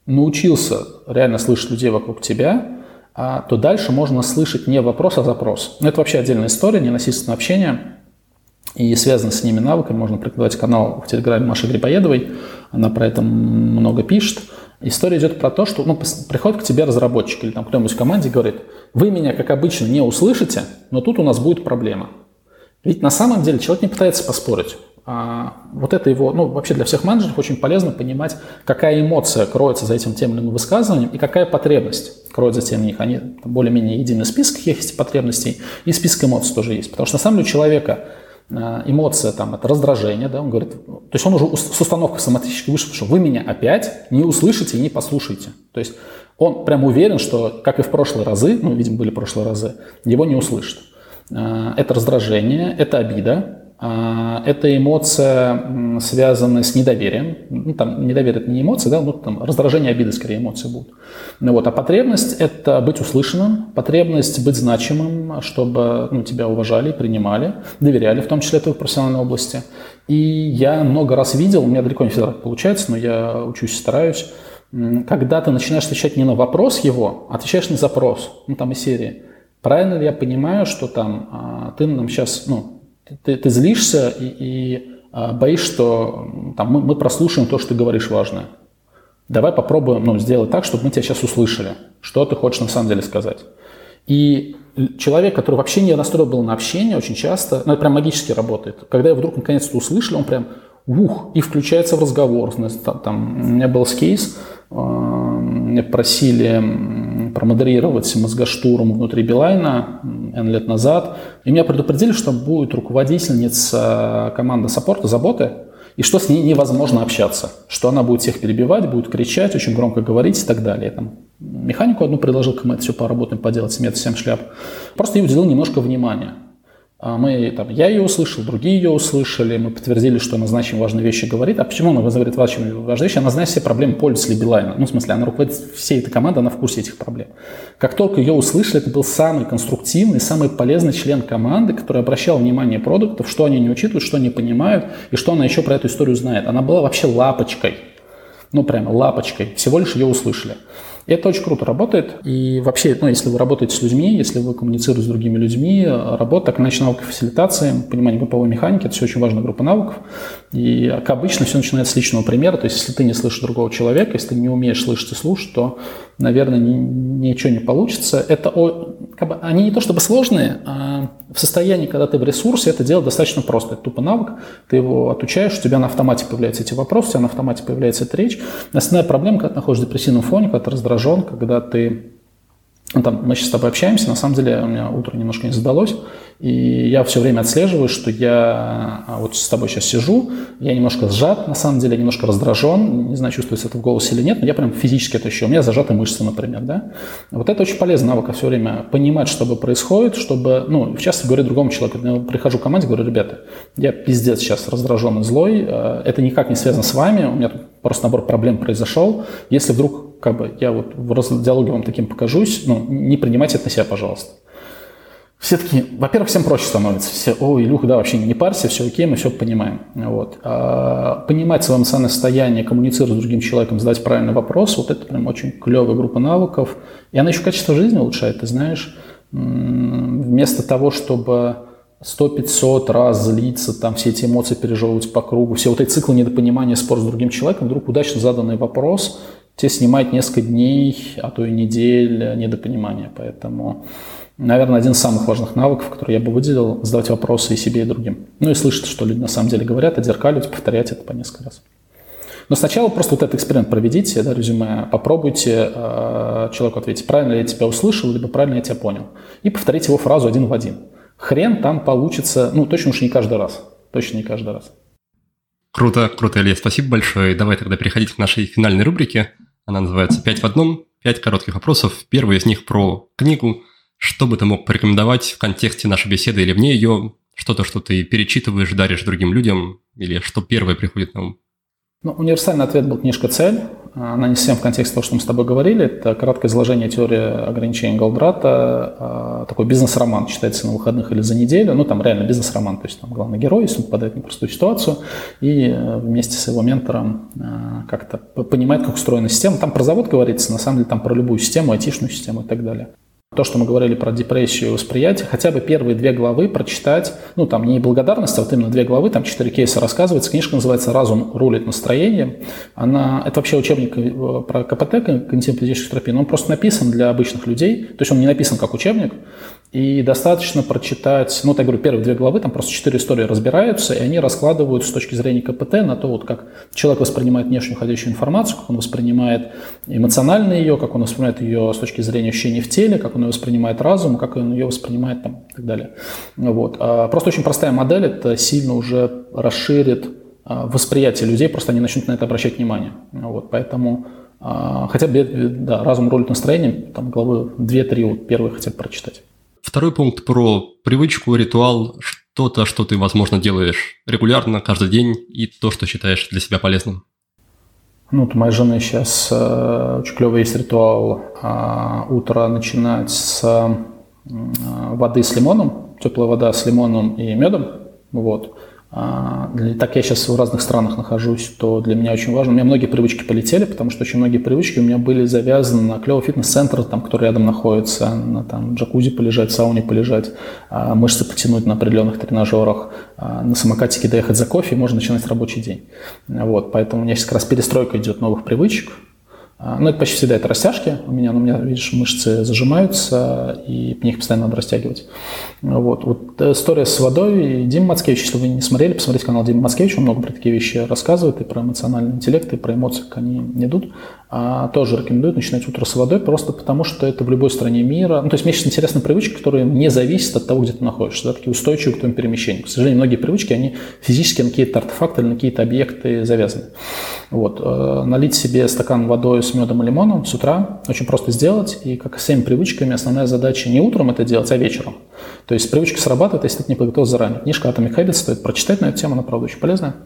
научился реально слышать людей вокруг тебя, а, то дальше можно слышать не вопрос, а запрос. Но это вообще отдельная история, ненасильственное общение и связано с ними навыками. Можно прикладывать канал в Телеграме Маши Грибоедовой, она про это много пишет. История идет про то, что ну, приходит к тебе разработчик или там кто-нибудь в команде говорит, вы меня, как обычно, не услышите, но тут у нас будет проблема. Ведь на самом деле человек не пытается поспорить. А вот это его, ну, вообще для всех менеджеров очень полезно понимать, какая эмоция кроется за этим тем или иным высказыванием и какая потребность кроется за тем них. Они более-менее единый список есть потребностей, и список эмоций тоже есть. Потому что на самом деле у человека Э, эмоция там, это раздражение, да, он говорит, то есть он уже с установкой соматически вышел, что вы меня опять не услышите и не послушаете. То есть он прям уверен, что, как и в прошлые разы, ну, видимо, были прошлые разы, его не услышат. Э, это раздражение, это обида, а, это эмоция, связанная с недоверием. Ну, там недоверие – это не эмоция, да, ну, там раздражение, обиды скорее эмоции будут. Ну, вот, а потребность – это быть услышанным, потребность быть значимым, чтобы ну, тебя уважали, принимали, доверяли, в том числе в профессиональной области. И я много раз видел, у меня далеко не всегда получается, но я учусь, стараюсь, когда ты начинаешь отвечать не на вопрос его, а отвечаешь на запрос, ну там из серии. Правильно ли я понимаю, что там а, ты нам сейчас, ну, ты, ты злишься и, и а, боишься, что там, мы, мы прослушаем то, что ты говоришь важное. Давай попробуем ну, сделать так, чтобы мы тебя сейчас услышали, что ты хочешь на самом деле сказать. И человек, который вообще не настроен был на общение, очень часто, ну это прям магически работает. Когда я вдруг наконец-то услышали, он прям ух, и включается в разговор. Там, там, у меня был кейс, э, меня просили промодерировать мозгоштурм внутри Билайна N лет назад, и меня предупредили, что будет руководительница команды саппорта, заботы, и что с ней невозможно общаться, что она будет всех перебивать, будет кричать, очень громко говорить и так далее. Там, механику одну предложил, как мы это все поработаем, поделать, с 7 шляп. Просто ей уделил немножко внимания. А мы, там, я ее услышал, другие ее услышали, мы подтвердили, что она значимые важные вещи говорит. А почему она говорит важные вещи? Она знает все проблемы пользователей Билайна. Ну, в смысле, она руководит всей этой командой, она в курсе этих проблем. Как только ее услышали, это был самый конструктивный, самый полезный член команды, который обращал внимание продуктов, что они не учитывают, что они понимают, и что она еще про эту историю знает. Она была вообще лапочкой. Ну, прямо лапочкой. Всего лишь ее услышали. Это очень круто работает. И вообще, ну, если вы работаете с людьми, если вы коммуницируете с другими людьми, работа, так иначе навыки фасилитации, понимание групповой механики, это все очень важная группа навыков. И, как обычно, все начинается с личного примера. То есть, если ты не слышишь другого человека, если ты не умеешь слышать и слушать, то, наверное, ни, ничего не получится. Это, как бы, они не то чтобы сложные, а в состоянии, когда ты в ресурсе, это делать достаточно просто. Это тупо навык, ты его отучаешь, у тебя на автомате появляются эти вопросы, у тебя на автомате появляется эта речь. Основная проблема, когда ты находишься в депрессивном фоне, когда ты раздражен, когда ты ну, там, мы сейчас с тобой общаемся, на самом деле у меня утро немножко не задалось, и я все время отслеживаю, что я а, вот с тобой сейчас сижу, я немножко сжат, на самом деле, немножко раздражен, не знаю, чувствуется это в голосе или нет, но я прям физически это ощущаю. У меня зажаты мышцы, например, да. Вот это очень полезно навык все время понимать, что происходит, чтобы, ну, в частности, говорю другому человеку, я прихожу к команде, говорю, ребята, я пиздец сейчас раздражен и злой, э, это никак не связано с вами, у меня тут просто набор проблем произошел. Если вдруг, как бы, я вот в диалоге вам таким покажусь, ну, не принимайте это на себя, пожалуйста. Все таки, во-первых, всем проще становится. Все, о, Илюха, да, вообще не парься, все окей, мы все понимаем. Вот. А понимать свое эмоциональное состояние, коммуницировать с другим человеком, задать правильный вопрос, вот это прям очень клевая группа навыков. И она еще качество жизни улучшает, ты знаешь. Вместо того, чтобы 100-500 раз злиться, там все эти эмоции пережевывать по кругу, все вот эти циклы недопонимания, спор с другим человеком, вдруг удачно заданный вопрос тебе снимает несколько дней, а то и недель недопонимания. Поэтому наверное, один из самых важных навыков, который я бы выделил, задавать вопросы и себе, и другим. Ну и слышать, что люди на самом деле говорят, отзеркаливать, повторять это по несколько раз. Но сначала просто вот этот эксперимент проведите, да, резюме, попробуйте э, человеку ответить, правильно я тебя услышал, либо правильно я тебя понял. И повторите его фразу один в один. Хрен там получится, ну точно уж не каждый раз. Точно не каждый раз. Круто, круто, Илья, спасибо большое. Давай тогда переходить к нашей финальной рубрике. Она называется «Пять в одном». Пять коротких вопросов. Первый из них про книгу, что бы ты мог порекомендовать в контексте нашей беседы или вне ее? Что-то, что ты перечитываешь, даришь другим людям? Или что первое приходит на ум? Ну, универсальный ответ был книжка «Цель». Она не совсем в контексте того, что мы с тобой говорили. Это краткое изложение теории ограничений Голдрата. А, такой бизнес-роман читается на выходных или за неделю. Ну, там реально бизнес-роман. То есть там главный герой, если он попадает в непростую ситуацию, и э, вместе с его ментором э, как-то понимает, как устроена система. Там про завод говорится, на самом деле там про любую систему, айтишную систему и так далее. То, что мы говорили про депрессию и восприятие, хотя бы первые две главы прочитать, ну, там не благодарность, а вот именно две главы, там четыре кейса рассказывается. Книжка называется «Разум рулит настроением». Она, это вообще учебник э, про КПТ, когнитивно-поведенческую терапию, но он просто написан для обычных людей, то есть он не написан как учебник, и достаточно прочитать, ну, так говорю, первые две главы, там просто четыре истории разбираются, и они раскладывают с точки зрения КПТ на то, вот как человек воспринимает внешнюю входящую информацию, как он воспринимает эмоционально ее, как он воспринимает ее с точки зрения ощущений в теле, как он ее воспринимает разум, как он ее воспринимает там и так далее. Вот. А просто очень простая модель, это сильно уже расширит а, восприятие людей, просто они начнут на это обращать внимание. Вот. Поэтому а, хотя бы, да, разум ролит настроением, там главы 2-3 вот, первые хотя бы прочитать. Второй пункт про привычку, ритуал, что-то, что ты, возможно, делаешь регулярно, каждый день, и то, что считаешь для себя полезным. Ну, вот у моей жены сейчас э, очень клевый есть ритуал э, утро начинать с э, воды с лимоном, теплая вода с лимоном и медом. Вот. А, так я сейчас в разных странах нахожусь, то для меня очень важно. У меня многие привычки полетели, потому что очень многие привычки у меня были завязаны на клевый фитнес-центр, там, который рядом находится, на там, джакузи полежать, сауне полежать, а, мышцы потянуть на определенных тренажерах, а, на самокатике доехать за кофе, и можно начинать рабочий день. Вот, поэтому у меня сейчас как раз перестройка идет новых привычек, ну, это почти всегда это растяжки. У меня, ну, у меня, видишь, мышцы зажимаются, и них постоянно надо растягивать. Вот. вот история с водой. Дима Мацкевич, если вы не смотрели, посмотрите канал Дима Мацкевич, он много про такие вещи рассказывает, и про эмоциональный интеллект, и про эмоции, как они идут. А, тоже рекомендую начинать утро с водой, просто потому что это в любой стране мира. Ну, то есть мне сейчас интересны привычки, которые не зависят от того, где ты находишься, да, такие устойчивые к твоим перемещениям. К сожалению, многие привычки, они физически на какие-то артефакты или на какие-то объекты завязаны. Вот. Э, налить себе стакан водой с медом и лимоном с утра очень просто сделать, и как и всеми привычками, основная задача не утром это делать, а вечером. То есть привычка срабатывает, если ты не подготовил заранее. Книжка Atomic Habits стоит прочитать на эту тему, она, правда, очень полезная.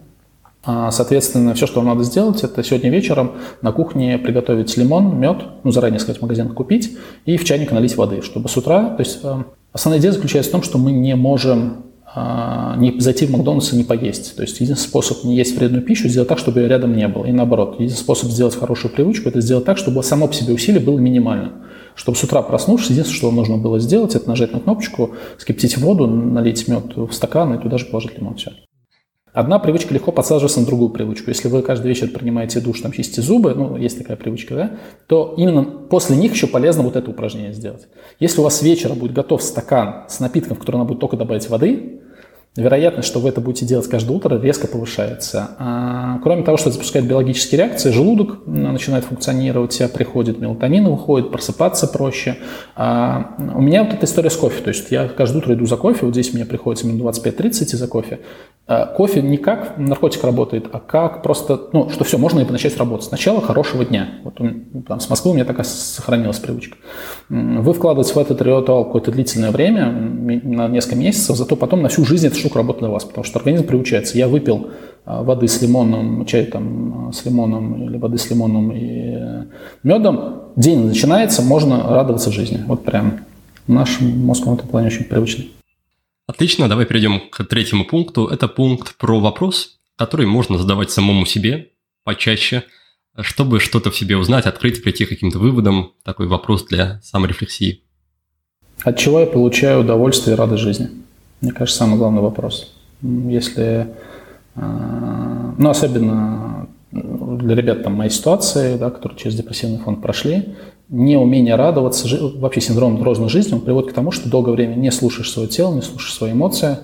А, соответственно, все, что вам надо сделать, это сегодня вечером на кухне приготовить лимон, мед, ну, заранее сказать, в магазинах купить, и в чайник налить воды, чтобы с утра, то есть э, основная идея заключается в том, что мы не можем не зайти в Макдональдс и не поесть. То есть единственный способ не есть вредную пищу, сделать так, чтобы ее рядом не было. И наоборот, единственный способ сделать хорошую привычку, это сделать так, чтобы само по себе усилие было минимально. Чтобы с утра проснувшись, единственное, что вам нужно было сделать, это нажать на кнопочку, скипятить воду, налить мед в стакан и туда же положить лимон. Все. Одна привычка легко подсаживается на другую привычку. Если вы каждый вечер принимаете душ, там чистите зубы, ну, есть такая привычка, да, то именно после них еще полезно вот это упражнение сделать. Если у вас с вечера будет готов стакан с напитком, в который надо будет только добавить воды, вероятность, что вы это будете делать каждое утро, резко повышается. А, кроме того, что это запускает биологические реакции, желудок начинает функционировать, у тебя приходит мелатонин, выходит, просыпаться проще. А, у меня вот эта история с кофе, то есть я каждое утро иду за кофе, вот здесь мне приходится минут 25-30 за кофе. А, кофе не как наркотик работает, а как просто, ну, что все, можно и начать работать. Сначала хорошего дня. Вот там, с Москвы у меня такая сохранилась привычка. Вы вкладываете в этот ритуал какое-то длительное время, на несколько месяцев, зато потом на всю жизнь эта штука работает для вас, потому что организм приучается. Я выпил а, воды с лимоном, чай там с лимоном или воды с лимоном и медом, день начинается, можно радоваться жизни. Вот прям Наш мозг в этом плане очень привычный. Отлично, давай перейдем к третьему пункту. Это пункт про вопрос, который можно задавать самому себе почаще, чтобы что-то в себе узнать, открыть, прийти к каким-то выводам. Такой вопрос для саморефлексии. От чего я получаю удовольствие и радость жизни? Мне кажется, самый главный вопрос. Если, э, ну, особенно для ребят там моей ситуации, да, которые через депрессивный фонд прошли, неумение радоваться, вообще синдром дрожной жизни, он приводит к тому, что долгое время не слушаешь свое тело, не слушаешь свои эмоции,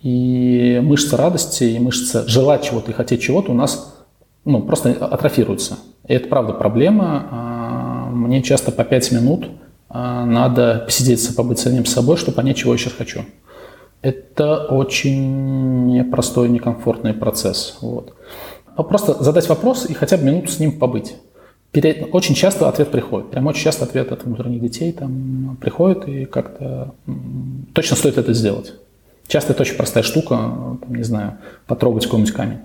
и мышцы радости, и мышцы желать чего-то и хотеть чего-то у нас ну, просто атрофируются. И это правда проблема. А, мне часто по 5 минут а, надо посидеть, побыть самим собой, чтобы понять, чего я сейчас хочу. Это очень непростой, некомфортный процесс. Вот. А просто задать вопрос и хотя бы минуту с ним побыть. Очень часто ответ приходит. Прям очень часто ответ от внутренних детей там приходит, и как-то точно стоит это сделать. Часто это очень простая штука, там, не знаю, потрогать какой-нибудь камень.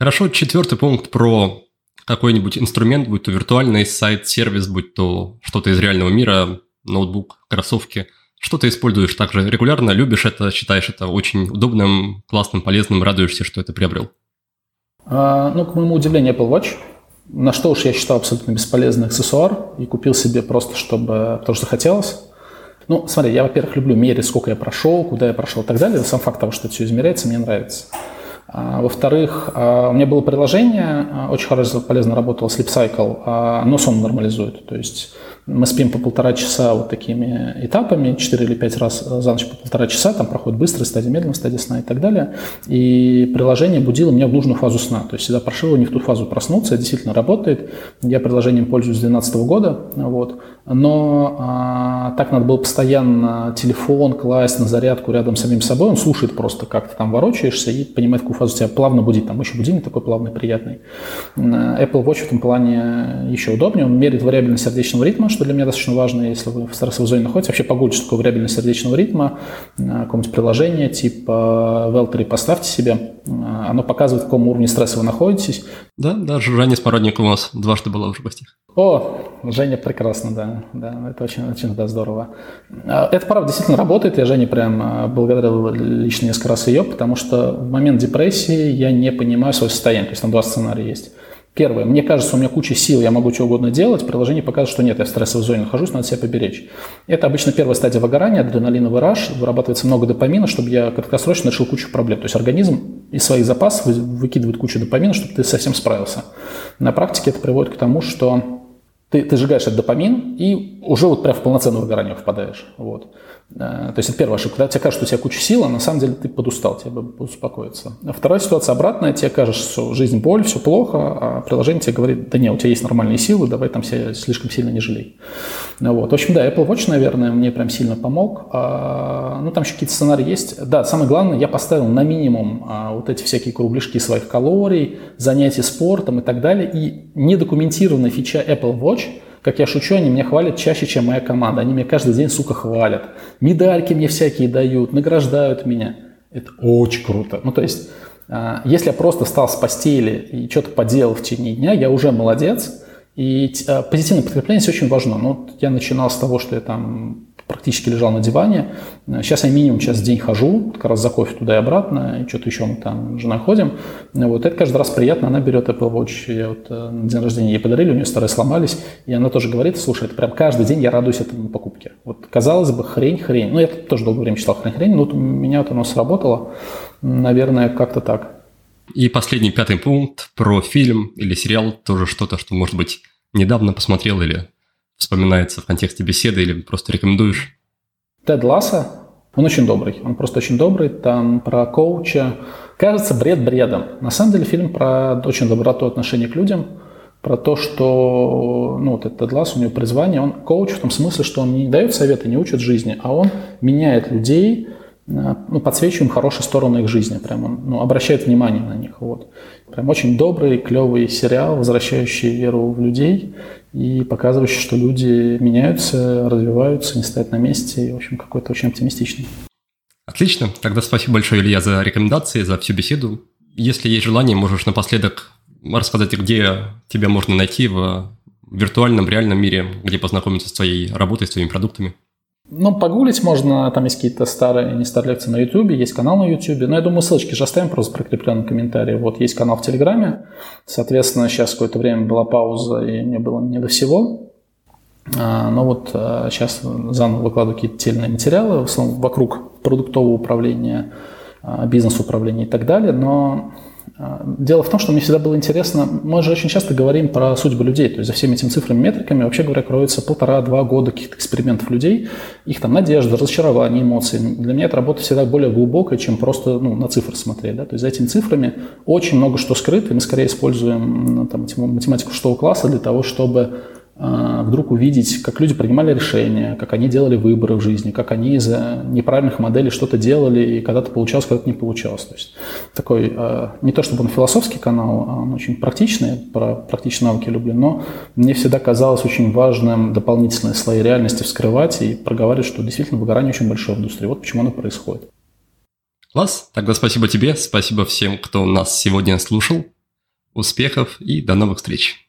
Хорошо, четвертый пункт про какой-нибудь инструмент, будь то виртуальный сайт, сервис, будь то что-то из реального мира, ноутбук, кроссовки. Что ты используешь также регулярно, любишь это, считаешь это очень удобным, классным, полезным, радуешься, что это приобрел? А, ну, к моему удивлению, Apple Watch. На что уж я считал абсолютно бесполезный аксессуар и купил себе просто, чтобы, потому что хотелось. Ну, смотри, я, во-первых, люблю мерить, сколько я прошел, куда я прошел и так далее. Сам факт того, что это все измеряется, мне нравится. А, во-вторых, а, у меня было приложение, а, очень хорошо, полезно работало Sleep Cycle, но сон нормализует. То есть мы спим по полтора часа вот такими этапами, 4 или 5 раз за ночь по полтора часа, там проходит быстрая стадия, медленная стадия сна и так далее. И приложение будило меня в нужную фазу сна. То есть всегда прошило не в ту фазу проснуться, действительно работает. Я приложением пользуюсь с 2012 года, вот. но а, так надо было постоянно телефон класть на зарядку рядом с самим собой, он слушает просто, как ты там ворочаешься и понимает, какую фазу тебя плавно будит. Там еще будильник такой плавный, приятный. Apple Watch в этом плане еще удобнее, он меряет вариабельность сердечного ритма, что для меня достаточно важно, если вы в стрессовой зоне находитесь, вообще погуглите, что такое вариабельность сердечного ритма, э, какое-нибудь приложение типа Велтери поставьте себе, э, оно показывает, в каком уровне стресса вы находитесь. Да, даже Женя Смородник у нас дважды была уже в гостях. О, Женя прекрасно, да, да, это очень, очень да, здорово. Э, это, правда, действительно работает, я Жене прям благодарил лично несколько раз ее, потому что в момент депрессии я не понимаю свое состояние, то есть там два сценария есть. Первое. Мне кажется, у меня куча сил, я могу что угодно делать. Приложение показывает, что нет, я в стрессовой зоне нахожусь, надо себя поберечь. Это обычно первая стадия выгорания, адреналиновый раш, вырабатывается много допамина, чтобы я краткосрочно решил кучу проблем. То есть организм из своих запасов выкидывает кучу допамина, чтобы ты совсем справился. На практике это приводит к тому, что ты, ты сжигаешь этот допамин и уже вот прям в полноценное выгорание впадаешь. Вот. Э, то есть это первая ошибка. Когда тебе кажется, что у тебя куча сил, а на самом деле ты подустал, тебе бы успокоиться. А вторая ситуация обратная. Тебе кажется, что жизнь боль, все плохо, а приложение тебе говорит, да нет, у тебя есть нормальные силы, давай там себя слишком сильно не жалей. Вот. В общем, да, Apple Watch, наверное, мне прям сильно помог. А, ну, там еще какие-то сценарии есть. Да, самое главное, я поставил на минимум а, вот эти всякие кругляшки своих калорий, занятия спортом и так далее. И недокументированная фича Apple Watch – как я шучу, они меня хвалят чаще, чем моя команда. Они меня каждый день, сука, хвалят. Медальки мне всякие дают, награждают меня. Это очень круто. Ну, то есть, а, если я просто встал с постели и что-то поделал в течение дня, я уже молодец. И а, позитивное подкрепление очень важно. Ну, я начинал с того, что я там практически лежал на диване. Сейчас я минимум час в день хожу, как раз за кофе туда и обратно, и что-то еще мы там с женой ходим. Вот это каждый раз приятно, она берет Apple Watch, я вот э, на день рождения ей подарили, у нее старые сломались, и она тоже говорит, слушай, это прям каждый день я радуюсь этому покупке. Вот казалось бы, хрень-хрень, ну я тоже долгое время читал хрень-хрень, но вот у меня вот оно сработало, наверное, как-то так. И последний пятый пункт про фильм или сериал, тоже что-то, что, может быть, недавно посмотрел или вспоминается в контексте беседы или просто рекомендуешь? Тед Ласса, он очень добрый, он просто очень добрый, там про коуча. Кажется, бред бредом. На самом деле фильм про очень доброту отношения к людям, про то, что, ну, вот этот Ласс, у него призвание, он коуч в том смысле, что он не дает советы, не учит жизни, а он меняет людей, ну, подсвечиваем хорошие стороны их жизни, прям ну, обращает внимание на них. Вот. Прям очень добрый, клевый сериал, возвращающий веру в людей и показывающий, что люди меняются, развиваются, не стоят на месте, и, в общем, какой-то очень оптимистичный. Отлично. Тогда спасибо большое, Илья, за рекомендации, за всю беседу. Если есть желание, можешь напоследок рассказать, где тебя можно найти в виртуальном, реальном мире, где познакомиться с твоей работой, с твоими продуктами? Ну, погуглить можно, там есть какие-то старые, не старые лекции на YouTube, есть канал на YouTube, но я думаю, ссылочки же оставим просто прикрепленные комментарии. Вот есть канал в Телеграме, соответственно, сейчас какое-то время была пауза, и мне было не до всего. А, но вот сейчас а, заново выкладываю какие-то тельные материалы, в основном вокруг продуктового управления, а, бизнес-управления и так далее, но дело в том, что мне всегда было интересно, мы же очень часто говорим про судьбы людей, то есть за всеми этими цифрами, метриками, вообще говоря, кроется полтора-два года каких-то экспериментов людей, их там надежда, разочарование, эмоции. Для меня эта работа всегда более глубокая, чем просто ну, на цифры смотреть. Да? То есть за этими цифрами очень много что скрыто, и мы скорее используем там, математику шестого класса для того, чтобы а, вдруг увидеть, как люди принимали решения, как они делали выборы в жизни, как они из-за неправильных моделей что-то делали, и когда-то получалось, когда-то не получалось. То есть такой, а, не то чтобы он философский канал, а он очень практичный, про практичные навыки люблю, но мне всегда казалось очень важным дополнительные слои реальности вскрывать и проговаривать, что действительно выгорание очень большое в индустрии. Вот почему оно происходит. Класс. Тогда спасибо тебе, спасибо всем, кто нас сегодня слушал. Успехов и до новых встреч.